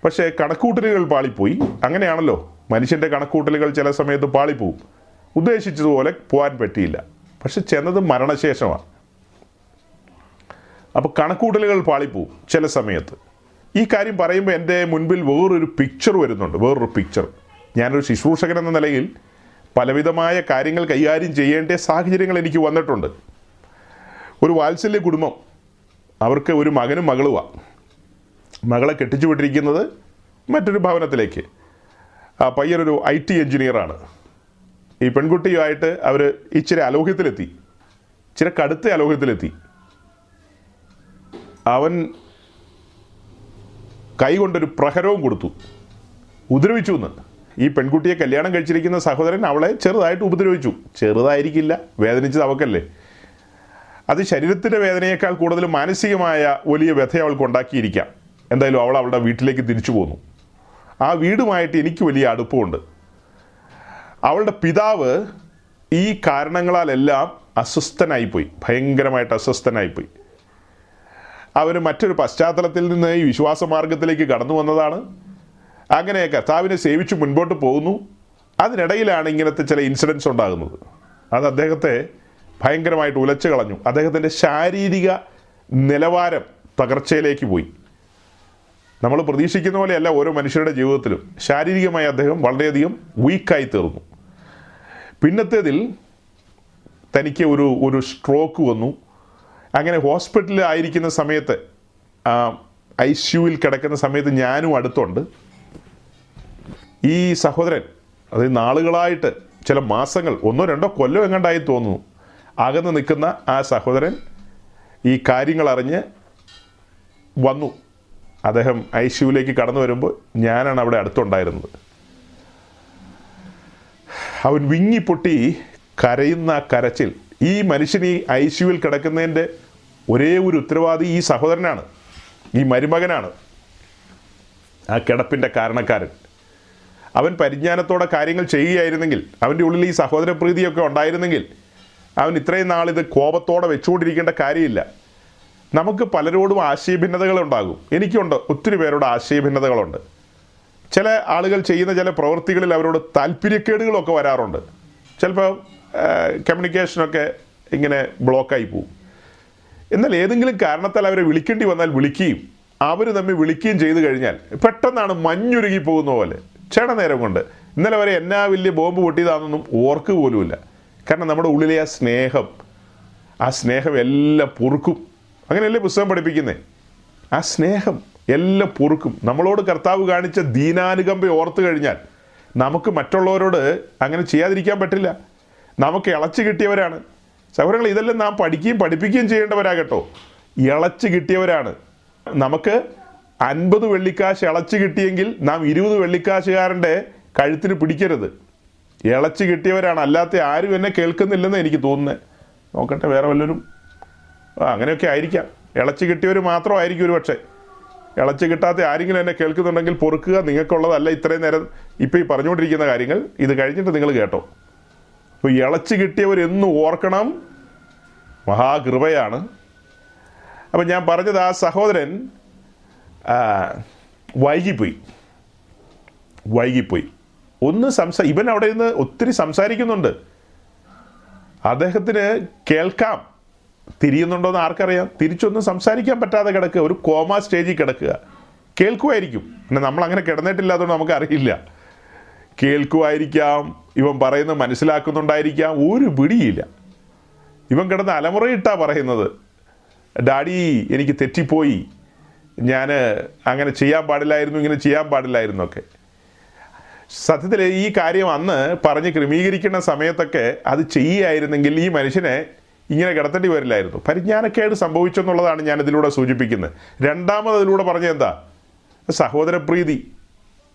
പക്ഷേ കണക്കൂട്ടലുകൾ പാളിപ്പോയി. അങ്ങനെയാണല്ലോ. മനുഷ്യന്റെ കണക്കൂട്ടലുകൾ ചില സമയത്ത് പാളിപ്പോവും. ഉദ്ദേശിച്ചതുപോലെ പോകാൻ പറ്റിയില്ല. പക്ഷെ ചെന്നത് മരണശേഷമാണ്. അപ്പോൾ കണക്കൂട്ടലുകൾ പാളിപ്പോവും ചില സമയത്ത്. ഈ കാര്യം പറയുമ്പോൾ എന്റെ മുൻപിൽ വേറൊരു പിക്ചർ വരുന്നുണ്ട്. വേറൊരു പിക്ചർ ഞാനൊരു ശുശ്രൂഷകൻ എന്ന നിലയിൽ പലവിധമായ കാര്യങ്ങൾ കൈകാര്യം ചെയ്യേണ്ട സാഹചര്യങ്ങൾ എനിക്ക് വന്നിട്ടുണ്ട്. ഒരു വാത്സല്യ കുടുംബം അവർക്ക് ഒരു മകനും മകളുമാണ് മകളെ കെട്ടിച്ചു വിട്ടിരിക്കുന്നത് മറ്റൊരു ഭവനത്തിലേക്ക്. ആ പയ്യനൊരു ഐ ടി എഞ്ചിനീയറാണ് ഈ പെൺകുട്ടിയുമായിട്ട് അവർ ഇച്ചിരി അലോഹ്യത്തിലെത്തി. ഇച്ചിരി കടുത്ത അലോഹ്യത്തിലെത്തി. അവൻ കൈകൊണ്ടൊരു പ്രഹരവും കൊടുത്തു. ഉപദ്രവിച്ചു എന്ന്. ഈ പെൺകുട്ടിയെ കല്യാണം കഴിച്ചിരിക്കുന്ന സഹോദരൻ അവളെ ചെറുതായിട്ട് ഉപദ്രവിച്ചു. ചെറുതായിരിക്കില്ല. വേദനിച്ചത് അവക്കല്ലേ. അത് ശരീരത്തിന്റെ വേദനയേക്കാൾ കൂടുതൽ മാനസികമായ വലിയ വ്യഥ അവൾക്ക് ഉണ്ടാക്കിയിരിക്കാം. എന്തായാലും അവൾ അവളുടെ വീട്ടിലേക്ക് തിരിച്ചു പോന്നു. ആ വീടുമായിട്ട് എനിക്ക് വലിയ അടുപ്പമുണ്ട്. അവളുടെ പിതാവ് ഈ കാരണങ്ങളാലെല്ലാം അസ്വസ്ഥനായിപ്പോയി. ഭയങ്കരമായിട്ട് അസ്വസ്ഥനായിപ്പോയി. അവർ മറ്റൊരു പശ്ചാത്തലത്തിൽ നിന്ന് ഈ വിശ്വാസ മാർഗത്തിലേക്ക് കടന്നു വന്നതാണ്. അങ്ങനെ കർത്താവിനെ സേവിച്ച് മുൻപോട്ട് പോകുന്നു. അതിനിടയിലാണ് ഇങ്ങനത്തെ ചില ഇൻസിഡൻസ് ഉണ്ടാകുന്നത്. അത് അദ്ദേഹത്തെ ഭയങ്കരമായിട്ട് ഉലച്ചു കളഞ്ഞു. അദ്ദേഹത്തിന്റെ ശാരീരിക നിലവാരം തകർച്ചയിലേക്ക് പോയി. നമ്മൾ പ്രതീക്ഷിക്കുന്ന പോലെയല്ല ഓരോ മനുഷ്യരുടെ ജീവിതത്തിലും. ശാരീരികമായി അദ്ദേഹം വളരെയധികം വീക്കായി തീർന്നു പിന്നത്തേതിൽ തനിക്ക് ഒരു ഒരു സ്ട്രോക്ക് വന്നു. അങ്ങനെ ഹോസ്പിറ്റലിൽ ആയിരിക്കുന്ന സമയത്ത് ഐ സിയുവിൽ കിടക്കുന്ന സമയത്ത് ഞാനും അടുത്തുണ്ട്. ഈ സഹോദരൻ അതായത് നാളുകളായിട്ട് ചില മാസങ്ങൾ ഒന്നോ രണ്ടോ കൊല്ലം എങ്ങാണ്ടായി തോന്നുന്നു. അകന്ന് നിൽക്കുന്ന ആ സഹോദരൻ ഈ കാര്യങ്ങൾ അറിഞ്ഞ് വന്നു. അദ്ദേഹം ഐ സിയുലേക്ക് കടന്നു വരുമ്പോൾ ഞാനാണ് അവിടെ അടുത്തുണ്ടായിരുന്നത്. അവൻ വിങ്ങിപ്പൊട്ടി കരയുന്ന കരച്ചിൽ ഈ മനുഷ്യൻ ഈ ഐ സിയുവിൽ കിടക്കുന്നതിന്റെ ഒരേ ഒരു ഉത്തരവാദി ഈ സഹോദരനാണ് ഈ മരുമകനാണ്. ആ കിടപ്പിന്റെ കാരണക്കാരൻ. അവൻ പരിജ്ഞാനത്തോടെ കാര്യങ്ങൾ ചെയ്യുകയായിരുന്നെങ്കിൽ അവന്റെ ഉള്ളിൽ ഈ സഹോദര പ്രീതിയൊക്കെ ഉണ്ടായിരുന്നെങ്കിൽ അവൻ ഇത്രയും നാൾ ഇത് കോപത്തോടെ വെച്ചുകൊണ്ടിരിക്കേണ്ട കാര്യമില്ല. നമുക്ക് പലരോടും ആശയഭിന്നതകളുണ്ടാകും എനിക്കുണ്ട് ഒത്തിരി പേരോട് ആശയഭിന്നതകളുണ്ട്. ചില ആളുകൾ ചെയ്യുന്ന ചില പ്രവൃത്തികളിൽ അവരോട് താല്പര്യക്കേടുകളൊക്കെ വരാറുണ്ട്. ചിലപ്പോൾ കമ്മ്യൂണിക്കേഷനൊക്കെ ഇങ്ങനെ ബ്ലോക്കായി പോവും. എന്നാൽ ഏതെങ്കിലും കാരണത്താൽ അവരെ വിളിക്കേണ്ടി വന്നാൽ വിളിക്കുകയും അവർ തമ്മിൽ വിളിക്കുകയും ചെയ്തു കഴിഞ്ഞാൽ പെട്ടെന്നാണ് മഞ്ഞുരുകി പോകുന്ന പോലെ. ക്ഷണനേരം കൊണ്ട് ഇന്നലെ വരെ എന്നാ വലിയ ബോംബ് പൊട്ടിയതാണെന്നൊന്നും ഓർക്ക് പോലുമില്ല. കാരണം നമ്മുടെ ഉള്ളിലെ ആ സ്നേഹം ആ സ്നേഹം എല്ലാം പൊറുക്കും. അങ്ങനെയല്ലേ പുസ്തകം പഠിപ്പിക്കുന്നത് ആ സ്നേഹം എല്ലാം പൊറുക്കും. നമ്മളോട് കർത്താവ് കാണിച്ച ദീനാനുകമ്പ ഓർത്തു കഴിഞ്ഞാൽ നമുക്ക് മറ്റുള്ളവരോട് അങ്ങനെ ചെയ്യാതിരിക്കാൻ പറ്റില്ല. നമുക്ക് ഇളച്ചു കിട്ടിയവരാണ്. സഹോദരങ്ങൾ ഇതെല്ലാം നാം പഠിക്കുകയും പഠിപ്പിക്കുകയും ചെയ്യേണ്ടവരാകട്ടോ. ഇളച്ചു കിട്ടിയവരാണ്. നമുക്ക് അൻപത് വെള്ളിക്കാശ് ഇളച്ചു കിട്ടിയെങ്കിൽ നാം ഇരുപത് വെള്ളിക്കാശുകാരന്റെ കഴുത്തിന് പിടിക്കരുത്. ഇളച്ചു കിട്ടിയവരാണ്. അല്ലാത്ത ആരും എന്നെ കേൾക്കുന്നില്ലെന്ന് എനിക്ക് തോന്നുന്നത് നോക്കട്ടെ വേറെ വല്ലവരും? അങ്ങനെയൊക്കെ ആയിരിക്കാം. ഇളച്ചു കിട്ടിയവർ മാത്രമായിരിക്കും ഒരു പക്ഷേ. ഇളച്ചു കിട്ടാത്ത ആരെങ്കിലും എന്നെ കേൾക്കുന്നുണ്ടെങ്കിൽ പൊറുക്കുക നിങ്ങൾക്കുള്ളതല്ല. ഇത്രയും നേരം ഇപ്പോൾ ഈ പറഞ്ഞുകൊണ്ടിരിക്കുന്ന കാര്യങ്ങൾ ഇത് കഴിഞ്ഞിട്ട് നിങ്ങൾ കേട്ടോ. അപ്പോൾ ഇളച്ചു കിട്ടിയവരെന്നും ഓർക്കണം. മഹാകൃപയാണ്. അപ്പം ഞാൻ പറഞ്ഞത് ആ സഹോദരൻ വൈകിപ്പോയി. വൈകിപ്പോയി. ഒന്ന് സംസാ ഇവൻ അവിടെ നിന്ന് ഒത്തിരി സംസാരിക്കുന്നുണ്ട്. അദ്ദേഹത്തിന് കേൾക്കാം. തിരിയുന്നുണ്ടോ എന്ന് ആർക്കറിയാം? തിരിച്ചൊന്നും സംസാരിക്കാൻ പറ്റാതെ കിടക്കുക. ഒരു കോമ സ്റ്റേജിൽ കിടക്കുക. കേൾക്കുമായിരിക്കും. പിന്നെ നമ്മൾ അങ്ങനെ കിടന്നിട്ടില്ല അതുകൊണ്ട് നമുക്ക് അറിയില്ല കേൾക്കുമായിരിക്കാം. ഇവൻ പറയുന്നത് മനസ്സിലാക്കുന്നുണ്ടായിരിക്കാം. ഒരു പിടിയില്ല ഇവൻ കിടന്ന് അലമുറയിട്ടാണ് പറയുന്നത്. ഡാഡി എനിക്ക് തെറ്റിപ്പോയി. ഞാൻ അങ്ങനെ ചെയ്യാൻ പാടില്ലായിരുന്നു ഇങ്ങനെ ചെയ്യാൻ പാടില്ലായിരുന്നു ഒക്കെ. സത്യത്തിൽ ഈ കാര്യം അന്ന് പറഞ്ഞ് ക്രമീകരിക്കുന്ന സമയത്തൊക്കെ അത് ചെയ്യുകയായിരുന്നെങ്കിൽ ഈ മനുഷ്യനെ ഇങ്ങനെ കിടത്തേണ്ടി വരില്ലായിരുന്നു. പരിജ്ഞാനക്കേട് സംഭവിച്ചെന്നുള്ളതാണ് ഞാൻ ഇതിലൂടെ സൂചിപ്പിക്കുന്നത്. രണ്ടാമത് അതിലൂടെ പറഞ്ഞ എന്താ? സഹോദരപ്രീതി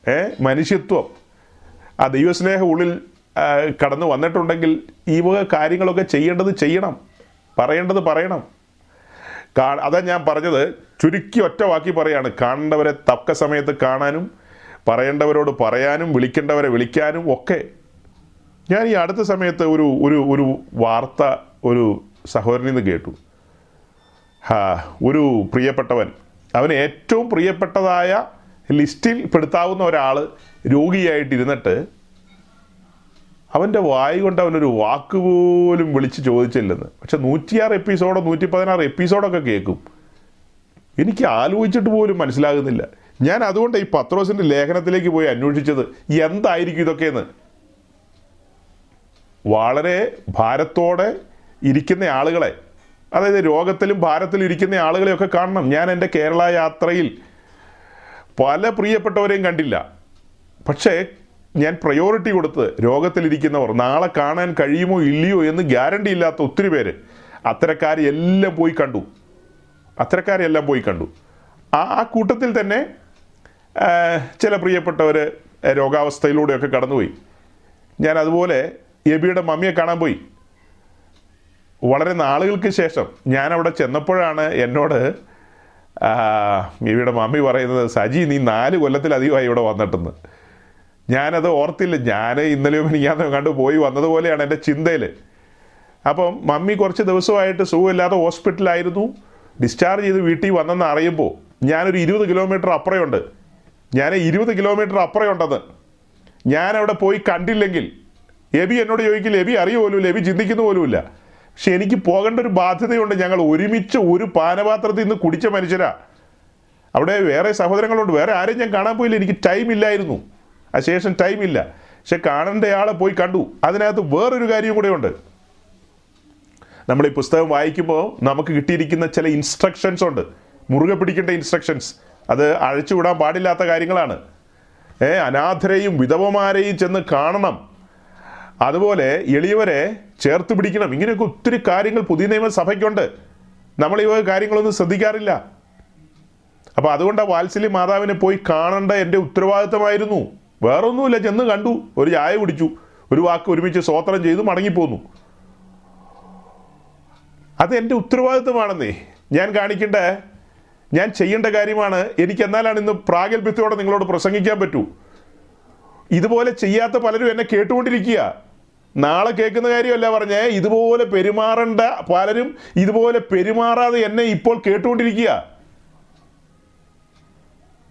ഏ മനുഷ്യത്വം. ആ ദൈവസ്നേഹം ഉള്ളിൽ കടന്നു വന്നിട്ടുണ്ടെങ്കിൽ ഈ വക കാര്യങ്ങളൊക്കെ ചെയ്യേണ്ടത് ചെയ്യണം. പറയേണ്ടത് പറയണം. കാ അതാ ഞാൻ പറഞ്ഞത് ചുരുക്കി ഒറ്റ വാക്കി പറയാണ്. കാണേണ്ടവരെ തക്ക സമയത്ത് കാണാനും പറയേണ്ടവരോട് പറയാനും വിളിക്കേണ്ടവരെ വിളിക്കാനും ഒക്കെ. ഞാൻ ഈ അടുത്ത സമയത്ത് ഒരു ഒരു ഒരു വാർത്ത ഒരു സഹോദരനിൽ നിന്ന് കേട്ടു. ഹാ ഒരു പ്രിയപ്പെട്ടവൻ. അവന് ഏറ്റവും പ്രിയപ്പെട്ടതായ ലിസ്റ്റിൽ പെടുത്താവുന്ന ഒരാൾ രോഗിയായിട്ടിരുന്നിട്ട് അവന്റെ വായി കൊണ്ട് അവനൊരു വാക്ക് പോലും വിളിച്ച് ചോദിച്ചില്ലെന്ന്. പക്ഷെ നൂറ്റിയാറ് എപ്പിസോഡോ നൂറ്റി പതിനാറ് എപ്പിസോഡൊക്കെ കേൾക്കും. എനിക്ക് ആലോചിച്ചിട്ട് പോലും മനസ്സിലാകുന്നില്ല. ഞാൻ അതുകൊണ്ട് ഈ പത്രോസിന്റെ ലേഖനത്തിലേക്ക് പോയി അന്വേഷിച്ചത് എന്തായിരിക്കും ഇതൊക്കെയെന്ന്. വളരെ ഭാരത്തോടെ ഇരിക്കുന്ന ആളുകളെ അതായത് രോഗത്തിലും ഭാരത്തിലും ഇരിക്കുന്ന ആളുകളെയൊക്കെ കാണണം. ഞാൻ എന്റെ കേരള യാത്രയിൽ പല പ്രിയപ്പെട്ടവരെയും കണ്ടില്ല. പക്ഷേ ഞാൻ പ്രയോറിറ്റി കൊടുത്ത് രോഗത്തിലിരിക്കുന്നവർ. നാളെ കാണാൻ കഴിയുമോ ഇല്ലയോ എന്ന് ഗ്യാരണ്ടി ഇല്ലാത്ത ഒത്തിരി പേര്. അത്തരക്കാരെ എല്ലാം പോയി കണ്ടു. അത്തരക്കാരെല്ലാം പോയി കണ്ടു. ആ ആ കൂട്ടത്തിൽ തന്നെ ചില പ്രിയപ്പെട്ടവർ രോഗാവസ്ഥയിലൂടെയൊക്കെ കടന്നുപോയി. ഞാൻ അതുപോലെ എബിയുടെ മമ്മിയെ കാണാൻ പോയി. വളരെ നാളുകൾക്ക് ശേഷം ഞാൻ അവിടെ ചെന്നപ്പോഴാണ് എന്നോട് എബിയുടെ മമ്മി പറയുന്നത് സജി നീ നാല് കൊല്ലത്തിലധികമായി ഇവിടെ വന്നിട്ടെന്ന്. ഞാനത് ഓർത്തില്ല. ഞാൻ ഇന്നലെയും എനിക്കാന്ന് കണ്ട് പോയി വന്നതുപോലെയാണ് എന്റെ ചിന്തയിൽ അപ്പം മമ്മി കുറച്ച് ദിവസമായിട്ട് സുഖമില്ലാതെ ഹോസ്പിറ്റലായിരുന്നു ഡിസ്ചാർജ് ചെയ്ത് വീട്ടിൽ വന്നെന്ന് അറിയുമ്പോൾ ഞാനൊരു ഇരുപത് കിലോമീറ്റർ അപ്പുറയുണ്ട്. ഞാൻ ഇരുപത് കിലോമീറ്റർ അപ്പുറയുണ്ടെന്ന്. ഞാൻ അവിടെ പോയി കണ്ടില്ലെങ്കിൽ എബി എന്നോട് ചോദിക്കില്ല എബി അറിയ പോലുമില്ല എബി ചിന്തിക്കുന്ന പോലുമില്ല. പക്ഷെ എനിക്ക് പോകേണ്ട ഒരു ബാധ്യതയുണ്ട് ഞങ്ങൾ ഒരുമിച്ച് ഒരു പാനപാത്രത്തിൽ നിന്ന് കുടിച്ച മനുഷ്യരാ. അവിടെ വേറെ സഹോദരങ്ങളുണ്ട്. വേറെ ആരെയും ഞാൻ കാണാൻ പോയില്ല. എനിക്ക് ടൈം ഇല്ലായിരുന്നു. ശേഷം ടൈം ഇല്ല. പക്ഷെ കാണേണ്ടയാളെ പോയി കണ്ടു. അതിനകത്ത് വേറൊരു കാര്യം കൂടെ ഉണ്ട്. നമ്മൾ ഈ പുസ്തകം വായിക്കുമ്പോൾ നമുക്ക് കിട്ടിയിരിക്കുന്ന ചില ഇൻസ്ട്രക്ഷൻസ് ഉണ്ട്. മുറുകെ പിടിക്കേണ്ട ഇൻസ്ട്രക്ഷൻസ് അത് അഴിച്ചു വിടാൻ പാടില്ലാത്ത കാര്യങ്ങളാണ്. ഏ അനാഥരെയും വിധവമാരെയും ചെന്ന് കാണണം. അതുപോലെ എളിയവരെ ചേർത്ത് പിടിക്കണം. ഇങ്ങനെയൊക്കെ ഒത്തിരി കാര്യങ്ങൾ പുതിയ നിയമസഭയ്ക്കുണ്ട് നമ്മൾ ഈ കാര്യങ്ങളൊന്നും ശ്രദ്ധിക്കാറില്ല. അപ്പോൾ അതുകൊണ്ട് വാത്സല്യ മാതാവിനെ പോയി കാണേണ്ട എന്റെ ഉത്തരവാദിത്തമായിരുന്നു. വേറൊന്നുമില്ല ചെന്ന് കണ്ടു. ഒരു ചായ കുടിച്ചു. ഒരു വാക്ക് ഒരുമിച്ച് സ്വോത്രം ചെയ്തു മടങ്ങിപ്പോന്നു. അത് എന്റെ ഉത്തരവാദിത്വമാണെന്നേ. ഞാൻ കാണിക്കേണ്ട ഞാൻ ചെയ്യേണ്ട കാര്യമാണ്. എനിക്ക് എന്നാലാണ് ഇന്ന് പ്രാഗൽഭ്യത്തോടെ നിങ്ങളോട് പ്രസംഗിക്കാൻ പറ്റൂ. ഇതുപോലെ ചെയ്യാത്ത പലരും എന്നെ കേട്ടുകൊണ്ടിരിക്കുക. നാളെ കേൾക്കുന്ന കാര്യമല്ല പറഞ്ഞേ ഇതുപോലെ പെരുമാറേണ്ട പലരും ഇതുപോലെ പെരുമാറാതെ എന്നെ ഇപ്പോൾ കേട്ടുകൊണ്ടിരിക്കുക.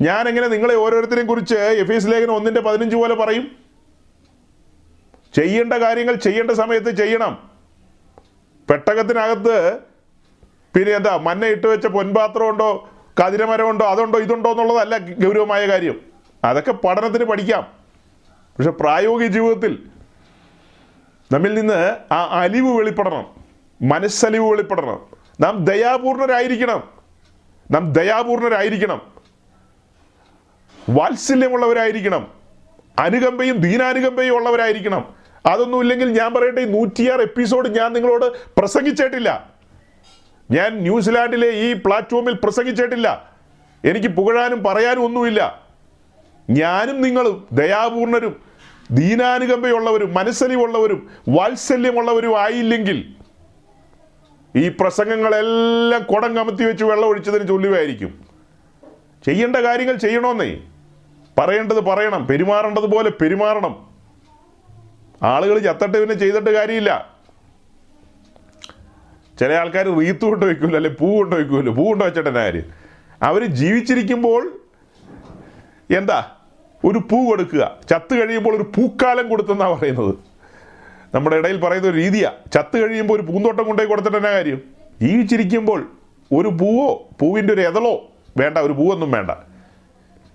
ഞാൻ എങ്ങനെ നിങ്ങളെ ഓരോരുത്തരെയും കുറിച്ച് എഫ് എസ് ലേഖനം ഒന്നിന്റെ പതിനഞ്ച് പോലെ പറയും? ചെയ്യേണ്ട കാര്യങ്ങൾ ചെയ്യേണ്ട സമയത്ത് ചെയ്യണം. പെട്ടകത്തിനകത്ത് പിന്നെ എന്താ മഞ്ഞ ഇട്ട് വെച്ച പൊൻപാത്രം ഉണ്ടോ കതിരമരം ഉണ്ടോ അതുണ്ടോ ഇതുണ്ടോ എന്നുള്ളതല്ല ഗൗരവമായ കാര്യം. അതൊക്കെ പഠനത്തിന് പഠിക്കാം. പക്ഷെ പ്രായോഗിക ജീവിതത്തിൽ നമ്മിൽ നിന്ന് ആ അലിവ് വെളിപ്പെടണം. മനസ്സലിവ് വെളിപ്പെടണം. നാം ദയാപൂർണരായിരിക്കണം. നാം ദയാപൂർണരായിരിക്കണം. വാത്സല്യമുള്ളവരായിരിക്കണം. അനുകമ്പയും ദീനാനുകമ്പയും ഉള്ളവരായിരിക്കണം. അതൊന്നും ഇല്ലെങ്കിൽ ഞാൻ പറയട്ടെ നൂറ്റിയാറ് എപ്പിസോഡ് ഞാൻ നിങ്ങളോട് പ്രസംഗിച്ചിട്ടില്ല. ഞാൻ ന്യൂസിലാൻഡിലെ ഈ പ്ലാറ്റ്ഫോമിൽ പ്രസംഗിച്ചിട്ടില്ല. എനിക്ക് പുകഴാനും പറയാനും ഒന്നുമില്ല. ഞാനും നിങ്ങളും ദയാപൂർണരും ദീനാനുകമ്പയുള്ളവരും മനസ്സലിവുള്ളവരും വാത്സല്യമുള്ളവരും ആയില്ലെങ്കിൽ ഈ പ്രസംഗങ്ങളെല്ലാം കുടം കമത്തി വെച്ച് വെള്ളം ഒഴിച്ചതിന് തുല്യമായിരിക്കും ചെയ്യേണ്ട കാര്യങ്ങൾ ചെയ്യണമെന്നേ പറയേണ്ടത് പറയണം പെരുമാറേണ്ടത് പോലെ പെരുമാറണം. ആളുകൾ ചത്തട്ട് പിന്നെ ചെയ്തിട്ട് കാര്യമില്ല. ചില ആൾക്കാർ റീത്തു കൊണ്ട് വയ്ക്കൂല അല്ലെ പൂ കൊണ്ട് വയ്ക്കൂല പൂ കൊണ്ട് വെച്ചിട്ട് കാര്യം? അവർ ജീവിച്ചിരിക്കുമ്പോൾ എന്താ? ഒരു പൂ കൊടുക്കുക. ചത്ത് കഴിയുമ്പോൾ ഒരു പൂക്കാലം കൊടുത്തെന്നാ പറയുന്നത്. നമ്മുടെ ഇടയിൽ പറയുന്ന ഒരു രീതിയാ. ചത്ത് കഴിയുമ്പോൾ ഒരു പൂന്തോട്ടം കൊണ്ടുപോയി കൊടുത്തിട്ട് എന്നാ കാര്യം? ജീവിച്ചിരിക്കുമ്പോൾ ഒരു പൂവോ പൂവിന്റെ ഒരു എതളോ വേണ്ട ഒരു പൂവൊന്നും വേണ്ട.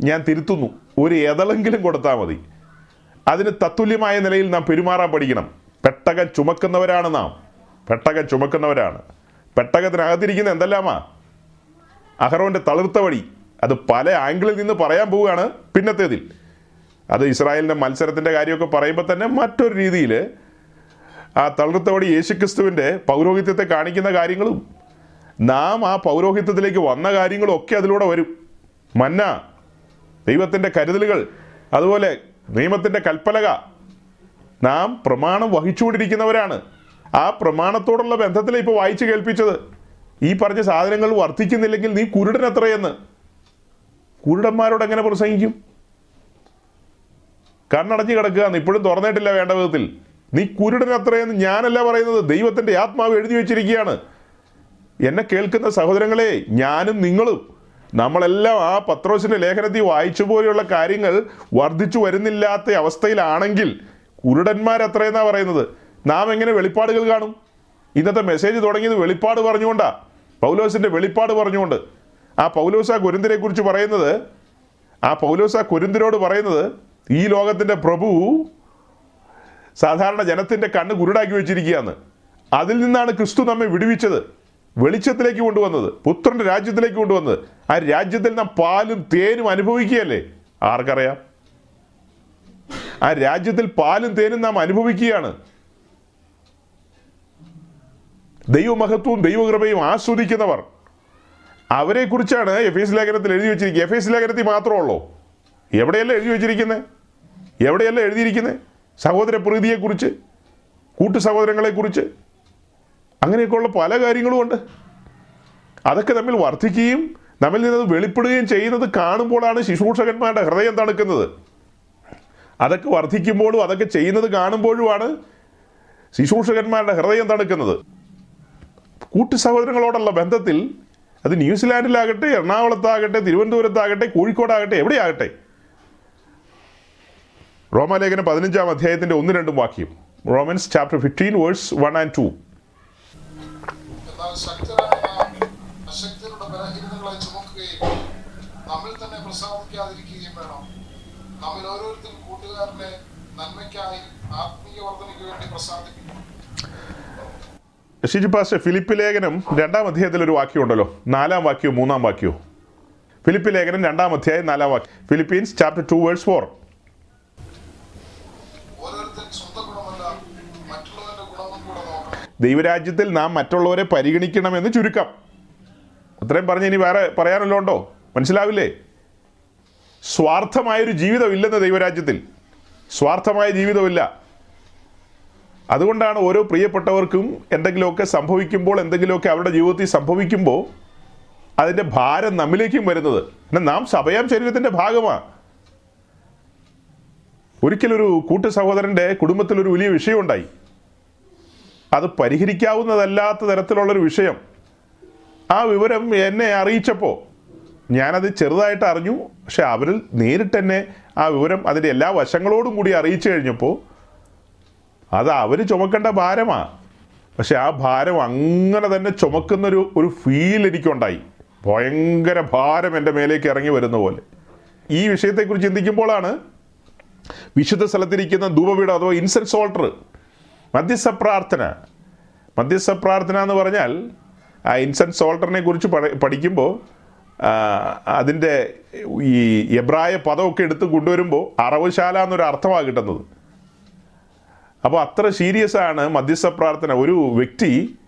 ഞാൻ തിരുത്തുന്നു. ഒരു എതളെങ്കിലും കൊടുത്താൽ മതി. അതിന് തത്തുല്യമായ നിലയിൽ നാം പെരുമാറാൻ പഠിക്കണം. പെട്ടകം ചുമക്കുന്നവരാണ് നാം. പെട്ടകം ചുമക്കുന്നവരാണ്. പെട്ടകത്തിനകത്തിരിക്കുന്ന എന്തെല്ലാമാ? അഹറോന്റെ തളിർത്ത വഴി. അത് പല ആംഗിളിൽ നിന്ന് പറയാൻ പോവുകയാണ് പിന്നത്തേതിൽ. അത് ഇസ്രായേലിന്റെ മത്സരത്തിന്റെ കാര്യമൊക്കെ പറയുമ്പോൾ തന്നെ മറ്റൊരു രീതിയിൽ ആ തളിർത്ത വടി യേശുക്രിസ്തുവിന്റെ പൗരോഹിത്യത്തെ കാണിക്കുന്ന കാര്യങ്ങളും നാം ആ പൗരോഹിത്യത്തിലേക്ക് വന്ന കാര്യങ്ങളും ഒക്കെ അതിലൂടെ വരും. മന്ന ദൈവത്തിന്റെ കരുതലുകൾ അതുപോലെ നിയമത്തിന്റെ കൽപ്പലക. നാം പ്രമാണം വഹിച്ചുകൊണ്ടിരിക്കുന്നവരാണ്. ആ പ്രമാണത്തോടുള്ള ബന്ധത്തിൽ ഇപ്പോൾ വായിച്ചു കേൾപ്പിച്ചത്. ഈ പറഞ്ഞ സാധനങ്ങൾ വർദ്ധിക്കുന്നില്ലെങ്കിൽ നീ കുരുടൻ എത്രയെന്ന് കുരുടന്മാരോട് എങ്ങനെ പ്രസംഗിക്കും? കണ്ണടഞ്ഞു കിടക്കുക ഇപ്പോഴും തുറന്നിട്ടില്ല വേണ്ട വിധത്തിൽ. നീ കുരുടൻ അത്രയെന്ന് ഞാനല്ല പറയുന്നത് ദൈവത്തിന്റെ ആത്മാവ് എഴുതി വെച്ചിരിക്കുകയാണ്. എന്നെ കേൾക്കുന്ന സഹോദരങ്ങളെ ഞാനും നിങ്ങളും നമ്മളെല്ലാം ആ പത്രോസിന്റെ ലേഖനത്തിൽ വായിച്ചു പോലെയുള്ള കാര്യങ്ങൾ വർദ്ധിച്ചു വരുന്നില്ലാത്ത അവസ്ഥയിലാണെങ്കിൽ കുരുടന്മാരത്രയെന്നാ പറയുന്നത്? നാം എങ്ങനെ വെളിപ്പാടുകൾ കാണും? ഇന്നത്തെ മെസ്സേജ് തുടങ്ങിയത് വെളിപ്പാട് പറഞ്ഞുകൊണ്ടാ. പൗലോസിന്റെ വെളിപ്പാട് പറഞ്ഞുകൊണ്ട്. ആ പൗലോസ കുരുന്തിനെ കുറിച്ച് പറയുന്നത് ആ പൗലോസ കുരുന്തിനോട് പറയുന്നത് ഈ ലോകത്തിന്റെ പ്രഭു സാധാരണ ജനത്തിന്റെ കണ്ണ് കുരുടാക്കി വെച്ചിരിക്കുകയാണ്. അതിൽ നിന്നാണ് ക്രിസ്തു നമ്മെ വിടുവിച്ചത്. വെളിച്ചത്തിലേക്ക് കൊണ്ടുവന്നത്. പുത്രന്റെ രാജ്യത്തിലേക്ക് കൊണ്ടുവന്നത്. ആ രാജ്യത്തിൽ നാം പാലും തേനും അനുഭവിക്കുകയല്ലേ? ആർക്കറിയാം? ആ രാജ്യത്തിൽ പാലും തേനും നാം അനുഭവിക്കുകയാണ്. ദൈവമഹത്വവും ദൈവകൃപയും ആസ്വദിക്കുന്നവർ. അവരെ കുറിച്ചാണ് എഫ് എസ് ലേഖനത്തിൽ എഴുതി വെച്ചിരിക്കുക എഫ് എസ് ലേഖനത്തിൽ മാത്രമേ ഉള്ളൂ. എവിടെയല്ല എഴുതി വെച്ചിരിക്കുന്നത്? എവിടെയല്ല എഴുതിയിരിക്കുന്നത്? സഹോദര പ്രീതിയെക്കുറിച്ച് കൂട്ടു സഹോദരങ്ങളെക്കുറിച്ച്. അങ്ങനെയൊക്കെയുള്ള പല കാര്യങ്ങളും ഉണ്ട് അതൊക്കെ തമ്മിൽ വർദ്ധിക്കുകയും നമ്മിൽ നിന്നത് വെളിപ്പെടുകയും ചെയ്യുന്നത് കാണുമ്പോഴാണ് ശുശ്രൂഷകന്മാരുടെ ഹൃദയം തണുക്കുന്നത്. അതൊക്കെ വർദ്ധിക്കുമ്പോഴും അതൊക്കെ ചെയ്യുന്നത് കാണുമ്പോഴുമാണ് ശുശ്രൂഷകന്മാരുടെ ഹൃദയം തണുക്കുന്നത്. കൂട്ടു സഹോദരങ്ങളോടുള്ള ബന്ധത്തിൽ അത് ന്യൂസിലാൻഡിലാകട്ടെ എറണാകുളത്താകട്ടെ തിരുവനന്തപുരത്താകട്ടെ കോഴിക്കോടാകട്ടെ എവിടെയാകട്ടെ. റോമാലേഖനം പതിനഞ്ചാം അധ്യായത്തിന്റെ ഒന്ന് രണ്ടും വാക്യം. Romans chapter fifteen verse one and two എന്നാൽ ശക്തരായ നാം അശക്തരുടെ ബലഹീനതകളെ ചുമക്കുകയും നമ്മിൽ തന്നെ പ്രസാദിക്കാതിരിക്കുകയും വേണം. നമ്മൾ ഓരോരുത്തരും കൂട്ടുകാരുടെ നന്മയ്ക്കായി ആത്മീയ വർധനയ്ക്ക് വേണ്ടി പ്രസാദിക്കുന്നു ഷിജു പാസ്റ്റർ. ഫിലിപ്പ് ലേഖനം രണ്ടാം അധ്യായത്തിൽ ഒരു വാക്യമുണ്ടല്ലോ നാലാം വാക്യവും മൂന്നാം വാക്യവും. ഫിലിപ്പ് ലേഖനം രണ്ടാം അധ്യായം നാലാം വാക്യം. Philippians chapter two verse four ദൈവരാജ്യത്തിൽ നാം മറ്റുള്ളവരെ പരിഗണിക്കണമെന്ന് ചുരുക്കം. അത്രയും പറഞ്ഞ് ഇനി വേറെ പറയാനല്ലോ ഉണ്ടോ മനസ്സിലാവില്ലേ? സ്വാർത്ഥമായൊരു ജീവിതമില്ലെന്ന് ദൈവരാജ്യത്തിൽ. സ്വാർത്ഥമായ ജീവിതമില്ല. അതുകൊണ്ടാണ് ഓരോ പ്രിയപ്പെട്ടവർക്കും എന്തെങ്കിലുമൊക്കെ സംഭവിക്കുമ്പോൾ എന്തെങ്കിലുമൊക്കെ അവരുടെ ജീവിതത്തിൽ സംഭവിക്കുമ്പോൾ അതിന്റെ ഭാരം നമ്മിലേക്കും വരുന്നത്. പിന്നെ നാം സഭയാം ശരീരത്തിന്റെ ഭാഗമാണ് ഒരിക്കലൊരു കൂട്ടു സഹോദരന്റെ കുടുംബത്തിലൊരു വലിയ വിഷയമുണ്ടായി. അത് പരിഹരിക്കാവുന്നതല്ലാത്ത തരത്തിലുള്ളൊരു വിഷയം. ആ വിവരം എന്നെ അറിയിച്ചപ്പോൾ ഞാനത് ചെറുതായിട്ട് അറിഞ്ഞു. പക്ഷെ അവരിൽ നേരിട്ട് തന്നെ ആ വിവരം അതിന്റെ എല്ലാ വശങ്ങളോടും കൂടി അറിയിച്ചു കഴിഞ്ഞപ്പോൾ അത് അവർ ചുമക്കേണ്ട ഭാരമാണ് പക്ഷെ ആ ഭാരം അങ്ങനെ തന്നെ ചുമക്കുന്നൊരു ഒരു ഫീൽ എനിക്കുണ്ടായി. ഭയങ്കര ഭാരം എന്റെ മേലേക്ക് ഇറങ്ങി വരുന്ന പോലെ. ഈ വിഷയത്തെക്കുറിച്ച് ചിന്തിക്കുമ്പോഴാണ് വിശുദ്ധ സ്ഥലത്തിരിക്കുന്ന ധൂപപീഠം അഥവാ ഇൻസെൻസ് ഓൾട്ടർ മധ്യസ്ഥ പ്രാർത്ഥന മധ്യസ്ഥ പ്രാർത്ഥന എന്ന് പറഞ്ഞാൽ ആ ഇൻസെൻസ് ഓൾട്ടറിനെ കുറിച്ച് പഠിക്കുമ്പോൾ അതിന്റെ ഈ എബ്രായ പദമൊക്കെ എടുത്ത് കൊണ്ടുവരുമ്പോൾ അറവുശാല എന്നൊരു അർത്ഥമാണ് കിട്ടുന്നത്. അപ്പോൾ അത്ര സീരിയസ് ആണ് മധ്യസ്ഥ പ്രാർത്ഥന. ഒരു വ്യക്തി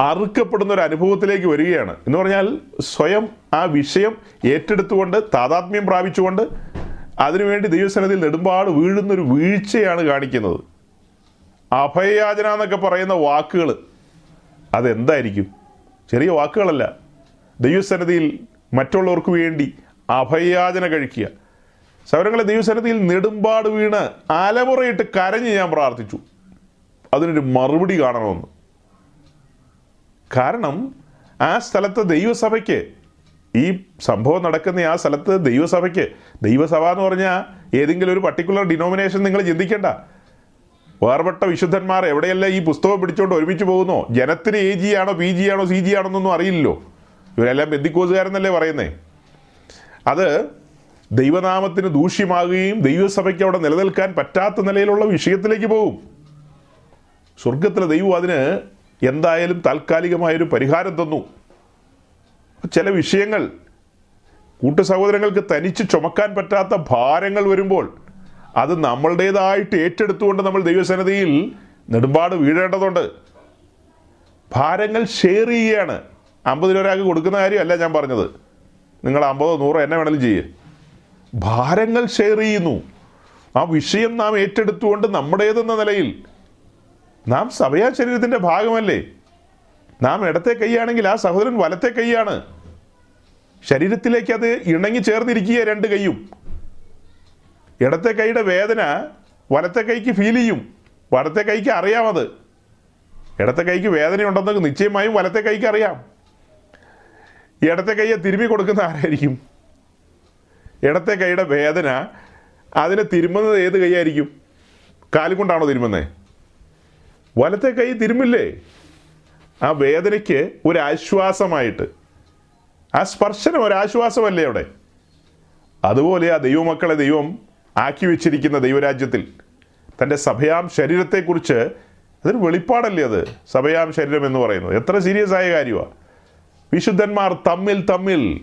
അറുക്കപ്പെടുന്ന ഒരു അനുഭവത്തിലേക്ക് വരികയാണ്. എന്ന് പറഞ്ഞാൽ സ്വയം ആ വിഷയം ഏറ്റെടുത്തുകൊണ്ട് താതാത്മ്യം പ്രാപിച്ചുകൊണ്ട് അതിനുവേണ്ടി ദൈവസനത്തിൽ നെടുമ്പാട് വീഴുന്നൊരു വീഴ്ചയാണ് കാണിക്കുന്നത്. അഭയയാചന എന്നൊക്കെ പറയുന്ന വാക്കുകൾ അതെന്തായിരിക്കും? ചെറിയ വാക്കുകളല്ല. ദൈവസന്നിധിയിൽ മറ്റുള്ളവർക്ക് വേണ്ടി അഭയാചന കഴിക്കുക. സൗരങ്ങളെ ദൈവസന്നിധിയിൽ നെടുമ്പാട് വീണ് അലമുറയിട്ട് കരഞ്ഞ് ഞാൻ പ്രാർത്ഥിച്ചു. അതിനൊരു മറുപടി കാണണമെന്ന്. കാരണം ആ സ്ഥലത്ത് ദൈവസഭയ്ക്ക് ഈ സംഭവം നടക്കുന്ന ആ സ്ഥലത്ത് ദൈവസഭയ്ക്ക് ദൈവസഭ എന്ന് പറഞ്ഞാൽ ഏതെങ്കിലും ഒരു പർട്ടിക്കുലർ ഡിനോമിനേഷൻ നിങ്ങൾ ചിന്തിക്കേണ്ട. വേർപെട്ട വിശുദ്ധന്മാർ എവിടെയല്ല ഈ പുസ്തകം പിടിച്ചുകൊണ്ട് ഒരുമിച്ച് പോകുന്നോ? ജനത്തിന് എ ജി ആണോ പി ജി ആണോ സി ജി ആണോ എന്നൊന്നും അറിയില്ലല്ലോ. ഇവരെല്ലാം ബന്ധിക്കോസുകാരെന്നല്ലേ പറയുന്നേ? അത് ദൈവനാമത്തിന് ദൂഷ്യമാകുകയും ദൈവസഭയ്ക്ക് അവിടെ നിലനിൽക്കാൻ പറ്റാത്ത നിലയിലുള്ള വിഷയത്തിലേക്ക് പോകും. സ്വർഗത്തിലെ ദൈവം അതിന് എന്തായാലും താൽക്കാലികമായൊരു പരിഹാരം തന്നു. ചില വിഷയങ്ങൾ കൂട്ടു സഹോദരങ്ങൾക്ക് തനിച്ച് ചുമക്കാൻ പറ്റാത്ത ഭാരങ്ങൾ വരുമ്പോൾ അത് നമ്മളുടേതായിട്ട് ഏറ്റെടുത്തുകൊണ്ട് നമ്മൾ ദൈവസന്നിധിയിൽ നെടുമ്പാട് വീഴേണ്ടതുണ്ട്. ഭാരങ്ങൾ ഷെയർ ചെയ്യുകയാണ്. അമ്പത് രൂപ ഒരാൾക്ക് കൊടുക്കുന്ന കാര്യമല്ല ഞാൻ പറഞ്ഞത്. നിങ്ങൾ അമ്പതോ നൂറോ എന്നെ വേണമെങ്കിലും ചെയ്യേ. ഭാരങ്ങൾ ഷെയർ ചെയ്യുന്നു. ആ വിഷയം നാം ഏറ്റെടുത്തുകൊണ്ട് നമ്മുടേതെന്ന നിലയിൽ നാം സഭയാ ശരീരത്തിന്റെ ഭാഗമല്ലേ? നാം ഇടത്തെ കൈയാണെങ്കിൽ ആ സഹോദരൻ വലത്തെ കൈയാണ്. ശരീരത്തിലേക്ക് അത് ഇണങ്ങി ചേർന്നിരിക്കുക രണ്ട് കൈയും. ഇടത്തെ കൈയുടെ വേദന വലത്തെ കൈക്ക് ഫീൽ ചെയ്യും. വലത്തെ കൈക്ക് അറിയാമത് ഇടത്തെ കൈക്ക് വേദന ഉണ്ടെന്ന് നിശ്ചയമായും വലത്തെ കൈക്ക് അറിയാം. ഇടത്തെ കൈയെ തിരുമ്മി കൊടുക്കുന്ന ആരായിരിക്കും? ഇടത്തെ കൈയുടെ വേദന അതിനെ തിരുമ്മുന്നത് ഏത് കൈയായിരിക്കും? കാലും കൊണ്ടാണോ തിരുമുന്നത് വലത്തെ കൈ തിരുമ്മില്ലേ ആ വേദനയ്ക്ക് ഒരു ആശ്വാസമായിട്ട്. ആ സ്പർശനം ഒരു ആശ്വാസമല്ലേ അവിടെ? അതുപോലെ ആ ദൈവമക്കളെ ദൈവം ആക്കി വെച്ചിരിക്കുന്ന ദൈവരാജ്യത്തിൽ. തന്റെ സഭയാം ശരീരത്തെക്കുറിച്ച് അതൊരു വെളിപ്പാടല്ലേ അത്? സഭയാം ശരീരം എന്ന് പറയുന്നത്. എത്ര സീരിയസ് ആയ കാര്യമാണ് വിശുദ്ധന്മാർ തമ്മിൽ തമ്മിൽ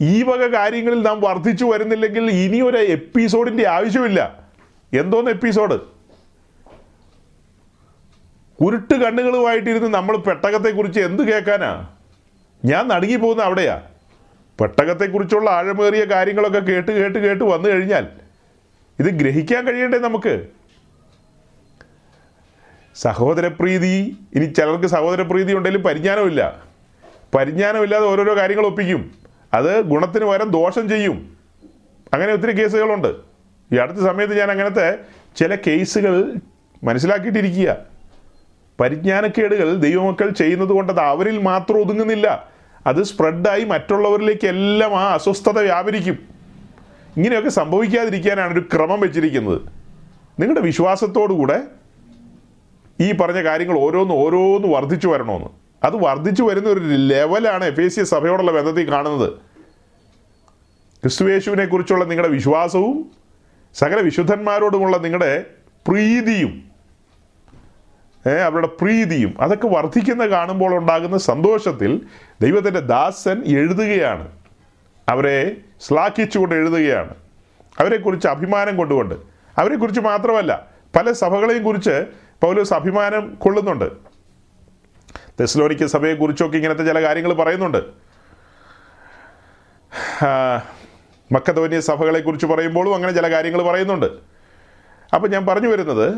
ഈ വക കാര്യങ്ങളിൽ നാം വർദ്ധിച്ചു വരുന്നില്ലെങ്കിൽ ഇനി ഒരു എപ്പിസോഡിന്റെ ആവശ്യമില്ല. എന്തോന്ന് എപ്പിസോഡ്? കുരുട്ട് കണ്ണുകളുമായിട്ടിരുന്ന് നമ്മൾ പെട്ടകത്തെക്കുറിച്ച് എന്ത് കേൾക്കാനാ? ഞാൻ നടുങ്ങി പോകുന്ന അവിടെയാ. പെട്ടകത്തെക്കുറിച്ചുള്ള ആഴമേറിയ കാര്യങ്ങളൊക്കെ കേട്ട് കേട്ട് കേട്ട് വന്നു കഴിഞ്ഞാൽ ഇത് ഗ്രഹിക്കാൻ കഴിയണ്ടേ നമുക്ക്? സഹോദരപ്രീതി ഇനി ചിലർക്ക് സഹോദരപ്രീതി ഉണ്ടെങ്കിൽ പരിജ്ഞാനമില്ല. പരിജ്ഞാനമില്ലാതെ ഓരോരോ കാര്യങ്ങൾ ഒപ്പിക്കും. അത് ഗുണത്തിന് പകരം ദോഷം ചെയ്യും. അങ്ങനെ ഒത്തിരി കേസുകളുണ്ട്. ഈ അടുത്ത സമയത്ത് ഞാൻ അങ്ങനത്തെ ചില കേസുകൾ മനസ്സിലാക്കിയിട്ടിരിക്കുക. പരിജ്ഞാനക്കേടുകൾ ദൈവമക്കൾ ചെയ്യുന്നത് കൊണ്ട് അത് അവരിൽ മാത്രം ഒതുങ്ങുന്നില്ല. അത് സ്പ്രെഡായി മറ്റുള്ളവരിലേക്ക് എല്ലാം ആ അസ്വസ്ഥത വ്യാപരിക്കും. ഇങ്ങനെയൊക്കെ സംഭവിക്കാതിരിക്കാനാണ് ഒരു ക്രമം വെച്ചിരിക്കുന്നത്. നിങ്ങളുടെ വിശ്വാസത്തോടുകൂടെ ഈ പറഞ്ഞ കാര്യങ്ങൾ ഓരോന്ന് ഓരോന്ന് വർദ്ധിച്ചു വരണമെന്ന്. അത് വർദ്ധിച്ചു വരുന്ന ഒരു ലെവലാണ് എഫ് എ സി സഭയോടുള്ള ബന്ധത്തിൽ കാണുന്നത്. ക്രിസ്തുവേശുവിനെ കുറിച്ചുള്ള നിങ്ങളുടെ വിശ്വാസവും സകല വിശുദ്ധന്മാരോടുമുള്ള നിങ്ങളുടെ പ്രീതിയും അവരുടെ പ്രീതിയും അതൊക്കെ വർദ്ധിക്കുന്ന കാണുമ്പോൾ ഉണ്ടാകുന്ന സന്തോഷത്തിൽ ദൈവത്തിന്റെ ദാസൻ എഴുതുകയാണ്. അവരെ ശ്ലാഘിച്ചുകൊണ്ട് എഴുതുകയാണ്. അവരെക്കുറിച്ച് അഭിമാനം കൊണ്ടുകൊണ്ട്. അവരെക്കുറിച്ച് മാത്രമല്ല പല സഭകളെയും കുറിച്ച് പൗലോസ് അഭിമാനം കൊള്ളുന്നുണ്ട്. തെസ്ലോനിക്ക സഭയെക്കുറിച്ചൊക്കെ ഇങ്ങനത്തെ ചില കാര്യങ്ങൾ പറയുന്നുണ്ട്. മക്കതോന്യ സഭകളെക്കുറിച്ച് പറയുമ്പോഴും അങ്ങനെ ചില കാര്യങ്ങൾ പറയുന്നുണ്ട്. അപ്പം ഞാൻ പറഞ്ഞു വരുന്നത്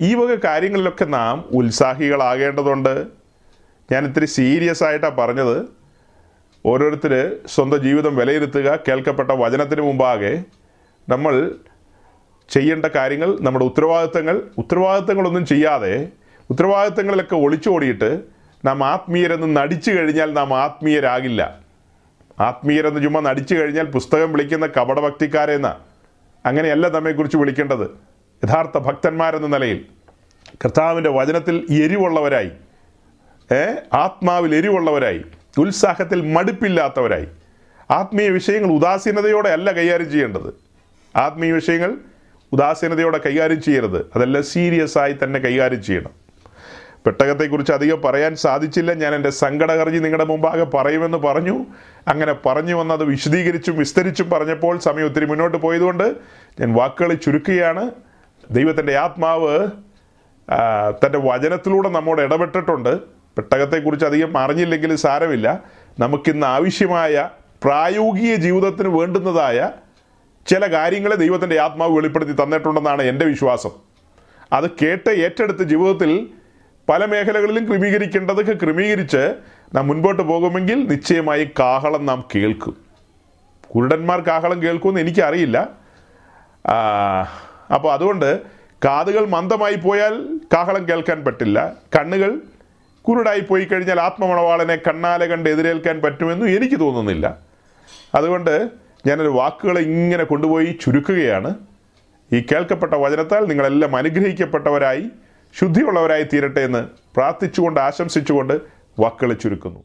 ഈ വക കാര്യങ്ങളിലൊക്കെ നാം ഉത്സാഹികളാകേണ്ടതുണ്ട്. ഞാൻ ഇത്തിരി സീരിയസ് ആയിട്ടാണ് പറഞ്ഞത്. ഓരോരുത്തർ സ്വന്തം ജീവിതം വിലയിരുത്തുക കേൾക്കപ്പെട്ട വചനത്തിന് മുമ്പാകെ നമ്മൾ ചെയ്യേണ്ട കാര്യങ്ങൾ നമ്മുടെ ഉത്തരവാദിത്തങ്ങൾ ഉത്തരവാദിത്തങ്ങളൊന്നും ചെയ്യാതെ ഉത്തരവാദിത്തങ്ങളിലൊക്കെ ഒളിച്ചോടിയിട്ട് നാം ആത്മീയരെന്ന് നടിച്ചു കഴിഞ്ഞാൽ നാം ആത്മീയരാകില്ല. ആത്മീയരെന്ന് ചുമ്മാ നടിച്ചു കഴിഞ്ഞാൽ പുസ്തകം വിളിക്കുന്ന കപടഭക്തിക്കാരെന്ന അങ്ങനെയല്ല നമ്മെക്കുറിച്ച് വിളിക്കേണ്ടത്. യഥാർത്ഥ ഭക്തന്മാരെന്ന നിലയിൽ കർത്താവിന്റെ വചനത്തിൽ എരിവുള്ളവരായി ഏ ആത്മാവിൽ എരിവുള്ളവരായി ഉത്സാഹത്തിൽ മടുപ്പില്ലാത്തവരായി ആത്മീയ വിഷയങ്ങൾ ഉദാസീനതയോടെ അല്ല കൈകാര്യം ചെയ്യേണ്ടത്. ആത്മീയ വിഷയങ്ങൾ ഉദാസീനതയോടെ കൈകാര്യം ചെയ്യരുത്. അതെല്ലാം സീരിയസ് ആയി തന്നെ കൈകാര്യം ചെയ്യണം. പെട്ടകത്തെക്കുറിച്ച് അധികം പറയാൻ സാധിച്ചില്ല. ഞാൻ എന്റെ സങ്കടകർജി നിങ്ങളുടെ മുമ്പാകെ പറയുമെന്ന് പറഞ്ഞു. അങ്ങനെ പറഞ്ഞു വന്നത് വിശദീകരിച്ചും വിസ്തരിച്ചും പറഞ്ഞപ്പോൾ സമയം ഒത്തിരി മുന്നോട്ട് പോയതുകൊണ്ട് ഞാൻ വാക്കുകൾ ചുരുക്കുകയാണ്. ദൈവത്തിന്റെ ആത്മാവ് തന്റെ വചനത്തിലൂടെ നമ്മോട് ഇടപെട്ടിട്ടുണ്ട്. പെട്ടകത്തെക്കുറിച്ച് അധികം അറിഞ്ഞില്ലെങ്കിൽ സാരമില്ല. നമുക്കിന്ന് ആവശ്യമായ പ്രായോഗിക ജീവിതത്തിന് വേണ്ടുന്നതായ ചില കാര്യങ്ങളെ ദൈവത്തിന്റെ ആത്മാവ് വെളിപ്പെടുത്തി തന്നിട്ടുണ്ടെന്നാണ് എന്റെ വിശ്വാസം. അത് കേട്ട് ഏറ്റെടുത്ത് ജീവിതത്തിൽ പല മേഖലകളിലും ക്രമീകരിക്കേണ്ടതൊക്കെ ക്രമീകരിച്ച് നാം മുൻപോട്ട് പോകുമെങ്കിൽ നിശ്ചയമായി കാഹളം നാം കേൾക്കും. കുരുടന്മാർ കാഹളം കേൾക്കുമെന്ന് എനിക്കറിയില്ല. അപ്പോൾ അതുകൊണ്ട് കാതുകൾ മന്ദമായി പോയാൽ കാഹളം കേൾക്കാൻ പറ്റില്ല. കണ്ണുകൾ കുരുടായി പോയി കഴിഞ്ഞാൽ ആത്മമണവാളനെ കണ്ണാലെ കണ്ട് എതിരേൽക്കാൻ പറ്റുമെന്നും എനിക്ക് തോന്നുന്നില്ല. അതുകൊണ്ട് ഞാനൊരു വാക്കുകളെ ഇങ്ങനെ കൊണ്ടുപോയി ചുരുക്കുകയാണ്. ഈ കേൾക്കപ്പെട്ട വചനത്താൽ നിങ്ങളെല്ലാം അനുഗ്രഹിക്കപ്പെട്ടവരായി ശുദ്ധിയുള്ളവരായി തീരട്ടെ എന്ന് പ്രാർത്ഥിച്ചുകൊണ്ട് ആശംസിച്ചുകൊണ്ട് വാക്കുകളെ ചുരുക്കുന്നു.